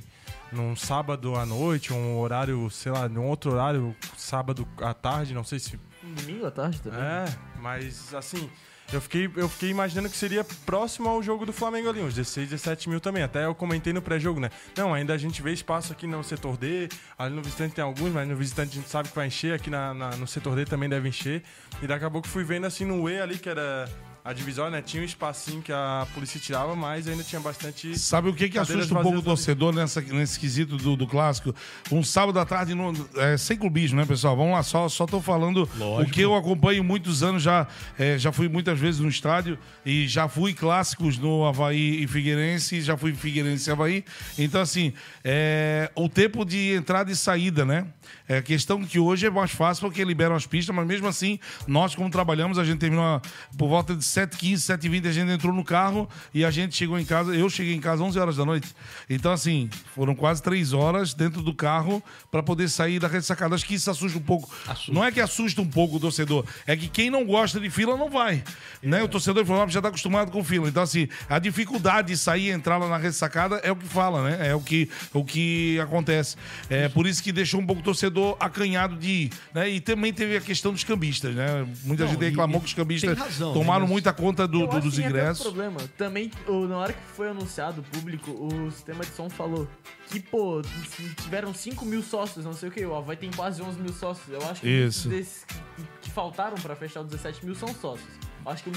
Speaker 4: num sábado à noite, um horário, sei lá, num outro horário, sábado à tarde, não sei se
Speaker 5: Um domingo à tarde também.
Speaker 4: é, mas assim, eu fiquei, eu fiquei imaginando que seria próximo ao jogo do Flamengo ali, uns 16, 17 mil também. Até eu comentei no pré-jogo, né? Não, ainda a gente vê espaço aqui no setor D, ali no visitante tem alguns, mas no visitante a gente sabe que vai encher, aqui na, na- no setor D também deve encher. E daqui a pouco fui vendo assim no E ali, que era a divisória, né? Tinha um espacinho que a polícia tirava, mas ainda tinha bastante.
Speaker 7: Sabe o que, que assusta um pouco o torcedor nessa, nesse quesito do, do clássico? Um sábado à tarde, no- é, sem clubismo, né, pessoal? Vamos lá, só, só tô falando o que eu acompanho muitos anos, já, é, já fui muitas vezes no estádio e já fui clássicos no Havaí e Figueirense, já fui Figueirense e Havaí. Então, assim, é, o tempo de entrada e saída, né? É questão que hoje é mais fácil porque liberam as pistas, mas mesmo assim, nós, como trabalhamos, a gente terminou por volta de 7h15, 7h20, a gente entrou no carro e a gente chegou em casa. Eu cheguei em casa 11 horas da noite. Então, assim, foram quase 3 horas dentro do carro para poder sair da ressacada. Acho que isso assusta um pouco. Não é que assusta um pouco o torcedor, é que quem não gosta de fila não vai. Né? O torcedor de Florianópolis já está acostumado com fila. Então, assim, a dificuldade de sair e entrar lá na ressacada é o que fala, né? É o que, o que acontece. É por isso que deixou um pouco o torcedor torcedor acanhado de né? E também teve a questão dos cambistas, né? Muita
Speaker 3: Não,
Speaker 7: gente reclamou
Speaker 3: e
Speaker 7: que os cambistas
Speaker 3: razão,
Speaker 7: tomaram
Speaker 3: né?
Speaker 7: Muita conta do- do- dos ingressos.
Speaker 5: outro problema. Também, na hora que foi anunciado o público, o sistema de som falou que, pô, tiveram 5 mil sócios, não sei o que, o Havaí tem quase 11 mil sócios. Eu acho que
Speaker 7: Isso.
Speaker 5: desses que, que faltaram pra fechar os 17 mil são sócios. Acho que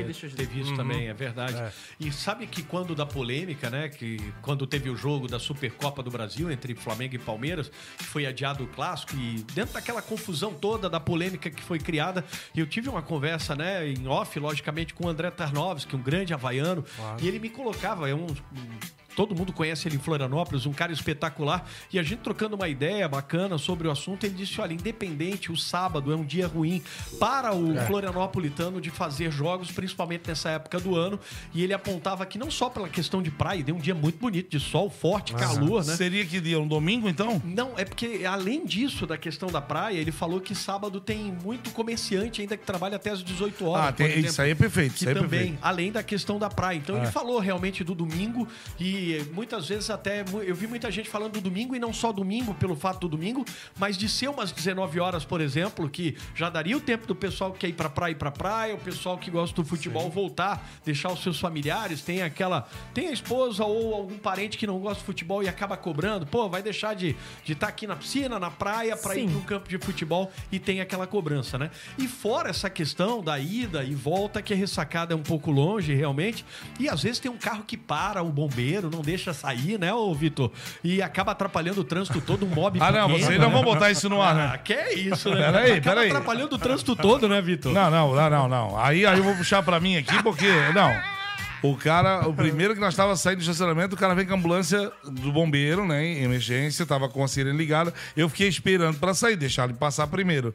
Speaker 3: ser,
Speaker 5: deixou de
Speaker 3: Teve isso também, é verdade. E sabe que quando da polêmica, né? Que quando teve o jogo da Supercopa do Brasil entre Flamengo e Palmeiras, que foi adiado o clássico, e dentro daquela confusão toda da polêmica que foi criada, eu tive uma conversa, né, em off, logicamente, com o André Tarnovski, um grande havaiano, e ele me colocava, é um. um- Todo mundo conhece ele em Florianópolis, um cara espetacular. E a gente trocando uma ideia bacana sobre o assunto, ele disse: olha, independente, o sábado é um dia ruim para o Florianópolitano de fazer jogos, principalmente nessa época do ano. E ele apontava que não só pela questão de praia, deu um dia muito bonito, de sol forte, calor, né?
Speaker 7: Seria que dia? Um domingo, então?
Speaker 3: Não, é porque além disso, da questão da praia, ele falou que sábado tem muito comerciante ainda que trabalha até às 18 horas.
Speaker 7: Ah, tem-
Speaker 3: exemplo,
Speaker 7: isso aí é perfeito,
Speaker 3: Que
Speaker 7: isso aí é
Speaker 3: também,
Speaker 7: perfeito.
Speaker 3: além da questão da praia. Então ele
Speaker 7: É.
Speaker 3: falou realmente do domingo e muitas vezes até eu vi muita gente falando do domingo e não só domingo pelo fato do domingo, mas de ser umas 19 horas, por exemplo, que já daria o tempo do pessoal que quer ir pra praia ir pra praia, o pessoal que gosta do futebol voltar, deixar os seus familiares, tem aquela, tem a esposa ou algum parente que não gosta de futebol e acaba cobrando, pô, vai deixar de de estar aqui na piscina, na praia pra ir
Speaker 5: Sim.
Speaker 3: pro campo de futebol e tem aquela cobrança, né? E fora essa questão da ida e volta, que a ressacada é um pouco longe, realmente, e às vezes tem um carro que para o bombeiro, não deixa sair, né, ô Vitor? E acaba atrapalhando o trânsito todo, um mob
Speaker 7: Ah, não, vocês não
Speaker 3: né?
Speaker 7: vão botar isso no ar, né?
Speaker 3: Ah, que é isso, né?
Speaker 7: Peraí,
Speaker 3: acaba
Speaker 7: peraí.
Speaker 3: atrapalhando o trânsito todo, né, Vitor?
Speaker 7: Não, não, não, não, não. Aí, aí eu vou puxar pra mim aqui, porque. Não. O cara, o primeiro que nós tava saindo do estacionamento, o cara vem com a ambulância do bombeiro, né? Em emergência, tava com a sirene ligada. Eu fiquei esperando pra sair, deixar ele passar primeiro.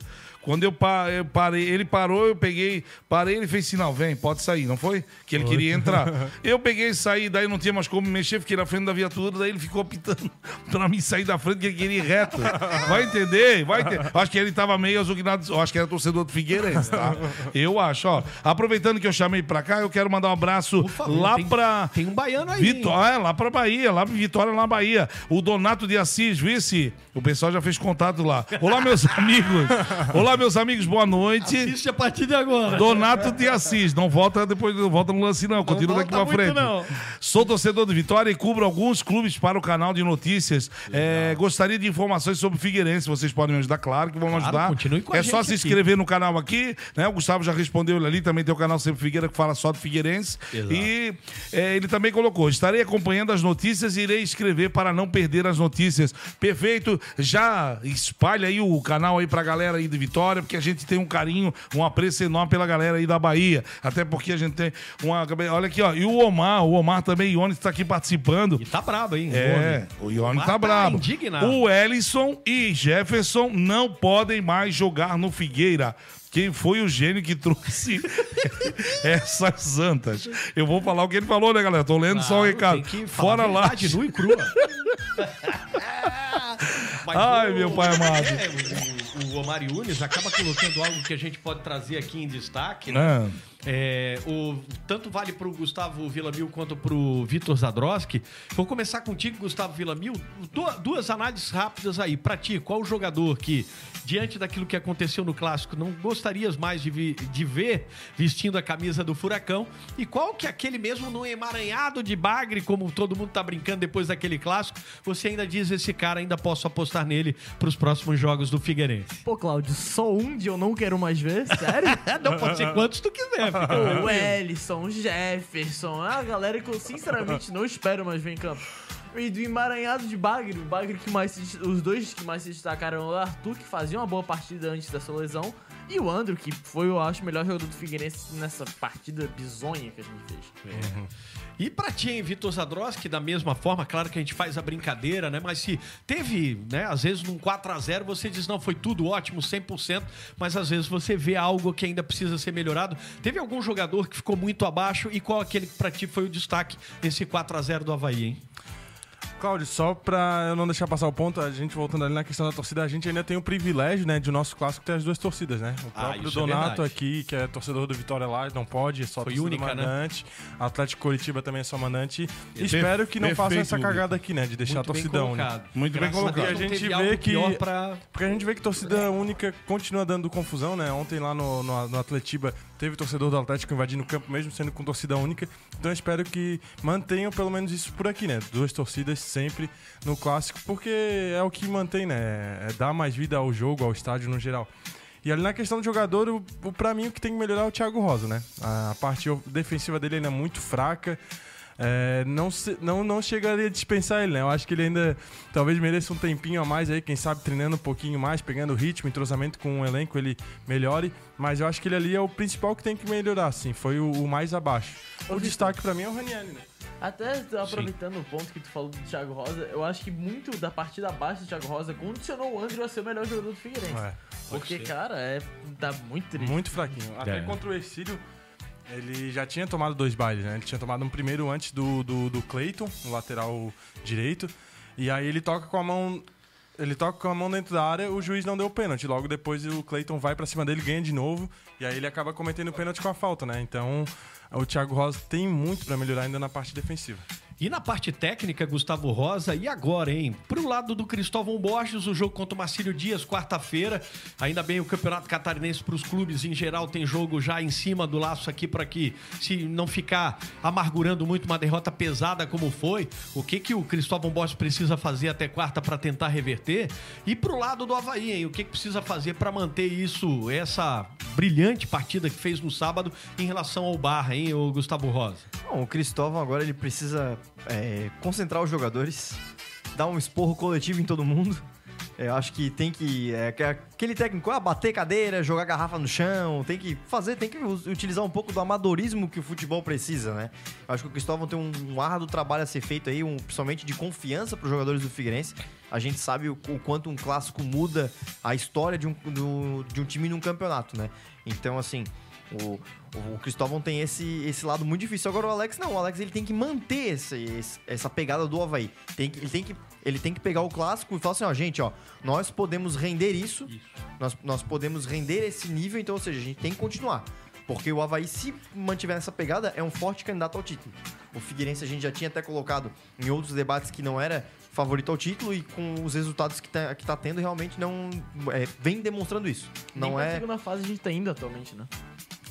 Speaker 7: Quando eu, eu parei, ele parou, eu peguei, parei, ele fez sinal, vem, pode sair, não foi? Que ele queria entrar. Eu peguei e saí, daí não tinha mais como me mexer, fiquei na frente da viatura, daí ele ficou apitando pra mim sair da frente, que ele queria ir reto. Vai entender, vai entender. Acho que ele tava meio azuquinado, eu acho que era torcedor do Figueirense, tá? Eu acho, ó. Aproveitando que eu chamei pra cá, eu quero mandar um abraço
Speaker 3: favor,
Speaker 7: lá
Speaker 3: tem-
Speaker 7: pra.
Speaker 3: Tem um baiano aí.
Speaker 7: Vitória, é, lá pra Bahia, lá pra Vitória, lá na Bahia. O Donato de Assis, vice. O pessoal já fez contato lá. Olá, meus amigos. Olá, meus amigos, boa noite.
Speaker 3: Assiste a partir de agora.
Speaker 7: Donato de Assis. Não volta depois, não volta no lance, não. Continua daqui pra frente.
Speaker 3: não.
Speaker 7: Sou torcedor do Vitória e cubro alguns clubes para o canal de notícias. É, gostaria de informações sobre o Figueirense. Vocês podem me ajudar, claro que vão
Speaker 3: Claro,
Speaker 7: ajudar.
Speaker 3: continue com a
Speaker 7: é só se
Speaker 3: aqui.
Speaker 7: inscrever no canal aqui, né? O Gustavo já respondeu ele ali, também tem o canal Sempre Figueira que fala só do Figueirense.
Speaker 3: Exato.
Speaker 7: E é, ele também colocou: estarei acompanhando as notícias e irei escrever para não perder as notícias. Perfeito. Já espalha aí o canal aí pra galera aí de Vitória, porque a gente tem um carinho, um apreço enorme pela galera aí da Bahia. Até porque a gente tem uma. Olha aqui, ó. E o Omar, o Omar também, Iones está aqui participando.
Speaker 3: E tá brabo, hein?
Speaker 7: É, o Ione
Speaker 3: Omar
Speaker 7: tá
Speaker 3: tá
Speaker 7: brabo.
Speaker 3: indignado.
Speaker 7: O Ellison e Jefferson não podem mais jogar no Figueira. Quem foi o gênio que trouxe essas santas? Eu vou falar o que ele falou, né, galera? Tô lendo só o
Speaker 3: Claro,
Speaker 7: recado. Fora lá.
Speaker 3: nua e crua.
Speaker 7: Ai, meu pai amado.
Speaker 3: O Omar Yunes acaba colocando algo que a gente pode trazer aqui em destaque, né? É, o, tanto vale pro Gustavo Villamil quanto pro Vitor Zadroski. Vou começar contigo, Gustavo Villamil. Du- duas análises rápidas aí. Pra ti, qual o jogador que, diante daquilo que aconteceu no Clássico, não gostarias mais de, vi- de ver vestindo a camisa do Furacão? E qual que aquele mesmo no emaranhado de bagre, como todo mundo tá brincando depois daquele Clássico, você ainda diz, esse cara, ainda posso apostar nele pros próximos jogos do Figueirense?
Speaker 5: Pô, Cláudio, só um de eu não quero mais ver? Sério?
Speaker 3: não, pode ser quantos tu quiser.
Speaker 5: O Ellison, o Jefferson, a galera que eu sinceramente não espero mais ver em campo. E do emaranhado de Bagre, o Bagre que mais se- os dois que mais se destacaram o Arthur, que fazia uma boa partida antes da sua lesão, e o Andrew, que foi, eu acho, o melhor jogador do Figueirense nessa partida bizonha que a gente fez.
Speaker 3: E pra ti, hein, Vitor Zadroski, da mesma forma, claro que a gente faz a brincadeira, né? Mas se teve, né, às vezes num 4 a 0 você diz, não, foi tudo ótimo, 100%, mas às vezes você vê algo que ainda precisa ser melhorado. Teve algum jogador que ficou muito abaixo e qual aquele que pra ti foi o destaque nesse 4 a 0 do Havaí, hein?
Speaker 4: Cláudio, só pra eu não deixar passar o ponto, a gente voltando ali na questão da torcida, a gente ainda tem o privilégio, né, de o nosso clássico ter as duas torcidas, né? O
Speaker 3: Ah,
Speaker 4: próprio
Speaker 3: é
Speaker 4: Donato
Speaker 3: verdade.
Speaker 4: aqui, que é torcedor do Vitória lá, não pode, é só
Speaker 3: Foi
Speaker 4: torcida
Speaker 3: única, né?
Speaker 4: mandante. Atlético Curitiba também é só mandante.
Speaker 7: Per-
Speaker 4: Espero que não façam essa cagada aqui, né, de deixar
Speaker 3: Muito
Speaker 4: a torcida única.
Speaker 7: Muito bem
Speaker 3: Graças
Speaker 7: colocado.
Speaker 3: Deus,
Speaker 4: E a gente vê que-
Speaker 3: pra...
Speaker 4: Porque a gente vê que torcida única continua dando confusão, né? Ontem lá no, no, no Atletiba teve torcedor do Atlético invadindo o campo, mesmo sendo com torcida única. Então espero que mantenham pelo menos isso por aqui, né? Duas torcidas sempre no clássico, porque é o que mantém, né? É dar mais vida ao jogo, ao estádio no geral. E ali na questão do jogador, o, o, pra mim o que tem que melhorar é o Thiago Rosa, né? A parte defensiva dele ainda é muito fraca. É, não, se- não, não chegaria a dispensar ele, né? Eu acho que ele ainda talvez mereça um tempinho a mais aí, quem sabe treinando um pouquinho mais, pegando ritmo, entrosamento com o elenco, ele melhore. Mas eu acho que ele ali é o principal que tem que melhorar, assim. Foi o, o mais abaixo. O destaque pra mim é o Raniel, né?
Speaker 5: Até aproveitando o ponto que tu falou do Thiago Rosa, eu acho que muito da partida abaixo do Thiago Rosa condicionou o André a ser o melhor jogador do Figueirense.
Speaker 4: É,
Speaker 5: Porque, cara, é, tá muito triste.
Speaker 4: muito fraquinho. Até
Speaker 3: É.
Speaker 4: contra o Ercílio, ele já tinha tomado dois bailes, né? Ele tinha tomado um primeiro antes do, do, do Cleiton, no lateral direito. E aí ele toca com a mão. Ele toca com a mão dentro da área, o juiz não deu o pênalti. Logo depois o Cleiton vai pra cima dele, ganha de novo. E aí ele acaba cometendo o pênalti com a falta, né? Então o Thiago Rosa tem muito pra melhorar ainda na parte defensiva.
Speaker 3: E na parte técnica, Gustavo Rosa, e agora, hein? Pro lado do Cristóvão Borges, o jogo contra o Marcílio Dias, quarta-feira. Ainda bem o Campeonato Catarinense para os clubes em geral tem jogo já em cima do laço aqui para que se não ficar amargurando muito uma derrota pesada como foi, o que que o Cristóvão Borges precisa fazer até quarta para tentar reverter? E pro lado do Havaí, hein? O que que precisa fazer para manter isso, essa brilhante partida que fez no sábado em relação ao Barra, hein, o Gustavo Rosa?
Speaker 6: Bom, o Cristóvão agora ele precisa é, concentrar os jogadores, dar um esporro coletivo em todo mundo. Eu acho que tem que. É, que aquele técnico, ah, bater cadeira, jogar garrafa no chão, tem que fazer, tem que utilizar um pouco do amadorismo que o futebol precisa, né? Eu acho que o Cristóvão tem um, um árduo trabalho a ser feito aí, um, principalmente de confiança para os jogadores do Figueirense. A gente sabe o, o quanto um clássico muda a história de um, do- de um time num campeonato, né? Então, assim, o, o Cristóvão tem esse, esse lado muito difícil. Agora o Alex não. O Alex ele tem que manter esse, esse- essa pegada do Havaí. Tem que, ele, tem que, ele tem que pegar o clássico e falar assim, ó, gente, ó, nós podemos render isso, Nós, nós podemos render esse nível, então, ou seja, a gente tem que continuar. Porque o Havaí, se mantiver essa pegada, é um forte candidato ao título. O Figueirense a gente já tinha até colocado em outros debates que não era favorito ao título e com os resultados que tá, que tá tendo, realmente não. é, vem demonstrando isso.
Speaker 5: Nem
Speaker 6: Não é.
Speaker 5: segunda fase a gente tá indo atualmente, né?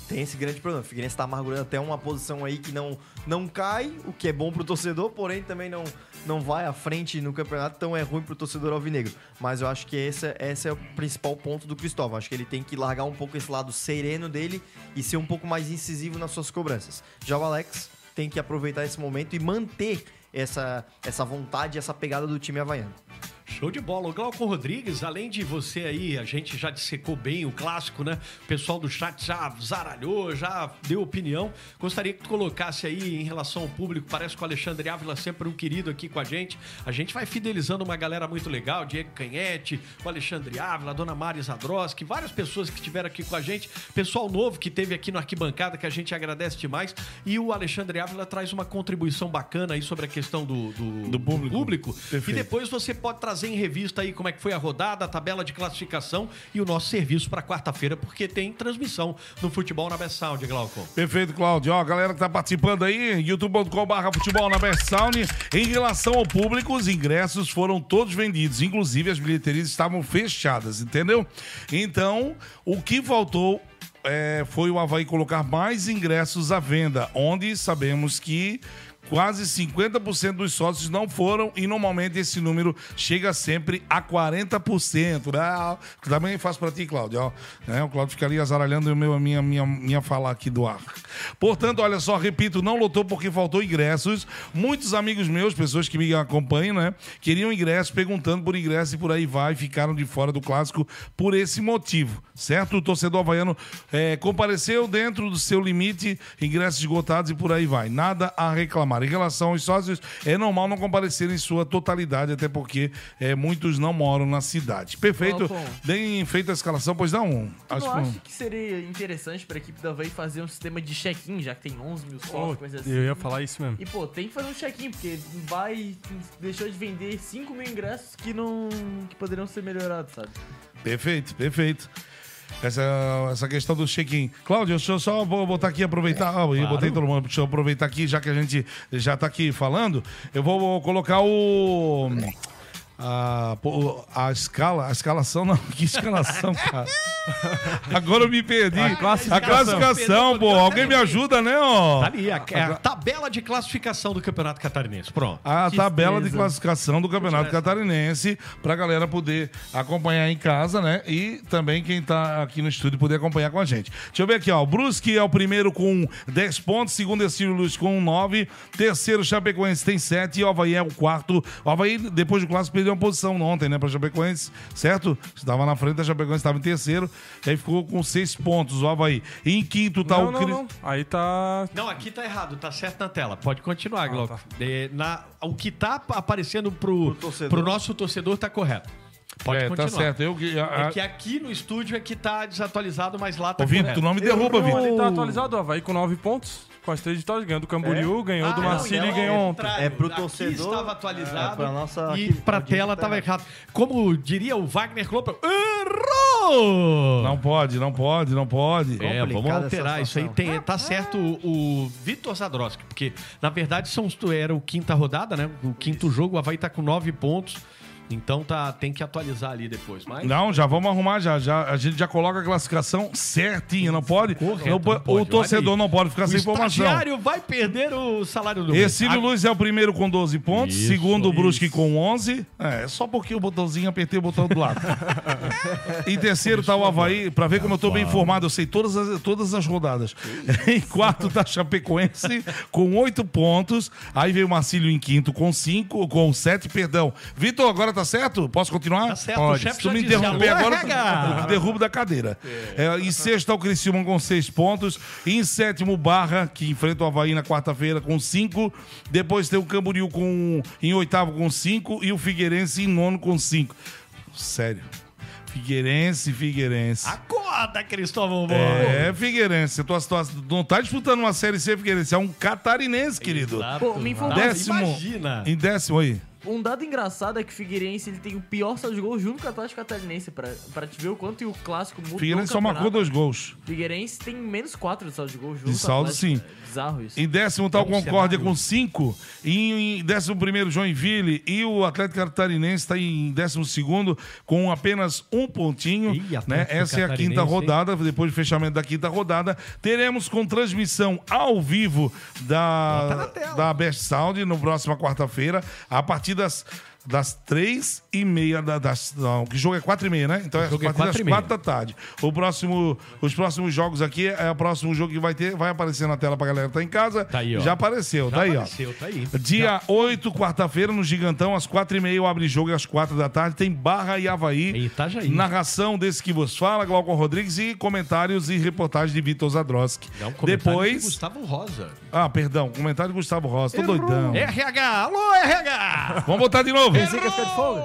Speaker 6: Tem esse grande problema. O Figueirense tá amargurando até uma posição aí que não, não cai, o que é bom pro torcedor, porém também não, não vai à frente no campeonato, então é ruim pro torcedor alvinegro. Mas eu acho que esse, esse é o principal ponto do Cristóvão. Acho que ele tem que largar um pouco esse lado sereno dele e ser um pouco mais incisivo nas suas cobranças. Já o Alex tem que aproveitar esse momento e manter essa, essa vontade, essa pegada do time havaiano.
Speaker 3: Show de bola. O Glauco Rodrigues, além de você aí, a gente já dissecou bem o clássico, né? O pessoal do chat já zaralhou, já deu opinião. Gostaria que tu colocasse aí em relação ao público. Parece que o Alexandre Ávila sempre um querido aqui com a gente. A gente vai fidelizando uma galera muito legal. Diego Canhete, o Alexandre Ávila, a dona Mari Zadroski, várias pessoas que estiveram aqui com a gente. Pessoal novo que teve aqui no Arquibancada, que a gente agradece demais. E o Alexandre Ávila traz uma contribuição bacana aí sobre a questão do, do,
Speaker 7: Do público.
Speaker 3: público.
Speaker 7: Perfeito.
Speaker 3: E depois você pode trazer em revista aí como é que foi a rodada, a tabela de classificação e o nosso serviço para quarta-feira, porque tem transmissão no Futebol na Best Sound, Glauco.
Speaker 7: Perfeito, Cláudio. Ó, a galera que tá participando aí, youtube.com.br futebol na Best Sound. Em relação ao público, os ingressos foram todos vendidos. Inclusive, as bilheterias estavam fechadas, entendeu? Então, o que faltou é, foi o Havaí colocar mais ingressos à venda, onde sabemos que quase 50% dos sócios não foram e normalmente esse número chega sempre a 40%. Né? Também faço para ti, Cláudio. Né? O Cláudio fica ali azaralhando a minha, minha, minha fala aqui do ar. Portanto, olha só, repito, não lotou porque faltou ingressos. Muitos amigos meus, pessoas que me acompanham, né, queriam ingressos, perguntando por ingresso e por aí vai, ficaram de fora do clássico por esse motivo, certo? O torcedor havaiano é, compareceu dentro do seu limite, ingressos esgotados e por aí vai. Nada a reclamar. Em relação aos sócios, é normal não comparecer em sua totalidade, até porque é, muitos não moram na cidade. Perfeito. Bem feita a escalação, pois dá um.
Speaker 5: Tu
Speaker 7: Acho
Speaker 5: não
Speaker 7: que um.
Speaker 5: que seria interessante pra equipe da Havaí fazer um sistema de check-in já que tem 11 mil sócios, coisa assim.
Speaker 4: eu ia falar isso mesmo.
Speaker 5: E, pô, tem que fazer um check-in, porque vai. Deixou de vender 5 mil ingressos que não. que poderiam ser melhorados, sabe?
Speaker 7: Perfeito, perfeito. Essa, essa questão do check-in. Cláudio, deixa eu só vou botar aqui, aproveitar. Ah, eu botei todo mundo, deixa eu aproveitar aqui, já que a gente já tá aqui falando. Eu vou, vou colocar o. A, a escala, a escalação não, que escalação, cara? Agora eu me perdi. A classificação, pô. Alguém me ajuda, né, ó?
Speaker 3: Tá ali, a, é a tabela de classificação do Campeonato Catarinense. Pronto.
Speaker 7: A tabela de
Speaker 5: Tristeza.
Speaker 7: classificação do Campeonato Catarinense pra galera poder acompanhar em casa, né? E também quem tá aqui no estúdio poder acompanhar com a gente. Deixa eu ver aqui, ó. O Brusque é o primeiro com 10 pontos, segundo é Ciro Luz com 9, terceiro Chapecoense tem 7 e o Havaí é o quarto. O Havaí, depois do clássico, perdeu uma posição ontem, né, pra Chapecoense, certo? Estava na frente, a Chapecoense estava em terceiro, e aí ficou com 6 pontos o Havaí. E em quinto tá
Speaker 4: não,
Speaker 7: o...
Speaker 4: não,
Speaker 7: Cri-
Speaker 4: não. Aí tá.
Speaker 3: Não, aqui tá errado, tá certo na tela. Pode continuar, Glauco.
Speaker 4: tá.
Speaker 3: É, na, o que tá aparecendo pro,
Speaker 6: torcedor.
Speaker 3: pro nosso torcedor tá correto. Pode
Speaker 7: É,
Speaker 3: continuar.
Speaker 7: tá certo. Eu, a,
Speaker 3: É que aqui no estúdio é que tá desatualizado, mas lá tá
Speaker 7: Ô, Vitor, tu não me derruba, Vitor.
Speaker 4: Ali tá atualizado, o Havaí com 9 pontos, com as três vitórias, ganhou do Camboriú, ganhou do
Speaker 3: Ah, não,
Speaker 4: Marcílio
Speaker 3: não,
Speaker 4: e ganhou
Speaker 3: é
Speaker 4: ontem.
Speaker 6: É pro
Speaker 3: Aqui
Speaker 6: torcedor,
Speaker 3: estava atualizado
Speaker 6: é, pra nossa-
Speaker 3: e
Speaker 6: aqui-
Speaker 3: pra
Speaker 6: aqui
Speaker 3: tela
Speaker 6: tá
Speaker 3: tava
Speaker 6: errado.
Speaker 3: Como diria o Wagner Klopp, errou!
Speaker 7: Não pode, não pode, não pode.
Speaker 3: É, vamos alterar isso aí. Tem, tá certo o, o Vitor Zadroski, porque na verdade são, era o quinta rodada, né? O quinto jogo, o Havaí tá com nove pontos. Então tá, tem que atualizar ali depois. Mas
Speaker 7: Não, já vamos arrumar já, já. A gente já coloca a classificação certinha, não pode?
Speaker 3: Correto,
Speaker 7: não
Speaker 3: não pode.
Speaker 7: O torcedor não pode ficar
Speaker 3: o
Speaker 7: sem informação.
Speaker 3: estagiário vai perder o salário do.
Speaker 7: Exílio Luiz é o primeiro com 12 pontos,
Speaker 3: Isso,
Speaker 7: segundo o Brusque com 11. É, só porque o botãozinho apertei o botão do lado. em terceiro tá o Havaí, pra ver como eu tô bem informado, eu sei todas as, todas as rodadas. em quarto tá Chapecoense com 8 pontos. Aí veio o Marcílio em quinto com 5, com 7, perdão. Vitor, agora tá certo? Posso continuar?
Speaker 3: Tá certo, o
Speaker 7: Pode.
Speaker 3: chefe
Speaker 7: Se tu me interromper agora, eu te derrubo da cadeira. É, em sexto tá o Criciúma com 6 pontos. Em sétimo, Barra, que enfrenta o Havaí na quarta-feira com 5. Depois tem o Camboriú com, em oitavo com 5 e o Figueirense em nono com 5. Sério. Figueirense, Figueirense.
Speaker 3: Acorda, Cristóvão Moro.
Speaker 7: É, Figueirense. Tua situação, não tá disputando uma Série C, Figueirense. É um catarinense, querido.
Speaker 3: Exato.
Speaker 5: Pô, me informa-
Speaker 7: Décimo.
Speaker 3: Imagina.
Speaker 7: Em décimo aí.
Speaker 5: Um dado engraçado é que o Figueirense ele tem o pior saldo de gol junto com o Atlético Catarinense, pra, pra te ver o quanto o clássico mudou
Speaker 7: Figueirense só marcou dois gols.
Speaker 5: Figueirense tem menos 4 de saldo de gol junto
Speaker 7: De saldo, sim.
Speaker 5: Bizarro isso.
Speaker 7: Em décimo tá o
Speaker 3: É
Speaker 7: Concórdia com 5. Em décimo primeiro, Joinville. E o Atlético Catarinense está em décimo segundo com apenas um pontinho.
Speaker 3: Ih,
Speaker 7: né? Essa é a quinta
Speaker 3: hein?
Speaker 7: rodada. Depois do fechamento da quinta rodada, teremos com transmissão ao vivo da, da Best Sound no próxima quarta-feira, a partir das. Das três e meia da, das. Não, que jogo é quatro e meia, né? Então é a
Speaker 3: é
Speaker 7: das
Speaker 3: quatro
Speaker 7: da tarde. O próximo, os próximos jogos aqui é o próximo jogo que vai ter, vai aparecer na tela pra galera que tá em casa.
Speaker 3: Tá aí, ó.
Speaker 7: Já apareceu,
Speaker 3: Já
Speaker 7: tá aí, ó.
Speaker 3: apareceu, tá aí.
Speaker 7: Dia 8, quarta-feira, no Gigantão, às quatro e meia, abre jogo e às quatro da tarde. Tem Barra e Havaí.
Speaker 3: Em Itajaí.
Speaker 7: Narração desse que vos fala, Glauco Rodrigues, e comentários e reportagem de Vitor Zadroski.
Speaker 3: É um comentário de
Speaker 7: Depois.
Speaker 3: Gustavo Rosa.
Speaker 7: Ah, perdão, comentário de Gustavo Rosa. Tô doidão.
Speaker 3: RH, alô, RH!
Speaker 7: Vamos botar de novo.
Speaker 5: Pensei que ia ficar de folga.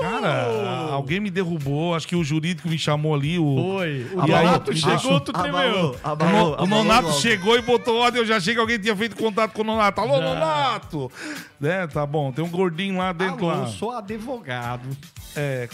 Speaker 7: Cara, alguém me derrubou. Acho que o jurídico me chamou ali. O...
Speaker 3: Foi. O
Speaker 7: E aí, a-
Speaker 3: chegou, tu tremeu.
Speaker 7: O,
Speaker 6: abalou,
Speaker 7: Nonato chegou e botou ordem. Eu já achei que alguém tinha feito contato com o Nonato. Alô, Nonato! Né, tá bom. Tem um gordinho lá dentro.
Speaker 3: Alô,
Speaker 7: lá.
Speaker 3: sou advogado.
Speaker 7: É,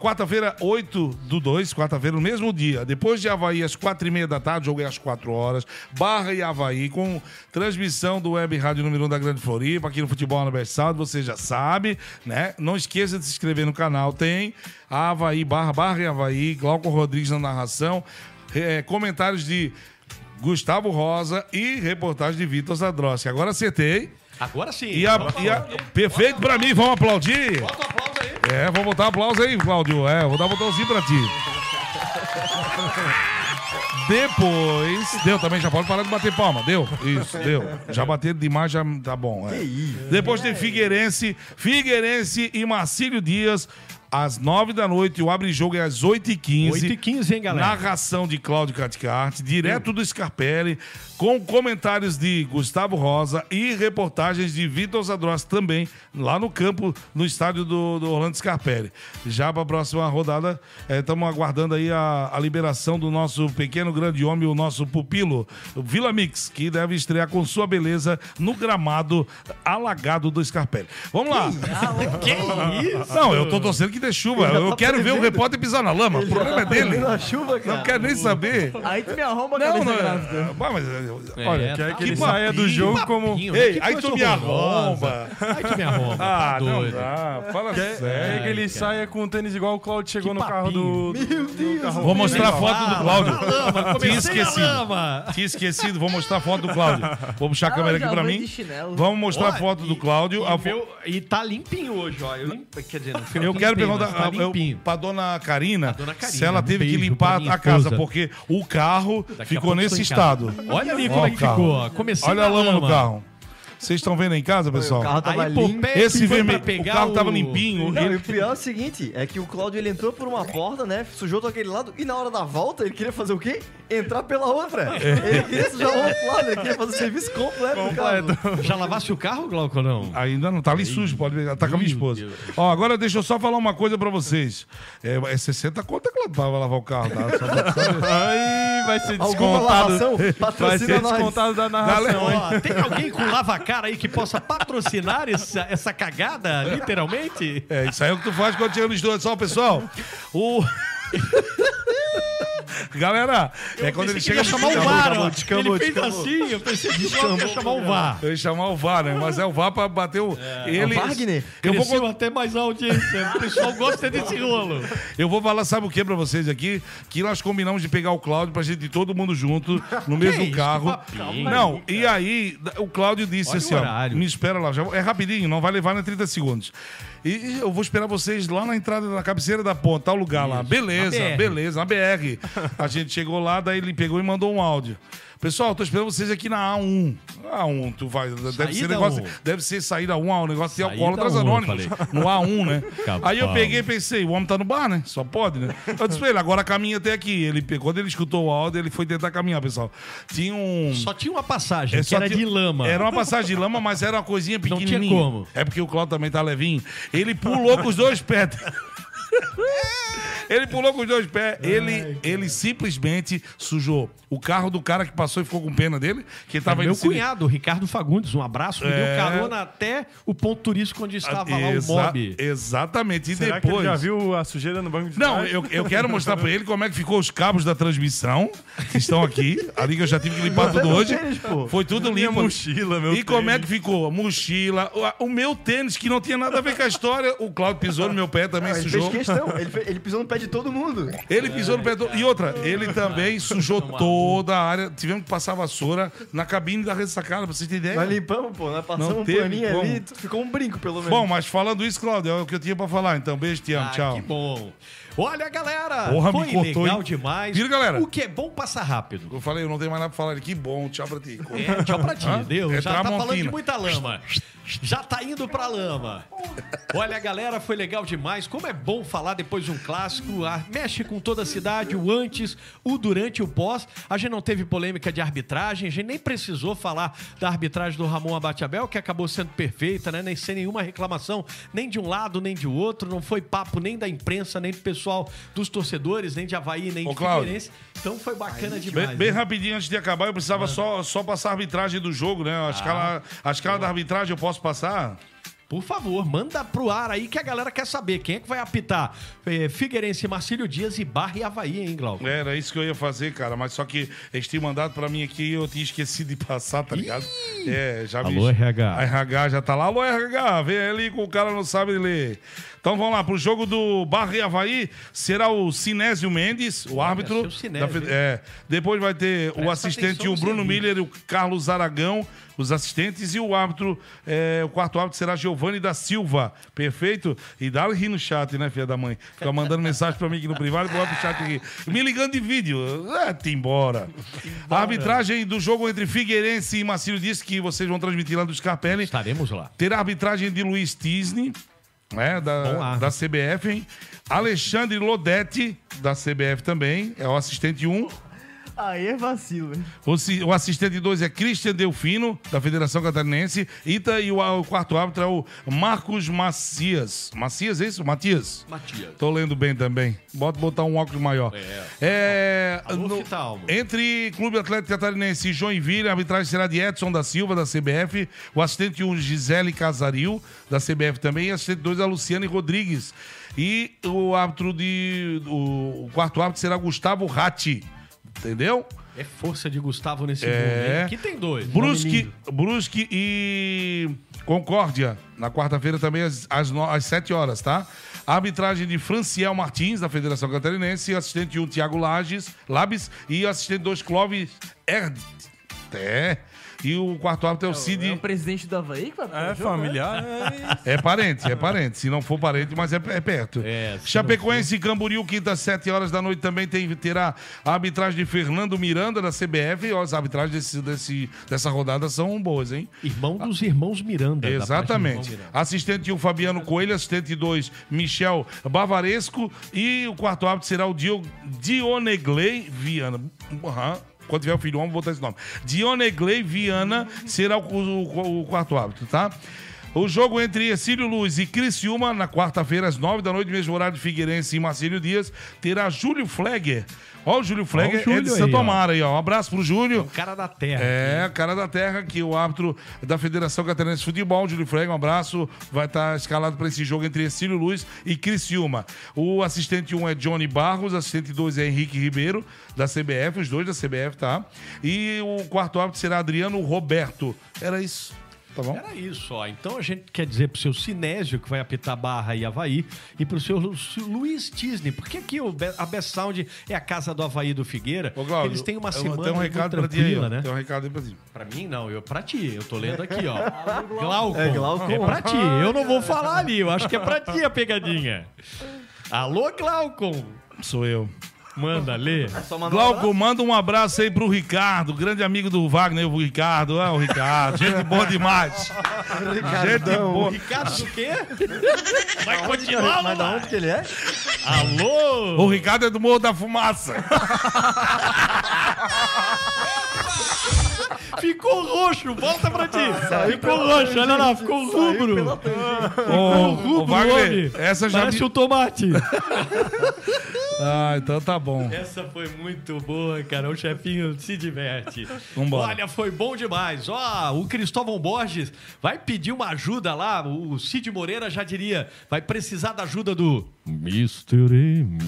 Speaker 7: quarta-feira, 8 do 2, quarta-feira, no mesmo dia. Depois de Havaí, às 4 e meia da tarde, jogo é às 4 horas. Barra e Havaí, com transmissão do Web Rádio número 1 da Grande Floripa, aqui no Futebol Aniversário, você já sabe, né? Não esqueça de se inscrever no canal, tem Havaí, Barra, Barra e Havaí, Glauco Rodrigues na narração, é, comentários de Gustavo Rosa e reportagem de Vitor Zadroski. Agora acertei.
Speaker 3: Agora sim.
Speaker 7: E a, e a- perfeito pra mim, vamos aplaudir?
Speaker 3: Bota um aplauso aí.
Speaker 7: É, vou botar um aplauso aí, Cláudio. É, vou dar um botãozinho pra ti. Depois. Deu também, já pode parar de bater palma. Deu? Isso, deu. Já bateram demais, já tá bom. é. Depois tem Figueirense, Figueirense e Marcílio Dias. às 9 da noite. O Abre Jogo é às 8h15.
Speaker 3: 8h15, hein, galera?
Speaker 7: Narração de Cláudio Caticarte, direto do Scarpelli, com comentários de Gustavo Rosa e reportagens de Vitor Zadross também, lá no campo, no estádio do, do Orlando Scarpelli. Já para a próxima rodada, estamos aguardando aí a, a liberação do nosso pequeno grande homem, o nosso pupilo, o Vila Mix, que deve estrear com sua beleza no gramado alagado do Scarpelli. Vamos lá.
Speaker 3: Que isso?
Speaker 7: Não, eu tô torcendo que dê chuva.
Speaker 6: Ele
Speaker 7: Eu
Speaker 6: tá
Speaker 7: quero ver o repórter pisar na lama. O problema é dele.
Speaker 6: Na chuva, cara.
Speaker 7: Não quero nem saber.
Speaker 5: Aí tu me arromba a
Speaker 7: Não,
Speaker 5: cabeça
Speaker 7: não.
Speaker 5: grávida.
Speaker 7: É- Bah, mas,
Speaker 4: Olha,
Speaker 3: É,
Speaker 4: quer
Speaker 3: tá.
Speaker 4: que ele
Speaker 7: Que
Speaker 4: saia do
Speaker 7: papinho,
Speaker 4: jogo como.
Speaker 3: papinho, né?
Speaker 7: Ei,
Speaker 3: Que
Speaker 7: aí tu me arromba.
Speaker 3: Aí tu me arromba.
Speaker 7: Ah,
Speaker 3: tá
Speaker 7: não dá. Fala
Speaker 4: Quer,
Speaker 7: sério.
Speaker 4: quer que ele saia com o tênis igual o Claudio chegou
Speaker 3: Que
Speaker 4: no carro do.
Speaker 3: papinho.
Speaker 4: do carro
Speaker 7: Vou mostrar a foto do Cláudio.
Speaker 3: Lama,
Speaker 7: Tinha esquecido. Tinha esquecido, vou mostrar a foto do Cláudio. Vou puxar a
Speaker 5: Ah,
Speaker 7: câmera aqui pra mim. Vamos mostrar a foto do Cláudio.
Speaker 3: E, meu- e tá limpinho hoje, ó. Quer dizer, não
Speaker 7: Eu
Speaker 3: que
Speaker 7: quero perguntar
Speaker 3: tá limpinho.
Speaker 7: pra dona Karina,
Speaker 3: dona Karina,
Speaker 7: se ela teve que limpar a casa, porque o carro ficou nesse estado.
Speaker 3: Olha ali como é que
Speaker 7: carro.
Speaker 3: ficou. Comecei
Speaker 7: Olha a lama no carro. Vocês estão vendo aí em casa, pessoal?
Speaker 6: O carro tava
Speaker 3: Aí,
Speaker 6: limpo.
Speaker 7: Esse vermelho, o
Speaker 3: pegar
Speaker 7: carro tava limpinho.
Speaker 6: Não,
Speaker 7: ele-
Speaker 6: e o pior é o seguinte, é que o Cláudio ele entrou por uma porta, né? Sujou todo aquele lado e na hora da volta ele queria fazer o quê? Entrar pela outra. Ele queria sujar o outro lado, ele queria fazer o serviço completo do carro.
Speaker 3: Já lavasse o carro, Glauco, ou não?
Speaker 7: Ainda não, tá ali sujo, pode. Tá com a minha esposa. Ó, agora deixa eu só falar uma coisa pra vocês. É, é 60 conta, claro, pra lavar o carro, tá? Só
Speaker 4: Aí vai ser
Speaker 6: Alguma
Speaker 4: descontado.
Speaker 6: lavação?
Speaker 4: Vai
Speaker 6: Patrocina
Speaker 4: ser
Speaker 6: nós.
Speaker 4: descontado da narração,
Speaker 7: Galera,
Speaker 4: hein?
Speaker 3: Ó, tem alguém com lava-cara aí que possa patrocinar essa, essa cagada, literalmente?
Speaker 7: É, isso aí é o que tu faz quando chega no estúdio. Só, pessoal, o... Galera, é quando ele
Speaker 3: Pensei
Speaker 7: chega
Speaker 3: ia chamar o VAR, ó. Ele fez assim, eu pensei que ia chamar o VAR.
Speaker 7: Eu ia chamar o VAR, né? Mas é o VAR pra bater o. Ele.
Speaker 6: É o Wagner?
Speaker 7: Eu vou,
Speaker 3: Cresceu até mais a audiência. O pessoal gosta desse rolo.
Speaker 7: eu vou falar, sabe o que pra vocês aqui? Que nós combinamos de pegar o Cláudio pra gente ir todo mundo junto no mesmo carro.
Speaker 3: Papinho.
Speaker 7: Não, e aí o Cláudio disse
Speaker 3: Olha
Speaker 7: assim: ó, me espera lá, já vou- é rapidinho, não vai levar nem 30 segundos. E eu vou esperar vocês lá na entrada, na cabeceira da ponta, tal lugar lá. Beleza, beleza, na BR. A gente chegou lá, daí ele pegou e mandou um áudio. Pessoal, tô esperando vocês aqui na A1. A1, tu vai. Deve ser,
Speaker 3: Saída
Speaker 7: negócio,
Speaker 3: 1.
Speaker 7: deve ser saída 1, um negócio de alcoólatras
Speaker 3: 1, eu
Speaker 7: anônimos. No A1, né?
Speaker 3: Capão.
Speaker 7: Aí eu peguei e pensei, o homem tá no bar, né? Só pode, né? Eu disse pra ele, agora caminha até aqui. Ele, pe- quando ele escutou o áudio, ele foi tentar caminhar, pessoal. Tinha um.
Speaker 3: Só tinha uma passagem,
Speaker 7: É,
Speaker 3: que era
Speaker 7: tinha-
Speaker 3: de lama.
Speaker 7: Era uma passagem de lama, mas era uma coisinha
Speaker 3: tinha
Speaker 7: pequenininha.
Speaker 3: como.
Speaker 7: É porque o Claudio também tá levinho. Ele pulou com os dois pés. Ele pulou com os dois pés. Ele, ele simplesmente sujou o carro do cara que passou e ficou com pena dele. Que
Speaker 3: Era
Speaker 7: tava
Speaker 3: meu
Speaker 7: indo se-
Speaker 3: cunhado, o Ricardo Fagundes, um abraço, me
Speaker 7: É.
Speaker 3: deu carona até o ponto turístico onde estava lá o mob.
Speaker 7: Exatamente. E
Speaker 4: Será que ele
Speaker 7: depois.
Speaker 4: já viu a sujeira no banco de
Speaker 7: Não,
Speaker 4: trás?
Speaker 7: eu, eu quero mostrar pra ele como é que ficou os cabos da transmissão, que estão aqui. Ali que eu já tive que limpar tudo hoje.
Speaker 6: tênis.
Speaker 7: Foi tudo
Speaker 4: Minha
Speaker 7: limpo.
Speaker 4: mochila, meu
Speaker 7: E como é
Speaker 4: tênis.
Speaker 7: que ficou? Mochila, o, o meu tênis, que não tinha nada a ver com a história. O Claudio pisou no meu pé também,
Speaker 6: Ele
Speaker 7: sujou.
Speaker 6: Questão, ele, fe- ele pisou no pé de todo mundo.
Speaker 7: Ele pisou no pé do... E outra, ele também sujou toda a área. Tivemos que passar vassoura na cabine da ressacada, pra vocês terem ideia.
Speaker 6: Nós limpamos, pô, nós passamos um
Speaker 7: teve
Speaker 6: paninho
Speaker 7: como.
Speaker 6: ali, ficou um brinco pelo menos.
Speaker 7: Bom, mas falando isso, Claudio, é o que eu tinha pra falar. Então, beijo, te amo,
Speaker 3: Ah,
Speaker 7: tchau.
Speaker 3: que bom. Olha, galera,
Speaker 7: Porra, me
Speaker 3: foi
Speaker 7: cortou,
Speaker 3: legal
Speaker 7: hein?
Speaker 3: demais.
Speaker 7: Vira, galera.
Speaker 3: O que é bom passa rápido.
Speaker 7: Eu falei, eu não tenho mais nada pra falar. Que bom, tchau pra ti.
Speaker 3: É, tchau pra ti,
Speaker 7: Hã?
Speaker 3: deu.
Speaker 7: É
Speaker 3: Já tá falando
Speaker 7: Tramontina.
Speaker 3: de muita lama. Já tá indo pra lama. Olha, galera, foi legal demais. Como é bom falar depois de um clássico. Ah, Mexe com toda a cidade, o antes, o durante e o pós. A gente não teve polêmica de arbitragem, a gente nem precisou falar da arbitragem do Ramon Abateabel, que acabou sendo perfeita, né? Nem sem nenhuma reclamação, nem de um lado, nem de outro. Não foi papo nem da imprensa, nem do pessoal dos torcedores, nem de Havaí, nem
Speaker 7: Ô,
Speaker 3: de
Speaker 7: Cláudio.
Speaker 3: Figueirense. Então foi bacana
Speaker 7: Bem,
Speaker 3: demais.
Speaker 7: bem
Speaker 3: né?
Speaker 7: rapidinho, antes de acabar, eu precisava só, só passar a arbitragem do jogo, né? A escala, a escala da arbitragem eu posso passar?
Speaker 3: Por favor, manda pro ar aí que a galera quer saber. Quem é que vai apitar? É, Figueirense, Marcílio Dias e Barra e Havaí, hein, Glauco?
Speaker 7: Era isso que eu ia fazer, cara. Mas só que eles tinham mandado pra mim aqui e eu tinha esquecido de passar, tá ligado? É, já vi.
Speaker 3: Alô, RH.
Speaker 7: A RH já tá lá. Alô, RH, vem ali com o cara não sabe ler. Então vamos lá, pro jogo do Barra e Havaí, será o Sinésio Mendes, o árbitro.
Speaker 3: seu Sinésio,
Speaker 7: da é. Depois vai ter o
Speaker 3: Presta
Speaker 7: assistente,
Speaker 3: atenção
Speaker 7: o
Speaker 3: no
Speaker 7: Bruno. Miller e o Carlos Aragão, os assistentes, e o árbitro, é, o quarto árbitro será Giovanni da Silva. Perfeito? E dá rir no chat, né, filha da mãe? Fica mandando mensagem pra mim aqui no privado, vai pro chat aqui. Me ligando de vídeo. É, te embora. A arbitragem do jogo entre Figueirense e Marcílio disse que vocês vão transmitir lá do Scarpelli.
Speaker 3: Estaremos lá.
Speaker 7: Terá a arbitragem de Luiz Tisney. né, da, da CBF, hein? Alexandre Lodete, da CBF também, é o assistente 1.
Speaker 5: Aí é vacilo, hein?
Speaker 7: O, si- o assistente 2 é Christian Delfino, da Federação Catarinense. Ita, e o, o quarto árbitro é o Marcos Macias. Macias, é isso? Matias?
Speaker 3: Matias.
Speaker 7: Tô lendo bem também. Bota botar um óculos maior. É.
Speaker 3: Alô,
Speaker 7: no-
Speaker 3: Alma.
Speaker 7: entre Clube Atlético Catarinense e Joinville, a arbitragem será de Edson da Silva, da CBF. O assistente 1, Gisele Casaril, da CBF também. E assistente 2, a Luciane Rodrigues. E o árbitro de. O, o quarto árbitro será Gustavo Ratti. Entendeu?
Speaker 3: É força de Gustavo nesse
Speaker 7: É.
Speaker 3: mundo? Aqui tem dois.
Speaker 7: Brusque, Brusque e Concórdia, na quarta-feira também às, às, no- às 7 horas, tá? A arbitragem de Franciel Martins, da Federação Catarinense, assistente 1, Tiago Lages, Labes, e assistente 2, Clóvis Erd. É. E o quarto árbitro é o Cid.
Speaker 5: É o presidente do Havaí
Speaker 4: É familiar, é
Speaker 7: É parente, é parente. Se não for parente, mas é, é perto.
Speaker 3: É, se
Speaker 7: Chapecoense e Camboriú, quinta às 7 horas da noite, também tem, terá a arbitragem de Fernando Miranda, da CBF. Ó, As arbitragens desse, desse- dessa rodada são boas, hein?
Speaker 3: Irmão dos irmãos Miranda. da
Speaker 7: Exatamente.
Speaker 3: irmão Miranda.
Speaker 7: Assistente 1, Fabiano Coelho. Assistente 2, Michel Bavaresco. E o quarto árbitro será o Dio, Dionegley Viana. Aham. Quando tiver o filho, vamos botar esse nome. Dionegley Viana será o, o- o quarto árbitro, tá? O jogo entre Ercílio Luz e Criciúma, na quarta-feira, às nove da noite, mesmo horário de Figueirense e Marcílio Dias, terá Júlio Flegger. Ó, o Júlio Flegger
Speaker 3: Júlio
Speaker 7: é de
Speaker 3: aí,
Speaker 7: Santo
Speaker 3: ó.
Speaker 7: Amaro aí, ó. Um abraço pro Júlio.
Speaker 3: O cara da terra.
Speaker 7: É, cara da terra, que o árbitro da Federação Catarinense de Futebol, Júlio Frega, um abraço, vai estar escalado para esse jogo entre Ercílio Luz e Criciúma. O assistente 1 é Johnny Barros, assistente 2 é Henrique Ribeiro, da CBF, os dois da CBF, tá? E o quarto árbitro será Adriano Roberto. Era isso, tá bom?
Speaker 3: Era isso, ó. Então a gente quer dizer pro seu Sinésio, que vai apitar Barra e Havaí, e pro seu Lu- Luiz Tisney, porque aqui o Be- a Best Sound é a casa do Havaí e do Figueira.
Speaker 7: Ô, Cláudio,
Speaker 3: eles têm uma
Speaker 7: eu
Speaker 3: semana
Speaker 7: tenho um
Speaker 3: muito
Speaker 7: recado pra ti aí,
Speaker 3: tranquila,
Speaker 7: ó.
Speaker 3: né?
Speaker 7: Tem um recado aí pra ti.
Speaker 3: Pra mim, não, eu pra ti. Eu tô lendo aqui, ó. Glaucon.
Speaker 6: É, Glaucon.
Speaker 3: É pra ti. Eu não vou falar ali, eu acho que é pra ti a pegadinha. Alô, Glaucon.
Speaker 7: Sou eu.
Speaker 3: Manda, lê.
Speaker 6: Um
Speaker 7: Glauco, manda um abraço aí pro Ricardo, grande amigo do Wagner, o Ricardo. É o Ricardo, gente boa demais. Gente boa.
Speaker 3: Ricardo do quê? Vai
Speaker 6: abraço.
Speaker 3: continuar,
Speaker 6: Mas da onde que ele é?
Speaker 3: Alô?
Speaker 7: O Ricardo é do Morro da Fumaça.
Speaker 3: Ficou roxo, volta pra ti. ficou roxo, olha lá, ficou rubro.
Speaker 7: Ô,
Speaker 3: rubro,
Speaker 7: ô, Wagner, essa já
Speaker 3: Parece
Speaker 7: me...
Speaker 3: o tomate.
Speaker 7: Ah, então tá bom.
Speaker 3: Essa foi muito boa, cara. O chefinho se diverte.
Speaker 7: Vambora.
Speaker 3: Olha, foi bom demais. Ó, o Cristóvão Borges vai pedir uma ajuda lá. O Cid Moreira já diria, vai precisar da ajuda do Mr. M.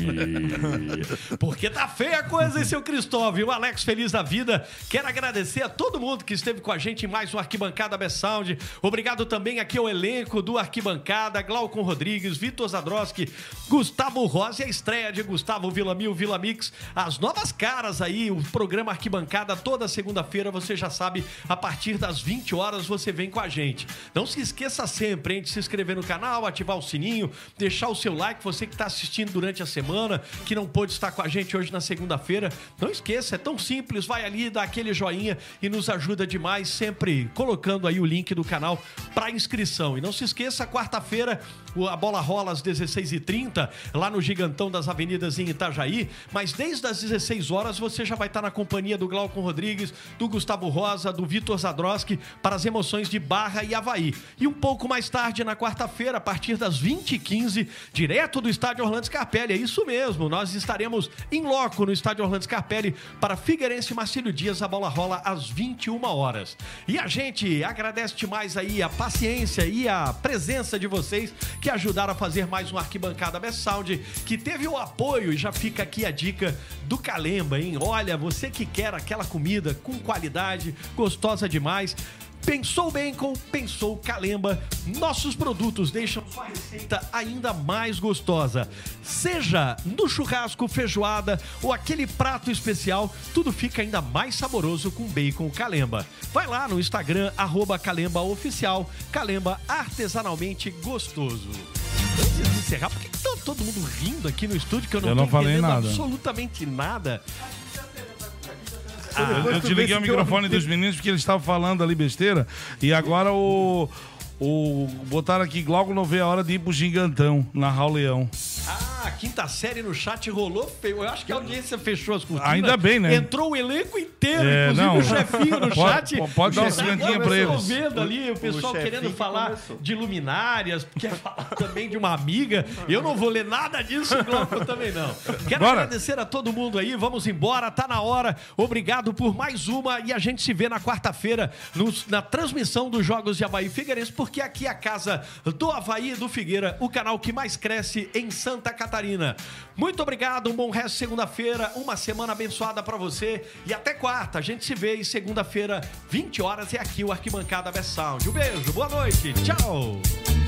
Speaker 3: Porque tá feia a coisa, é o Cristóvão. E o Alex Feliz da Vida. Quero agradecer a todo mundo que esteve com a gente em mais um Arquibancada Best Sound. Obrigado também aqui ao elenco do Arquibancada, Glaucon Rodrigues, Vitor Zadroski, Gustavo Rosa e a estreia de Gustavo Villamil, Vila Mix. As novas caras aí, o programa Arquibancada toda segunda-feira, você já sabe, a partir das 20 horas você vem com a gente. Não se esqueça sempre, hein, de se inscrever no canal, ativar o sininho, deixar o seu like, você que está assistindo durante a semana, que não pôde estar com a gente hoje na segunda-feira. Não esqueça, é tão simples, vai ali, dá aquele joinha e nos ajuda demais, sempre colocando aí o link do canal para inscrição. E não se esqueça, quarta-feira a bola rola às 16h30, lá no Gigantão das Avenidas em Itajaí, mas desde as 16 horas você já vai estar na companhia do Glaucon Rodrigues, do Gustavo Rosa, do Vitor Zadroski para as emoções de Barra e Havaí. E um pouco mais tarde, na quarta-feira, a partir das 20h15, direto do estádio Orlando Scarpelli. É isso mesmo, nós estaremos em loco no estádio Orlando Scarpelli para Figueirense e Marcílio Dias. A bola rola às 21 horas. E a gente agradece demais aí a paciência e a presença de vocês que ajudaram a fazer mais um Arquibancada Best Sound, que teve o apoio, e já fica aqui a dica do Calemba, hein? Olha, você que quer aquela comida com qualidade, gostosa demais. Pensou Bacon, pensou Calemba. Nossos produtos deixam sua receita ainda mais gostosa. Seja no churrasco, feijoada ou aquele prato especial, tudo fica ainda mais saboroso com bacon Calemba. Vai lá no Instagram, arroba Calemba Oficial, Calemba artesanalmente gostoso. Antes de encerrar, por que tá todo mundo rindo aqui no estúdio que eu não
Speaker 7: Eu
Speaker 3: tô
Speaker 7: não falei nada.
Speaker 3: absolutamente nada?
Speaker 7: Eu, eu desliguei o microfone dos meninos porque eles estavam falando ali besteira. E agora o. O, botaram aqui, Glauco não vê a hora de ir pro Gigantão, narrar o Leão.
Speaker 3: Ah, a quinta série no chat rolou feio. Eu acho que a audiência fechou as cortinas.
Speaker 7: Ainda bem, né?
Speaker 3: Entrou o elenco inteiro,
Speaker 7: É,
Speaker 3: inclusive
Speaker 7: não.
Speaker 3: o chefinho no
Speaker 7: Pode-
Speaker 3: chat.
Speaker 7: pode dar
Speaker 3: O
Speaker 7: uma cinquentinha pra eles.
Speaker 3: vendo ali, o pessoal
Speaker 6: chefinho
Speaker 3: querendo
Speaker 6: que
Speaker 3: falar
Speaker 6: começou.
Speaker 3: de luminárias, quer falar também de uma amiga. Eu não vou ler nada disso, o Glauco também não. Quero
Speaker 7: Bora.
Speaker 3: agradecer a todo mundo aí. Vamos embora, tá na hora. Obrigado por mais uma e a gente se vê na quarta-feira na transmissão dos Jogos de Havaí Figueirense, porque aqui é a casa do Havaí e do Figueira, o canal que mais cresce em Santa Catarina. Muito obrigado, um bom resto de segunda-feira, uma semana abençoada pra você e até quarta. A gente se vê em segunda-feira, 20 horas, é aqui o Arquibancada Best Sound. Um beijo, boa noite, tchau!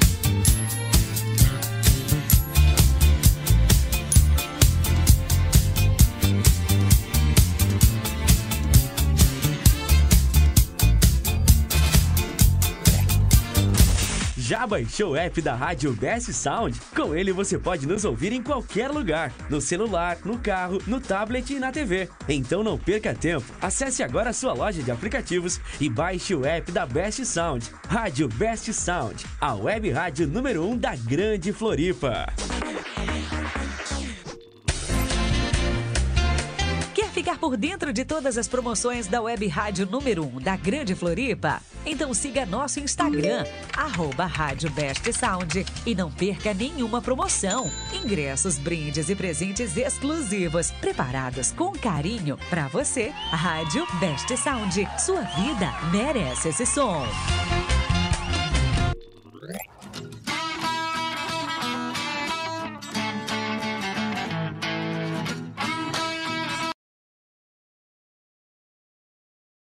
Speaker 1: Já baixou o app da Rádio Best Sound? Com ele você pode nos ouvir em qualquer lugar, no celular, no carro, no tablet e na TV. Então não perca tempo. Acesse agora a sua loja de aplicativos e baixe o app da Best Sound. Rádio Best Sound, a web rádio número 1 um da Grande Floripa.
Speaker 2: Ficar por dentro de todas as promoções da Web Rádio número 1 da Grande Floripa? Então siga nosso Instagram, arroba Rádio Best Sound e não perca nenhuma promoção. Ingressos, brindes e presentes exclusivos, preparados com carinho para você. Rádio Best Sound, sua vida merece esse som.